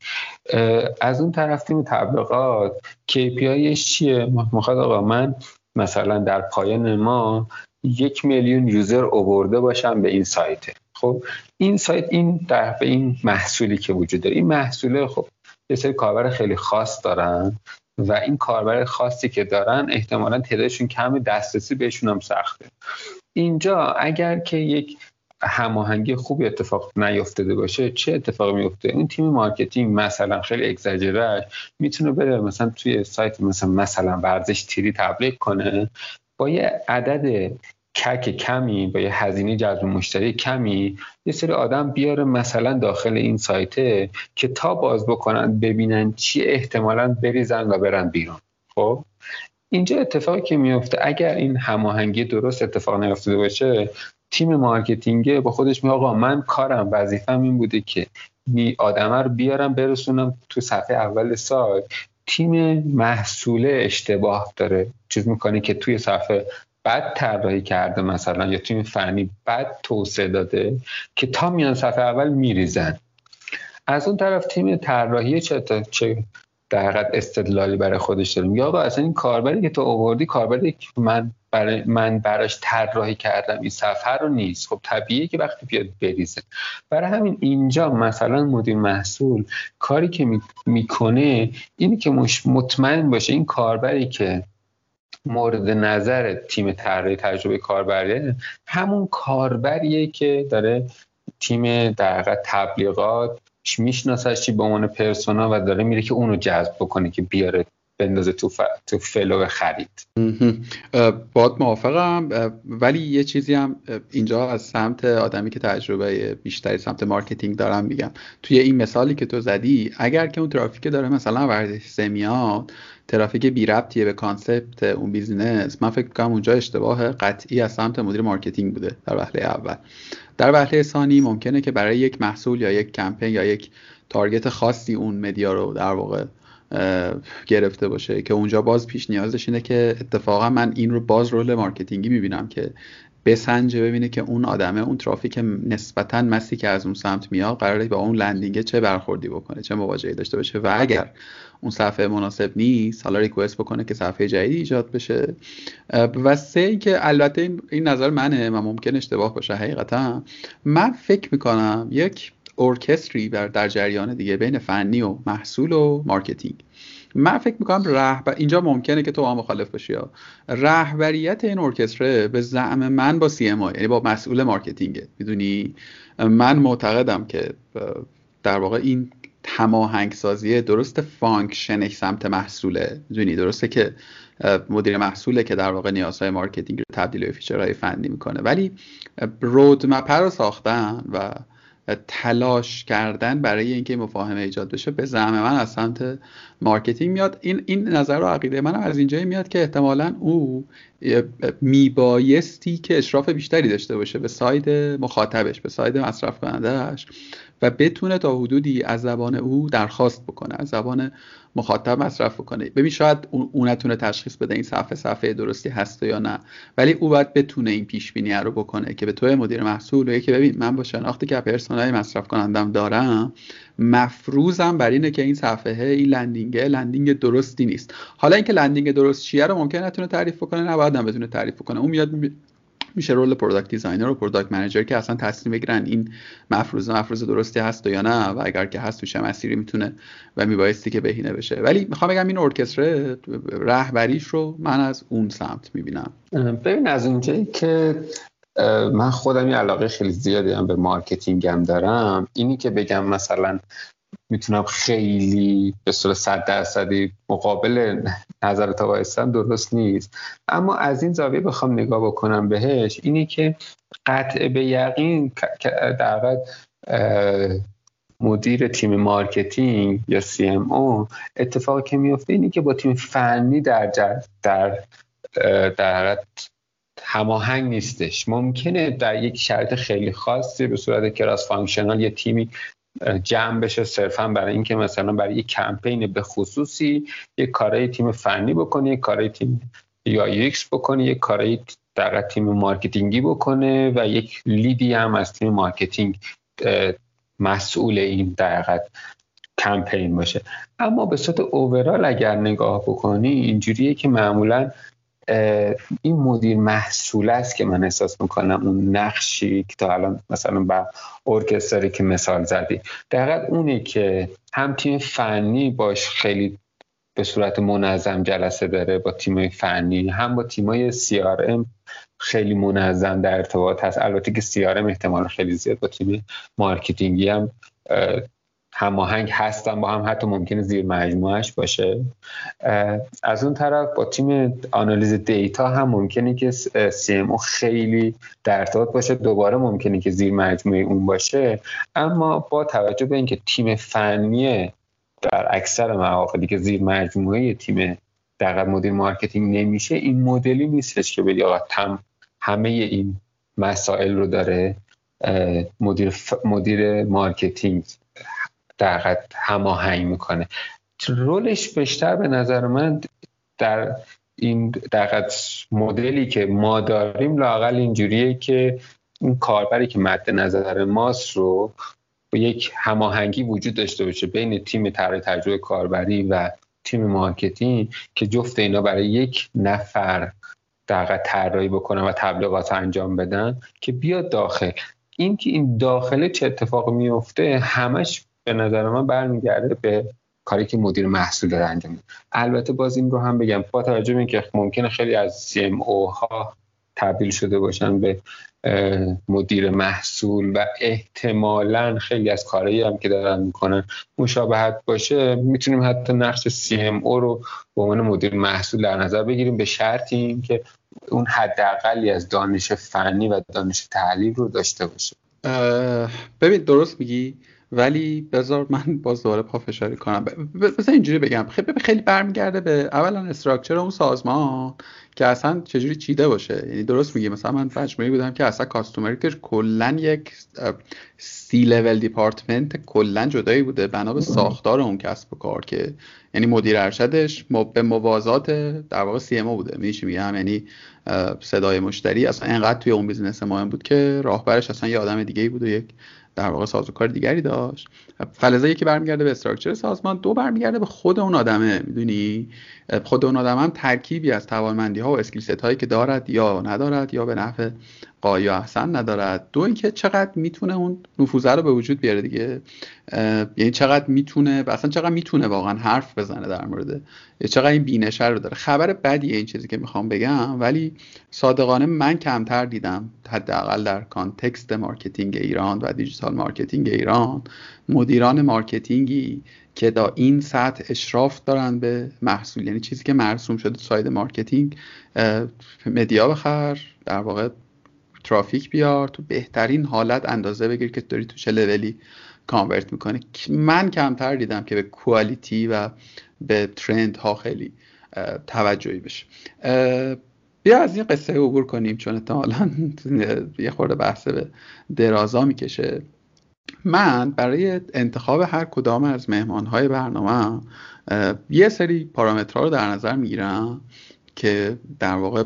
از اون طرف تیم تبلیغات KPIش چیه؟ می‌خواد آقا من مثلا در پایان ما یک میلیون یوزر اوورده باشم به این سایت. خب این سایت این در این محصولی که وجود داره این محصوله خب یه سری کاربر خیلی خاص دارن. و این کاربر خاصی که دارن احتمالا تعدادشون کم دسترسی بهشون هم سخته. اینجا اگر که یک هماهنگی خوبی اتفاق نیفتاده باشه چه اتفاقی میفته؟ اون تیم marketing مثلا خیلی اگزاجره می‌تونه بره مثلا توی سایت مثلا مثلا ورزش three تبلیغ کنه. با یه عدد CAC کمی با یه هزینه جذب مشتری کمی یه سری آدم بیاره مثلا داخل این سایته که تا باز بکنن ببینن چی احتمالا بریزن و برن بیرون. خب؟ اینجا اتفاقی که میفته اگر این هماهنگی درست اتفاق نیفتاده باشه تیم marketing با خودش می آقا من کارم وظیفم این بوده که می آدمه رو بیارم برسونم تو صفحه اول سایت. تیم محصول اشتباه داره چیز می‌کنه که توی صفحه بد طراحی کرده مثلا یا تیم فنی بد توسعه داده که تا میان صفحه اول میریزن. از اون طرف تیم طراحی چه چه در حقیقت استدلالی برای خودش داریم؟ یا آقا اصلا این کاربری که تو آوردی کاربری که من برای من براش طراحی کردم این صفحه رو نیست. خب طبیعیه که وقتی بیاد بریزه. برای همین اینجا مثلا مدیر محصول کاری که می‌کنه اینی که مطمئن باشه این کاربری که مورد نظر تیم طراحی تجربه کاربریه همون کاربریه که داره تیم در تبلیغات میشناسش چی به عنوان persona و داره میره که اونو جذب بکنه که بیاره بندازه تو, ف... تو flow خرید. بات موافقم. ولی یه چیزی هم اینجا از سمت آدمی که تجربه بیشتری سمت marketing دارم میگم. توی این مثالی که تو زدی اگر که اون ترافیک داره مثلا ورزش سمیاد ترافیک بی ربطیه به concept اون business. من فکر کنم اونجا اشتباه قطعی از سمت مدیر marketing بوده در وهله اول. در وهله ثانی ممکنه که برای یک محصول یا یک کمپین یا یک target خاصی اون media رو در واقع گرفته باشه. که اونجا باز پیش نیازش اینه که اتفاقا من این رو باز role marketing ی می‌بینم که بسنجه ببینه که اون آدمه اون ترافیک نسبتا mass ی که از اون سمت میاد قراره با اون landing چه برخوردی بکنه چه مواجهی داشته باشه. و اگر اون صفحه مناسب نیست حالا request بکنه که صفحه جدیدی ایجاد بشه. و سه که البته این نظر منه و ممکن اشتباه باشه حقیقتا. من فکر می‌کنم یک ارکستری در جریان دیگه بین فنی و محصول و marketing من فکر می‌کنم رهبر اینجا ممکنه که تو هم مخالف باشی رهبریت این ارکستره به زعم من با CMO یعنی با مسئول marketing ه می‌دونی؟ من معتقدم که در واقع این هماهنگ سازی درست function ش سمت محصوله. می‌دونی؟ درسته که مدیر محصوله که در واقع نیازهای marketing رو تبدیل به feature های فنی می‌کنه. ولی roadmap رو ساختن و تلاش کردن برای اینکه مفاهمه ایجاد بشه به زعم من از سمت marketing میاد. این این نظر و عقیده منم از اینجایی میاد که احتمالا او میبایستی که اشراف بیشتری داشته باشه به side مخاطبش به ساید مصرف کنندهش و بتونه تا حدودی از زبان او درخواست بکنه از زبان مخاطب مصرف بکنه. ببین شاید اون نتونه تشخیص بده این صفحه صفحه درستی هست یا نه ولی او باید بتونه این پیش بینی رو بکنه که به توی مدیر محصول که ببین من با شناختی که persona ی مصرف کنندم دارم مفروضم بر اینه که این صفحه این landing landing درستی نیست. حالا اینکه landing درست چیه رو ممکن نتونه تعریف بکنه نباید هم بتونه تعریف کنه اون میاد میشه role product designer و product manager که اصلا تصمیم بگیرن این مفروض مفروض درستی هست یا نه و اگر که هست تو چه مسیری می‌تونه و میبایستی که بهینه بشه. ولی می‌خوام بگم این ارکستر رهبریش رو من از اون سمت می‌بینم. ببین از اونجایی که من خودم یه علاقه خیلی زیادی هم به مارکتینگم دارم. اینی که بگم مثلا می‌تونم خیلی به صورت صد درصدی مقابل نظر تا وایستم درست نیست. اما از این زاویه بخوام نگاه بکنم بهش اینی که قطع به یقین در مدیر تیم marketing یا CMO اتفاقی که میفته اینی که با تیم فنی در در در هماهنگ نیستش. ممکنه در یک شرط خیلی خاصی به صورت cross functional یه تیمی جمع بشه صرفا برای اینکه مثلا برای یک کمپین به خصوصی یک کارای تیم فنی بکنه یک کارای تیم UX بکنه یک کارای در تیم marketing ی بکنه و یک lead ی هم از تیم marketing مسئول این در کمپین باشه. اما به صورت overall اگر نگاه بکنی اینجوریه که معمولا این مدیر محصول است که من احساس می‌کنم اون نقشی که تا الان مثلا با ارکستری که مثال زدی. دقیقا اونی که هم تیم فنی باش خیلی به صورت منظم جلسه داره با تیم فنی هم با تیمای CRM خیلی منظم در ارتباط هست. البته که CRM احتمال خیلی زیاد با تیم marketing ی هم هماهنگ هستن با هم حتی ممکنه زیر مجموعش باشه. از اون طرف با تیم آنالیز data هم ممکنه که CMO خیلی در ارتباط باشه دوباره ممکنه که زیر مجموعه اون باشه. اما با توجه به اینکه تیم فنی در اکثر مواقعی که زیر مجموعه تیم در مدیر marketing نمیشه این مدلی نیستش که بگی آقا تم همه این مسائل رو داره مدیر, مدیر marketing در هماهنگ می‌کنه. role ش بیشتر به نظر من در این در مدلی که ما داریم لاقل اینجوریه که این کاربری که مد نظر ماست رو با یک هماهنگی وجود داشته باشه بین تیم طراحی تجربه کاربری و تیم marketing که جفت اینا برای یک نفر در طراحی بکنن و تبلیغات انجام بدن که بیاد داخل. این که این داخله چه اتفاق میفته همش به نظر من برمیگرده به کاری که مدیر محصول داره انجام میده. البته باز این رو هم بگم با توجه به اینکه ممکنه خیلی از CMO ها تبدیل شده باشن به مدیر محصول و احتمالا خیلی از کارهایی هم که دارن می‌کنن مشابهت باشه می‌تونیم حتی نقش CMO رو به عنوان مدیر محصول در نظر بگیریم به شرطی که اون حداقلی از دانش فنی و دانش تحلیل رو داشته باشه. ببین درست میگی. ولی بذار من باز دوباره پافشاری کنم. بذار اینجوری بگم. خیلی خیلی برمیگرده به اولا استراکچر اون سازمان که اصلا چجوری چیده باشه. یعنی درست میگی مثلا من مجموعی بودم که اصلا customer کلا یک C-level department کلا جدایی بوده. بنا به ساختار اون کسب و کار که یعنی مدیر ارشدش به موازات در واقع CMO بوده. میشه میگم؟ یعنی صدای مشتری. اصلا انقدر توی اون business مهم بود که راهبرش اصلا یه آدم دیگه بود و یک در واقع سازوکار دیگری داشت. فلذا یکی برمیگرده به structure سازمان دو برمیگرده به خود اون آدمه می‌دونی؟ خود اون آدم هم ترکیبی از توانمندی ها و skill هایی که دارد یا ندارد یا به نحو قایا احسن ندارد. دو اینکه چقدر می‌تونه اون نفوذه رو به وجود بیاره دیگه. یعنی چقدر می‌تونه اصلا چقدر می‌تونه واقعا حرف بزنه در مورد چقدر این بینشه رو داره. خبر بدیه این چیزی که می‌خوام بگم ولی صادقانه من کمتر دیدم حداقل در context marketing ایران و digital marketing ایران مدیران marketing ی که در این سطح اشراف دارن به محصول. یعنی چیزی که مرسوم شده side marketing media بخر در واقع ترافیک بیار تو بهترین حالت اندازه بگیر که داری تو چه level ی convert می‌کنی. من کمتر دیدم که به quality و به trend ها خیلی توجهی بشه. بیا از این قصه عبور کنیم چون احتمالا [laughs] یه خورده بحث به درازا می‌کشه. من برای انتخاب هر کدام از مهمانهای برنامه یه سری پارامترها رو در نظر می‌گیرم که در واقع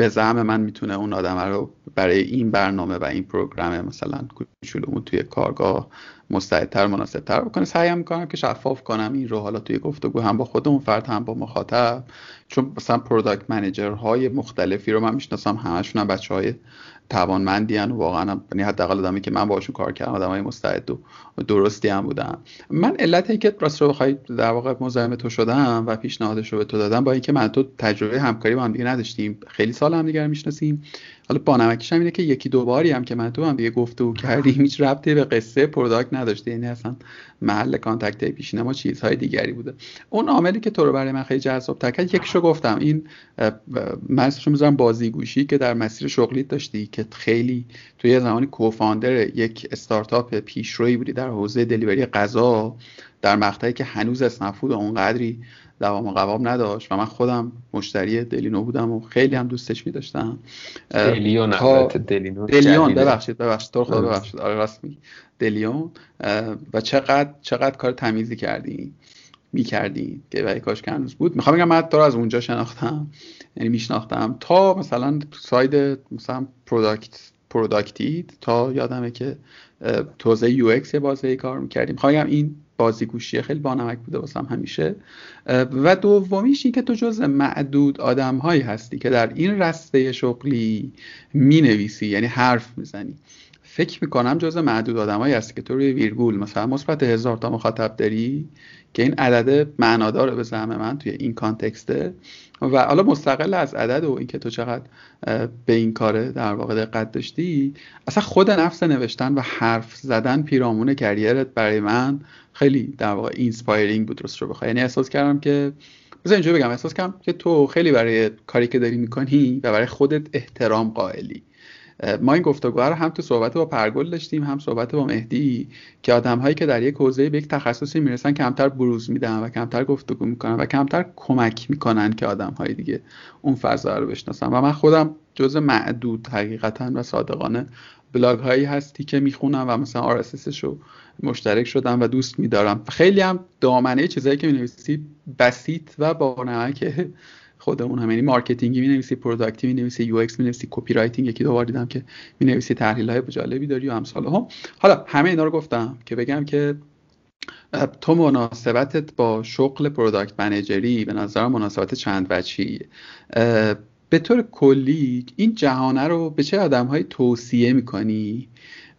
به زعم من می‌تونه اون آدم رو برای این برنامه و این program مثلا کوچولومون توی کارگاه مستعدتر مناسبتر بکنه. سعیم می‌کنم که شفاف کنم این رو حالا توی گفتگو هم با خود اون فرد هم با مخاطب. چون مثلا product manager های مختلفی رو من می‌شناسم همشون هم بچه های توانمندی و واقعا یعنی حداقل آدمی که من باشون کار کردم آدمای مستعد و درستی هم بودن من علت که راست رو بخوای در واقع مزاحم تو شدم و پیشنهادش رو به تو دادم با اینکه من تو تجربه همکاری با هم دیگه نداشتیم. خیلی سال هم دیگه می‌شناسیم. حالا بانمکیش هم اینه که یکی دو باری هم که من با هم دیگه گفتگو کردیم هیچ ربطی به قصه product نداشته. یعنی اصلا محل contact پیشین ما چیزهای دیگری بوده. اون عاملی که تو رو برای من خیلی جذاب کرد یکیشو گفتم. این من اسمشو می‌ذارم بازیگوشی که در مسیر شغلی داشتی که خیلی توی یه زمانی کوفاندر یک استارتاپ پیشروی بودی در حوزه دلیوری غذا در مقطعی که هنوز اسنفود اونقدری دوام و قوام نداشت و من خودم مشتری دلینو بودم و خیلی هم دوستش می داشتم دلیون دلینو دلیون ببخشید ببخشید. تو خدا ببخشید. آره راست می دلیون. و چقدر چقدر کار تمیزی کردی می‌کردی که ولی کاش که هنوز بود. می‌خوام بگم من تو از اونجا شناختم. یعنی میشناختم تا مثلا side مثلا product product ید تا یادمه که توزیع UX یه بازه کار می‌کردیم. می‌خوام بگم این بازیگوشی خیلی بانمک بوده واسم همیشه. و دومیش این که تو جز معدود آدم هایی هستی که در این رسته شغلی می نویسی یعنی حرف می‌زنی. فکر می‌کنم جز معدود آدمایی هست که تو روی ویرگول مثلا مثبت هزار تا مخاطب داری که این عدد معناداره به زعم من توی این context ه. و حالا مستقل از عدد و اینکه تو چقدر به این کاره در واقع دقت داشتی اصلا خود نفس نوشتن و حرف زدن پیرامون career ت برای من خیلی در واقع inspiring بود راست رو بخوای. یعنی احساس کردم که بذار اینجوری بگم احساس کردم که تو خیلی برای کاری که داری می‌کنی و برای خودت احترام قائلی. ما این گفتگو رو هم تو صحبت با پرگل داشتیم هم صحبت با مهدی که آدم هایی که در یک حوزه به یک تخصصی می‌رسن کمتر بروز میدن و کمتر گفتگو می‌کنن و کمتر کمک می‌کنن که آدم های دیگه اون فضا رو بشناسن. و من خودم جز معدود حقیقتا و صادقانه بلاگ هایی هستی که می‌خونم و مثلا آر رو مشترک شدم و دوست میدارم. خیلی هم دامنه چیزایی که می‌نویسی بسیط و با نمک خودمون هم. یعنی marketing ی می‌نویسی product ی می‌نویسی UX می‌نویسی copywriting یکی دو دیدم که می‌نویسی تحلیل های جالبی داری و امثال. هم حالا همه اینا رو گفتم که بگم که تو مناسبتت با شغل product manager ی به نظر مناسبت چند وجهی؟ به طور کلی این جهانه رو به چه آدمهایی توصیه می‌کنی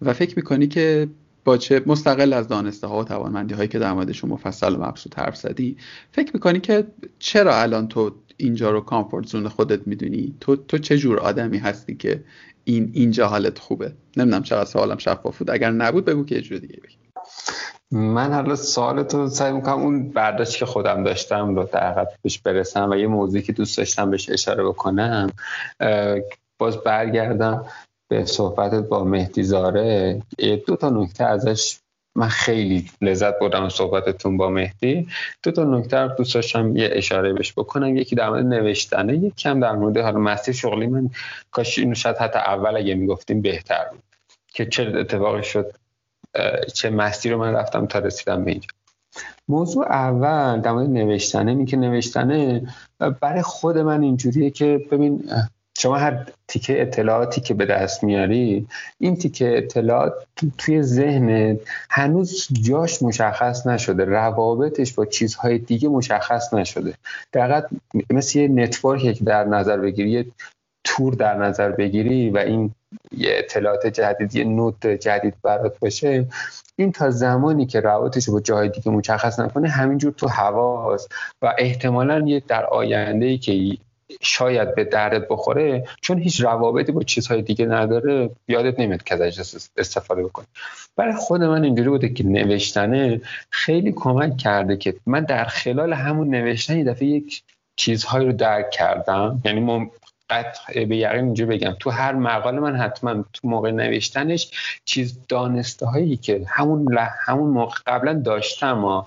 و فکر می‌کنی که با چه مستقل از دانسته ها و توانمندی هایی که در موردشون مفصل و مبسوط حرف زدی فکر می‌کنی که چرا الان تو اینجا رو comfort zone خودت می‌دونی. تو تو چه جور آدمی هستی که این اینجا حالت خوبه؟ نمی‌دونم چقدر سوالم شفاف بود. اگر نبود بگو که یه جور دیگه بگی. من حالا سوال تو سعی می‌کنم اون برداشت که خودم داشتم رو در بهش برسم و یه موضوعی که دوست داشتم بهش اشاره بکنم باز برگردم به صحبتت با مهدی زاره. دو تا نکته ازش من خیلی لذت بردم صحبتتون با مهدی. دو تا نکته رو دوست داشتم یه اشاره بهش بکنم. یکی در مورد نوشتنه یک کم در مورد حالا مسیر شغلی. من کاش اینو شاید حتی اول اگه می‌گفتیم بهتر بود که چه اتفاقی شد چه مسیر رو من رفتم تا رسیدم به اینجا. موضوع اول در مورد نوشتنه. این که نوشتنه برای خود من اینجوریه که ببین شما هر تیکه اطلاعاتی که به دست میاری این تیکه اطلاعات توی ذهنت هنوز جاش مشخص نشده روابطش با چیزهای دیگه مشخص نشده. دقیقا مثل یه نتورکی که در نظر بگیری یه تور در نظر بگیری و این یه اطلاعات جدید یه نوت جدید برات باشه. این تا زمانی که روابطش با جای دیگه مشخص نکنه همینجور تو حواس و احتمالا یه در آینده ای که شاید به دردت بخوره چون هیچ روابطی با چیزهای دیگه نداره یادت نمیاد که ازش استفاده بکنی. برای خود من اینجوری بوده که نوشتنه خیلی کمک کرده که من در خلال همون نوشتن یه دفعه یک چیزهایی رو درک کردم. یعنی ما قطع به یقین اینجوری بگم. تو هر مقاله من حتما تو موقع نوشتنش چیز دانسته هایی که همون همون موقع قبلا داشتم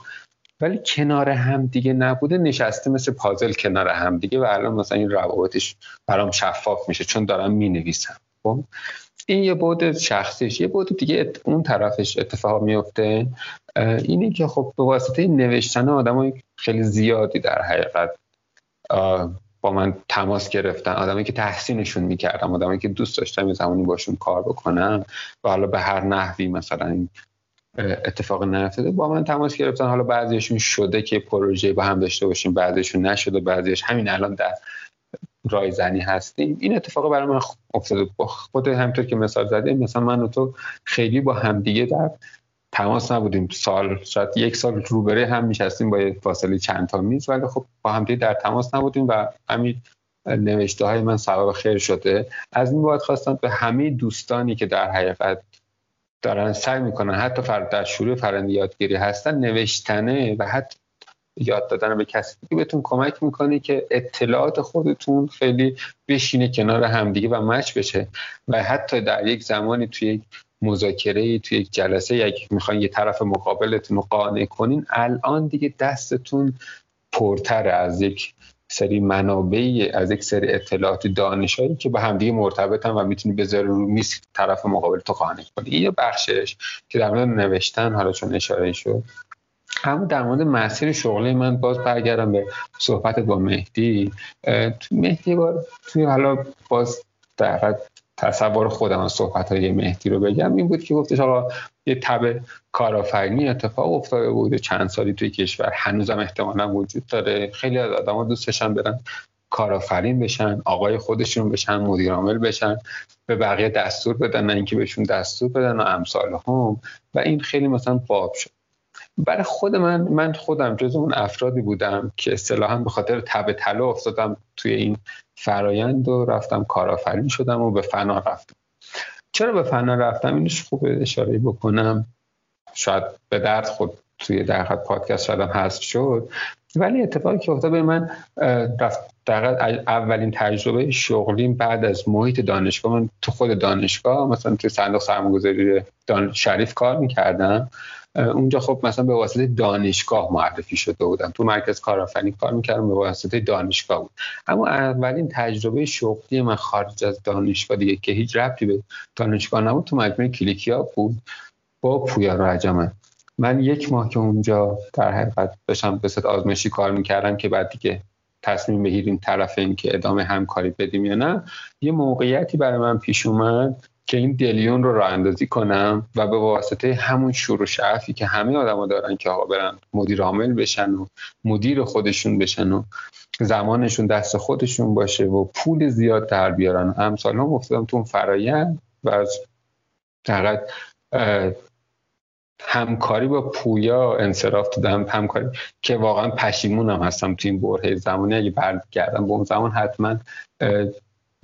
ولی کنار هم دیگه نبوده نشسته مثل پازل کنار هم دیگه و الان مثلا این روابطش برام شفاف میشه چون دارم می نویسم خب؟ این یه بود شخصیش. یه بود دیگه اون طرفش اتفاق میفته. اینه که خب به واسطه نوشتن آدم خیلی زیادی در حقیقت با من تماس گرفتن. آدمی که تحسینشون می‌کردم. آدمی که دوست داشتم یه زمانی باشون کار بکنم و حالا به هر نحوی مثلا اتفاق نیفتاده. با من تماس گرفتن. حالا بعضیشون شده که پروژه با هم داشته باشیم بعضیشون نشده بعضیش همین الان در رایزنی هستیم. این اتفاق برای من افتاده. خود همطور که مثال زدیم مثلا من و تو خیلی با همدیگه در تماس نبودیم. سال شاید یک سال روبره هم میشستیم با فاصله چند تا میز ولی خب با همدیگه در تماس نبودیم و همین نوشته های من سبب خیر شده. از این باید خواستم به همه دوستانی که در حقیقت دارن سعی می‌کنن حتی فرد در شروع فرند یادگیری هستن نوشتنه و حتی یاد دادن به کسی دیگه بهتون کمک می‌کنه که اطلاعات خودتون خیلی بشینه کنار همدیگه و مچ بشه. و حتی در یک زمانی توی یک مذاکره توی یک جلسه یک می‌خواین یه طرف مقابلتون رو قانع کنین الان دیگه دستتون پرتر از یک سری منابعی از یک سری اطلاعات دانشایی که با همدیگه مرتبطن و می‌تونی بذاری رو میز طرف مقابل تو قانع کنی. یه بخشش که در مورد نوشتن حالا چون اشاره شد. اما در مورد مسیر شغلی من باز برگردم به صحبت با مهدی. مهدی بار توی حالا باز در تصور خودم از صحبت های مهدی رو بگم این بود که گفتش آقا یه تب کارآفرینی اتفاق افتاده بود چند سالی توی کشور هنوزم احتمالا وجود داره. خیلی از آدما دوست داشتن برن کارآفرین بشن آقای خودشون بشن مدیر عامل بشن به بقیه دستور بدن نه اینکه بهشون دستور بدن و امثال هم. و این خیلی مثلا باب شد. برای خود من من خودم جز اون افرادی بودم که اصطلاحا به خاطر تب طلا افتادم توی این فرایند و رفتم کارآفرین شدم و به فنا رفتم. چرا به فنا رفتم؟ اینش خوب اشاره بکنم. شاید به درد خود توی در پادکست شدم هست شد. ولی اتفاقی که افتاد به من رفت در اولین تجربه شغلیم بعد از محیط دانشگاه. من تو خود دانشگاه مثلا توی صندوق سرمایه‌گذاری شریف کار می‌کردم. اونجا خب مثلا به واسطه دانشگاه معرفی شده بودم. تو مرکز کارآفرینی کار می‌کردم به واسطه دانشگاه بود. اما اولین تجربه شغلی من خارج از دانشگاه دیگه که هیچ ربطی به دانشگاه نبود تو مجموعه کلیکیا بود. با پویا راجمه من یک ماه که اونجا در حقیقت داشتم به صورت آزمایشی کار می‌کردم که بعد دیگه تصمیم بگیریم طرفین که ادامه همکاری بدیم یا نه یه موقعیتی برای من پیش اومد که این دلیون رو راه اندازی کنم و به واسطه همون شروع شعفی که همه آدما دارن که آقا برن مدیر عامل بشن و مدیر خودشون بشن و زمانشون دست خودشون باشه و پول زیاد در بیارن. امثال هم افتادم تو اون فرایند و از همکاری با پویا انصراف دادم همکاری که واقعا پشیمونم هستم تو این بره زمانی. اگه برگردم به اون زمان حتما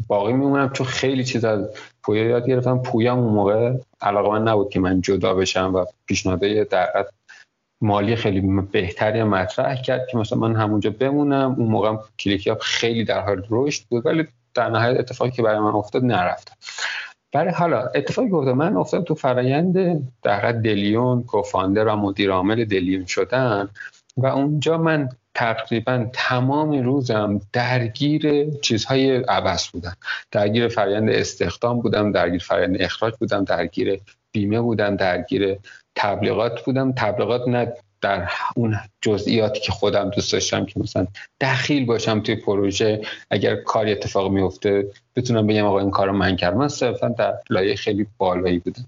باقی میمونم. چون خیلی چیز از پویا یاد گرفتم. پویا اون موقع علاقه من نبود که من جدا بشم و پیشنهاده در مالی خیلی بهتری مطرح کرد که مثلا من همونجا بمونم. اون موقع کلیکیاب خیلی در حال رشد بود. ولی در نهایت اتفاقی که برای من افتاد نرفتم. برای حالا اتفاقی گفته من افتادم تو فرایند در دلیون کوفاندر و مدیر عامل دلیون شدن و اونجا من تقریبا تمام روزم درگیر چیزهای عبس بودم. درگیر فرایند استخدام بودم درگیر فرایند اخراج بودم درگیر بیمه بودم درگیر تبلیغات بودم. تبلیغات نه در اون جزئیاتی که خودم دوست داشتم که مثلا دخیل باشم توی پروژه اگر کاری اتفاق میفته بتونم بگم آقا این کارو من کردم. من صرفا در لایه خیلی بالایی بودم.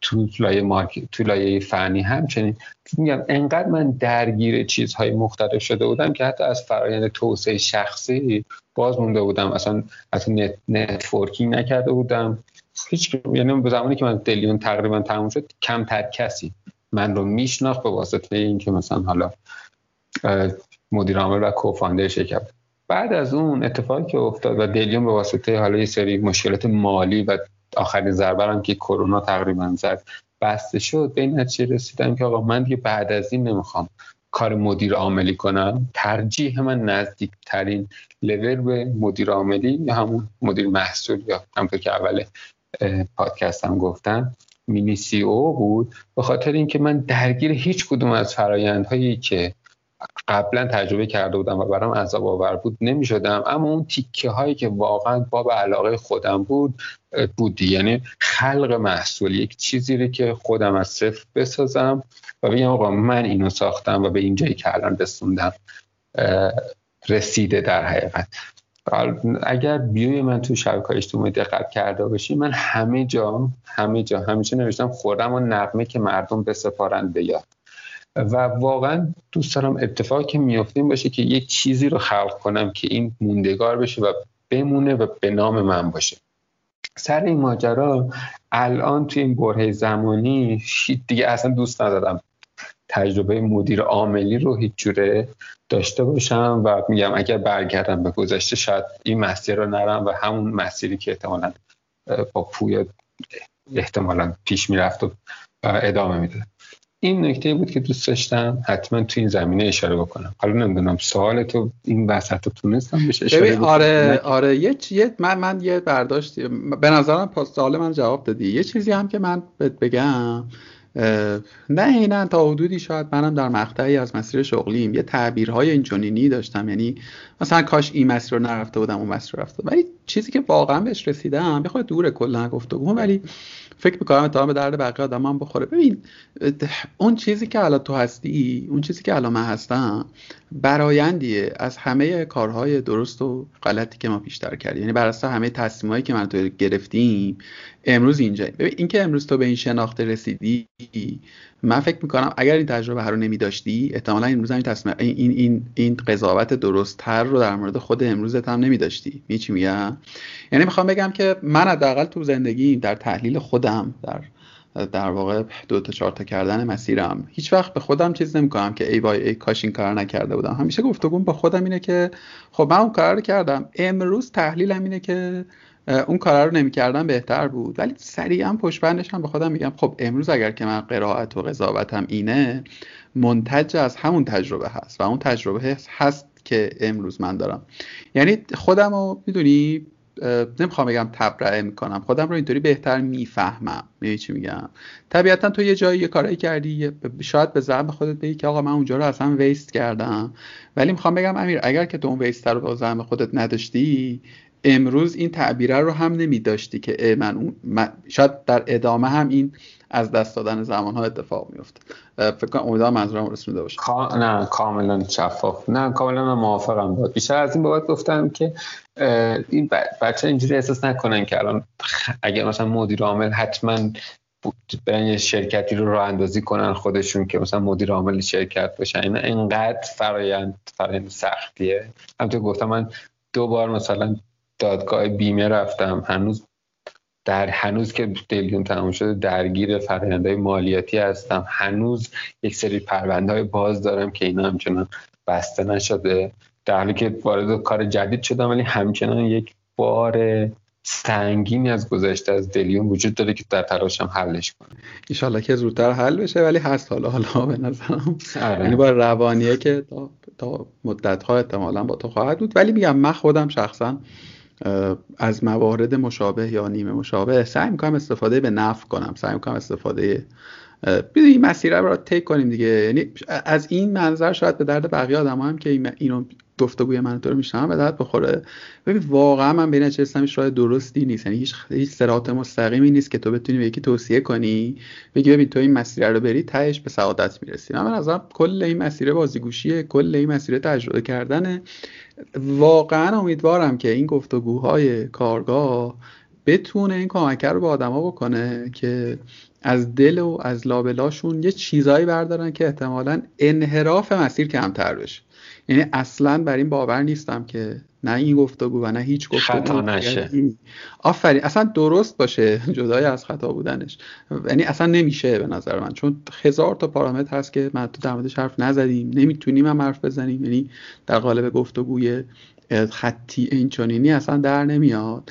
تو لایه مارکت تو لایه فنی همچنین. میگم انقدر من درگیر چیزهای مختلف شده بودم که حتی از فرایند توسعه شخصی باز مونده بودم. اصلا اصلا net، networking نکرده بودم. هیچ یعنی به زمانی که من دلیون تقریبا تموم شد کمتر کسی من رو میشناخت به واسطه اینکه مثلا حالا مدیر عامل و co-founder شرکت. بعد از اون اتفاقی که افتاد و دلیون به واسطه حالا یه سری مشکلات مالی و آخرین ضربه هم که کرونا تقریبا زد بسته شد. به این نتیجه رسیدم که آقا من دیگه بعد از این نمی‌خوام کار مدیر عاملی کنم. ترجیح من نزدیک ترین لول به مدیر عاملی یا همون مدیر محصول یا همونطور که اول پادکست هم گفتم مینی سی او بود به خاطر اینکه من درگیر هیچ کدوم از فرایندهایی که قبلا تجربه کرده بودم و برام عذاب آور بود نمی شدم اما اون تیکه هایی که واقعا باب علاقه خودم بود بودی. یعنی خلق محصول یک چیزی رو که خودم از صفر بسازم و بگم آقا من اینو ساختم و به اینجایی که الان رسوندم رسیده در حقیقت. اگر بیوی من تو شبکه اجتماعی دقت کرده باشی من همه جا همه جا همیشه نوشتم خورم و نقمه که مردم بسپارند به یاد و واقعا دوست دارم اتفاقی که میافتیم باشه که یک چیزی رو خلق کنم که این موندگار بشه و بمونه و به نام من باشه. سر این ماجرا الان توی این بره زمانی دیگه اصلا دوست ندارم. تجربه مدیر عاملی رو هیچ جوره داشته باشم و میگم اگر برگردم به گذشته شاید این مسیر رو نرم و همون مسیری که احتمالا با پویا احتمالا پیش می‌رفت و ادامه میده این نکته بود که دوست داشتم حتما تو این زمینه اشاره بکنم. حالا نمی‌دونم سوال تو این وسط رو تونستم بشه اشاره آره آره یه, یه من من یه برداشت به نظرم پاس سوال من جواب دادی. یه چیزی هم که من بگم نه اینا تا حدودی شاید منم در مقطعی از مسیر شغلیم. یه تعبیرهای اینچنینی داشتم یعنی مثلا کاش این مسیر رو نرفته بودم اون مسیر رو رفته ولی چیزی که واقعا بهش رسیدم بخواد دوره کلا گفتگو ولی فکر می‌کنم اتفاقا به درد بقیه آدم هم بخوره. ببین اون چیزی که الان تو هستی اون چیزی که الان من هستم برایندیه از همه کارهای درست و غلطی که ما پیشتر کردیم. یعنی بر همه تصمیمایی که من تو گرفتیم امروز اینجا ببین اینکه امروز تو به این شناخته رسیدی من فکر می‌کنم اگر این تجربه رو نمی داشتی احتمالا امروز این تصمیم این این این قضاوت درست تر رو در مورد خود امروزت هم نمی داشتی می چی میگم؟ یعنی می‌خوام بگم که من حداقل تو زندگی در تحلیل خودم در در واقع دو تا چهار تا کردن مسیرم هیچ وقت به خودم چیز نمی‌کنم که ای وای ای کاش این کار نکرده بودم. همیشه گفتگو با خودم اینه که خب من اون کار کردم. امروز تحلیلم اینه که اون کار رو نمی‌کردم بهتر بود. ولی سریعا پشت بندش هم به خودم میگم خب امروز اگر که من قرائت و قضاوتم اینه منتج از همون تجربه هست و اون تجربه هست که امروز من دارم. یعنی خودم رو می‌دونی نمی‌خوام بگم تبرئه می‌کنم. خودم رو اینطوری بهتر می‌فهمم. می‌دونی چی میگم؟ طبیعتا تو یه جایی یه کارایی کردی شاید به زعم خودت بگی که آقا من اونجا رو اصلا ویست کردم. ولی می‌خوام بگم امیر اگر که تو اون ویست رو به زعم خودت نداشتی امروز این تعبیره رو هم نمی داشتی که من, اون شاید در ادامه هم این از دست دادن زمان ها اتفاق میفته فکر کنم امیدوارم منظورم رسونده باشه. نه کاملا شفاف. نه کاملا من موافقم. بود بیشتر از این بابت گفتم که این بچه اینجوری احساس نکنن که الان اگر مثلا مدیر عامل حتما برن یه شرکتی رو راه اندازی کنن خودشون که مثلا مدیر عامل شرکت باشن این اینقدر فرایند فرایند سختیه. همونطور گفتم من دو بار مثلا دادگاه بیمه رفتم. هنوز در هنوز که دلیون تموم شده درگیر فرآیندهای مالیاتی هستم. هنوز یک سری پرونده های باز دارم که اینا همچنان بسته نشده. در حالی که وارد کار جدید شدم ولی همچنان یک بار سنگینی از گذشته از دلیون وجود داره که در تلاشم حلش کنم. ایشالله که زودتر حل بشه ولی هست حالا حالا به نظرم. آره. یعنی با روانیه که تا, تا مدت ها احتمالا با تو خواهد بود. ولی میگم من خودم شخصا از موارد مشابه یا نیمه مشابه سعی می‌کنم استفاده به نفع کنم سعی می‌کنم استفاده این مسیر رو تیک کنیم دیگه. یعنی از این منظر شاید به درد بقیه آدم هم که اینو گفتگوی من تو رو میشنم به درد بخوره. ببین واقعا من بین هیچ راه درستی نیست. یعنی هیچ هیچ سرات مستقیمی نیست که تو بتونی به یکی توصیه کنی بگی ببین تو این مسیر رو بری تهش به سعادت می‌رسی. من از کل این مسیر بازیگوشیه کل این مسیر تجربه کردن واقعا امیدوارم که این گفتگوهای کارگاه بتونه این کمک رو به آدما بکنه که از دل و از لابلاشون یه چیزایی بردارن که احتمالا انحراف مسیر کمتر بشه. یعنی اصلا بر این باور نیستم که نه این گفتگو و نه هیچ گفتگو خطا نشه. آفرین. اصلا درست باشه [laughs] جدای از خطا بودنش. یعنی اصلا نمیشه به نظر من. چون هزار تا پارامتر هست که تو در موردش حرف نزدیم. نمی‌تونیم هم حرف بزنیم. یعنی در قالب گفتگوی خطی این چنینی اصلا در نمیاد.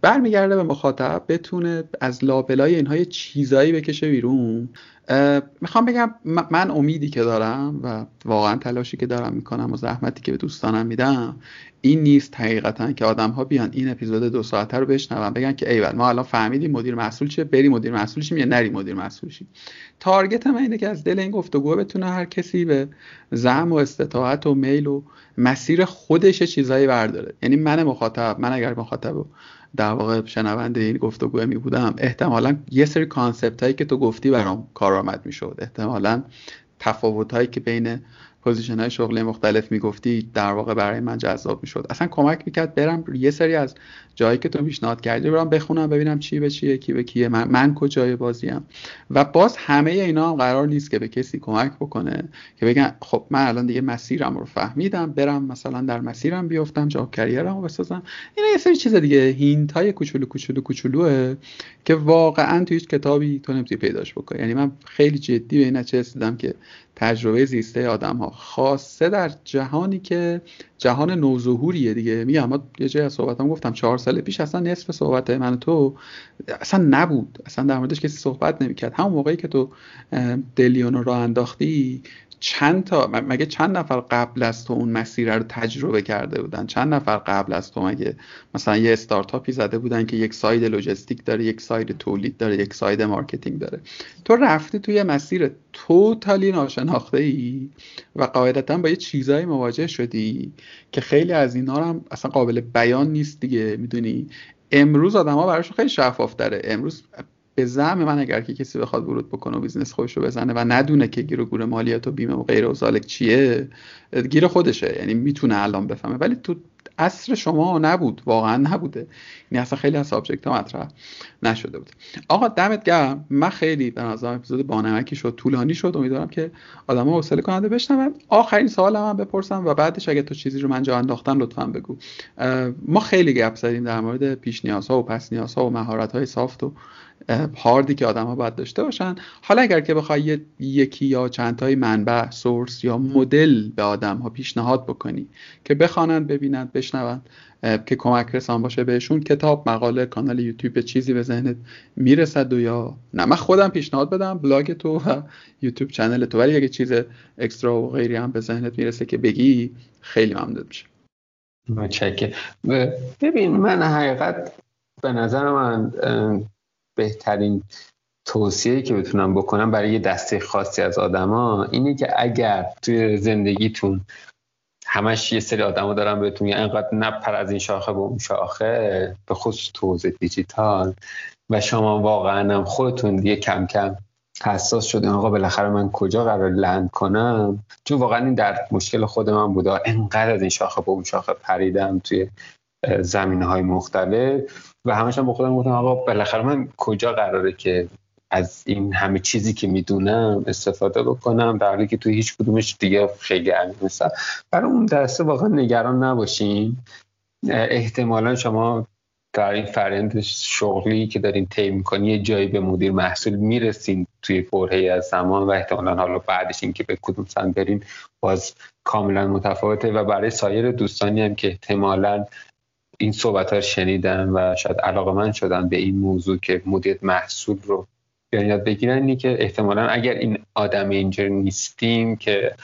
برمیگرده به مخاطب بتونه از لابلای اینها یه چیزایی بکشه بیرون. می‌خوام بگم من امیدی که دارم و واقعا تلاشی که دارم می‌کنم و زحمتی که به دوستانم میدم این نیست حقیقتا که آدم ها بیان این اپیزود دو ساعته رو بشنون بگن که ایول ما الان فهمیدیم مدیر محصول چیه بریم مدیر محصول شیم یا نریم مدیر محصول شیم. target من اینه که از دل این گفتگو بتونه هر کسی به زعم و استطاعت و میل و مسیر خودش چیزایی برداره. یعنی من مخاطب من اگر مخاطب در واقع شنونده این گفتگو می بودم. احتمالا یه سری concept هایی که تو گفتی برام کارآمد می‌شد. احتمالا تفاوت هایی که بین position های شغلی مختلف می‌گفتی در واقع برای من جذاب می‌شد. اصلا کمک می‌کرد برم یه سری از جایی که تو پیشنهاد کردی برم بخونم ببینم چی به چیه کی به کیه من, من کجای بازیم. و باز همه اینا هم قرار نیست که به کسی کمک بکنه که بگن خب من الان دیگه مسیرم رو فهمیدم برم مثلا در مسیرم بیفتم job career م رو بسازم. اینا یه سری چیز دیگه hint های کوچولو کوچولو کوچولوه که واقعا تو هیچ کتابی تو نمی‌تونی پیداش بکنی. یعنی من خیلی جدی به این رسیدم که تجربه زیسته آدم ها خاصه در جهانی که جهان نوظهوریه دیگه. میگم اما یه جای از صحبتام گفتم چهار سال پیش اصلا نصف صحبت من تو اصلا نبود. اصلا در موردش کسی صحبت نمی‌کرد. همون موقعی که تو دلیون رو انداختی چند تا مگه چند نفر قبل از تو اون مسیر رو تجربه کرده بودن؟ چند نفر قبل از تو مگه مثلا یه استارتاپی زده بودن که یک side لجستیک داره یک side تولید داره یک side marketing داره؟ تو رفتی توی مسیر totally ناشناخته ای و قاعدتا با یه چیزایی مواجه شدی که خیلی از اینا هم اصلا قابل بیان نیست دیگه می‌دونی؟ امروز آدما براشون خیلی شفاف داره امروز به زعم من اگر که کسی بخواد ورود بکنه و business خودش رو بزنه و ندونه که گیر و گور مالیات و بیمه و غیره و ذلک چیه گیر خودشه. یعنی می‌تونه الان بفهمه. ولی تو عصر شما نبود. واقعا نبوده. یعنی اصلا خیلی از subject ها مطرح نشده بود. آقا دمت گرم. من خیلی به نظر اپیزود بانمکی شد طولانی شد. امیدوارم که آدما حوصله کنن بشنون. آخرین سوال هم بپرسم و بعدش اگه تو چیزی رو من جا انداختم لطفا بگو. ما خیلی گپ زدیم در مورد پیش نیازها و پس نیازها و مهارت های soft و هاردی که آدم ها باید داشته باشن. حالا اگر که بخوای یکی یا چند تای منبع source یا مدل به آدم ها پیشنهاد بکنی که بخوانند ببینند بشنوند که کمک رسان باشه بهشون کتاب مقاله کانال یوتیوب چیزی به ذهنت می‌رسد و یا نه. من خودم پیشنهاد بدم بلاگ تو و YouTube channel تو. ولی اگه چیز extra و غیری هم به ذهنت می‌رسه که بگی خیلی ممنون میشه متشکرم. ببین من حقیقت به نظر من بهترین توصیه‌ای که بتونم بکنم برای یه دسته خاصی از آدما اینه که اگر توی زندگیتون همش یه سری آدما دارن بهتون یا انقدر نپر از این شاخه به اون شاخه به خصوص تو دیجیتال و شما واقعا هم خودتون یه کم کم حساس شده آقا بالاخره من کجا قرار لند کنم؟ چون واقعا این در مشکل خود من بوده. انقدر از این شاخه به اون شاخه پریدم توی زمین های مختلف. و همش هم با خودم گفتم آقا بالاخره من کجا قراره که از این همه چیزی که می‌دونم استفاده بکنم؟ در حالی که توی هیچ کدومش دیگه خیلی عمیق نیستم. برای اون دسته واقعا نگران نباشین. احتمالا شما در این فرند شغلی که دارین طی می‌کنی یه جایی به مدیر محصول می‌رسین توی برهه از زمان و احتمالا حالا بعدش این که به کدوم سمت برین باز کاملا متفاوته. و برای سایر دوستانی هم که احتمالا این صحبت ها شنیدن و شاید علاقه من شدن به این موضوع که مدیر محصول رو بیان یاد بگیرن اینی که احتمالا اگر این آدم اینجا نیستیم که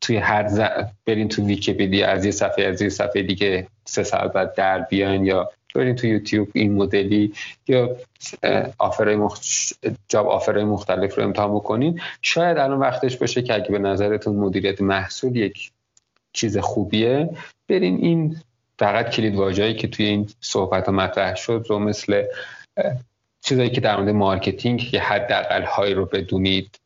توی هر ز... برین تو ویکیپدیا از یه صفحه از یه صفحه دیگه سه ساعت بعد در بیان یا برین تو یوتیوب این مدلی یا آفرهای مخ... job offer های مختلف رو امتحان بکنین. شاید الان وقتش باشه که اگه به نظرتون مدیریت محصول یک چیز خوبیه برین این فقط کلید واژه‌ای که توی این صحبت ها مطرح شد رو مثل چیزایی که در مورد marketing که حداقل هایی رو بدونید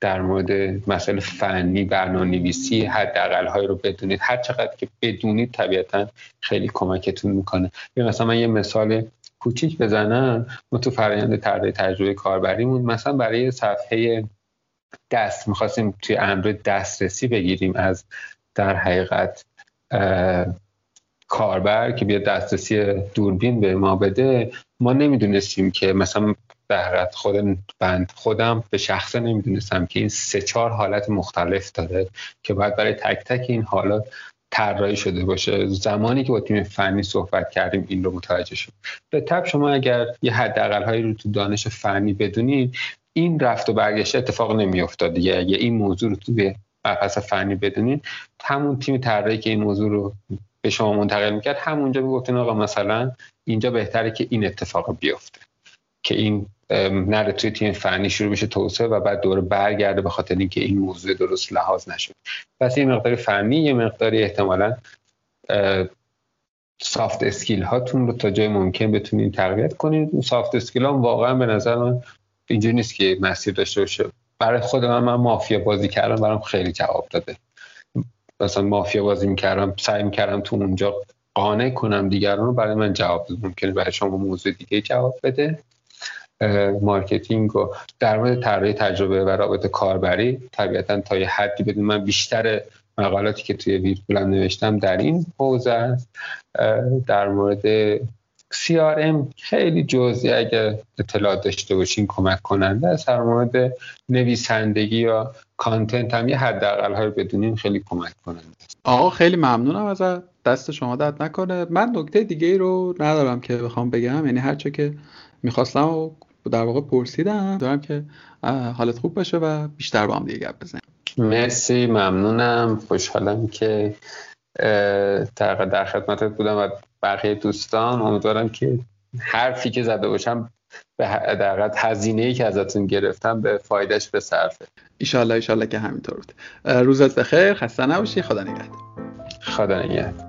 در مورد مسئله فنی برنامه نویسی حداقل هایی رو بدونید. هر چقدر که بدونید طبیعتا خیلی کمکتون می‌کنه. یا مثلا من یه مثال کوچیک بزنم. ما تو فرآیند طراحی تجربه کاربریمون مثلا برای صفحه دست می‌خواستیم توی اندروید دسترسی بگیریم از در حقیقت کاربر که بیا دسترسی دوربین به ما بده ما نمی‌دونستیم که مثلا در خود بند خودم به شخصه نمی‌دونستم که این سه چهار حالت مختلف داره که باید برای تک تک این حالات طراحی شده باشه. زمانی که با تیم فنی صحبت کردیم این رو متوجه شد. به تب شما اگر یه حداقل هایی رو تو دانش فنی بدونید این رفت و برگشت اتفاق نمیافتاد دیگه. اگه این موضوع رو توی مبحث فنی بدونید همون تیم طراحی که این موضوع رو به شما منتقل می‌کرد. همونجا می‌گفتین آقا مثلا اینجا بهتره که این اتفاق بیفته که این نره توی تیم فنی شروع بشه توسعه و بعد دوره برگرده به خاطر اینکه این موضوع درست لحاظ نشد. پس یه مقدار فنی یه مقداری احتمالا soft skill هاتون رو تا جای ممکن بتونین تقویت کنید soft skill ها واقعا به نظر من اینجوری نیست که مسیر داشته باشه. برای خود من من مافیا بازی کردم برام خیلی جواب داده. مثلا مافیا بازی می‌کردم سعی می‌کردم تو اونجا قانع کنم دیگران رو برای من جواب بده ممکنه برای شما موضوع دیگه جواب بده. marketing و در مورد طراحی تجربه و رابطه کاربری طبیعتا تا یه حدی بدون من بیشتر مقالاتی که توی ویرپولم نوشتم در این حوزه است. در مورد CRM خیلی جزئی اگه اطلاع داشته باشین کمک کننده در مورد نویسندگی یا کانتنت هم یه حداقل های بدونین خیلی کمک کننده آقا خیلی ممنونم از دست شما درد نکنه. من نکته دیگه ای رو ندارم که بخوام بگم یعنی هرچه که می‌خواستم و در واقع پرسیدم دارم که حالت خوب باشه و بیشتر با هم دیگه گپ بزنیم. مرسی ممنونم. خوشحالم که در خدمتت بودم و بقیه دوستان. امیدوارم که حرفی که زده باشم به در هزینه ای که ازتون گرفتم به فایدهش بصرفه. ایشالله ایشالله که همینطور بود. روزت بخیر خسته نباشی خدا نگهدار. خدا نگهدار.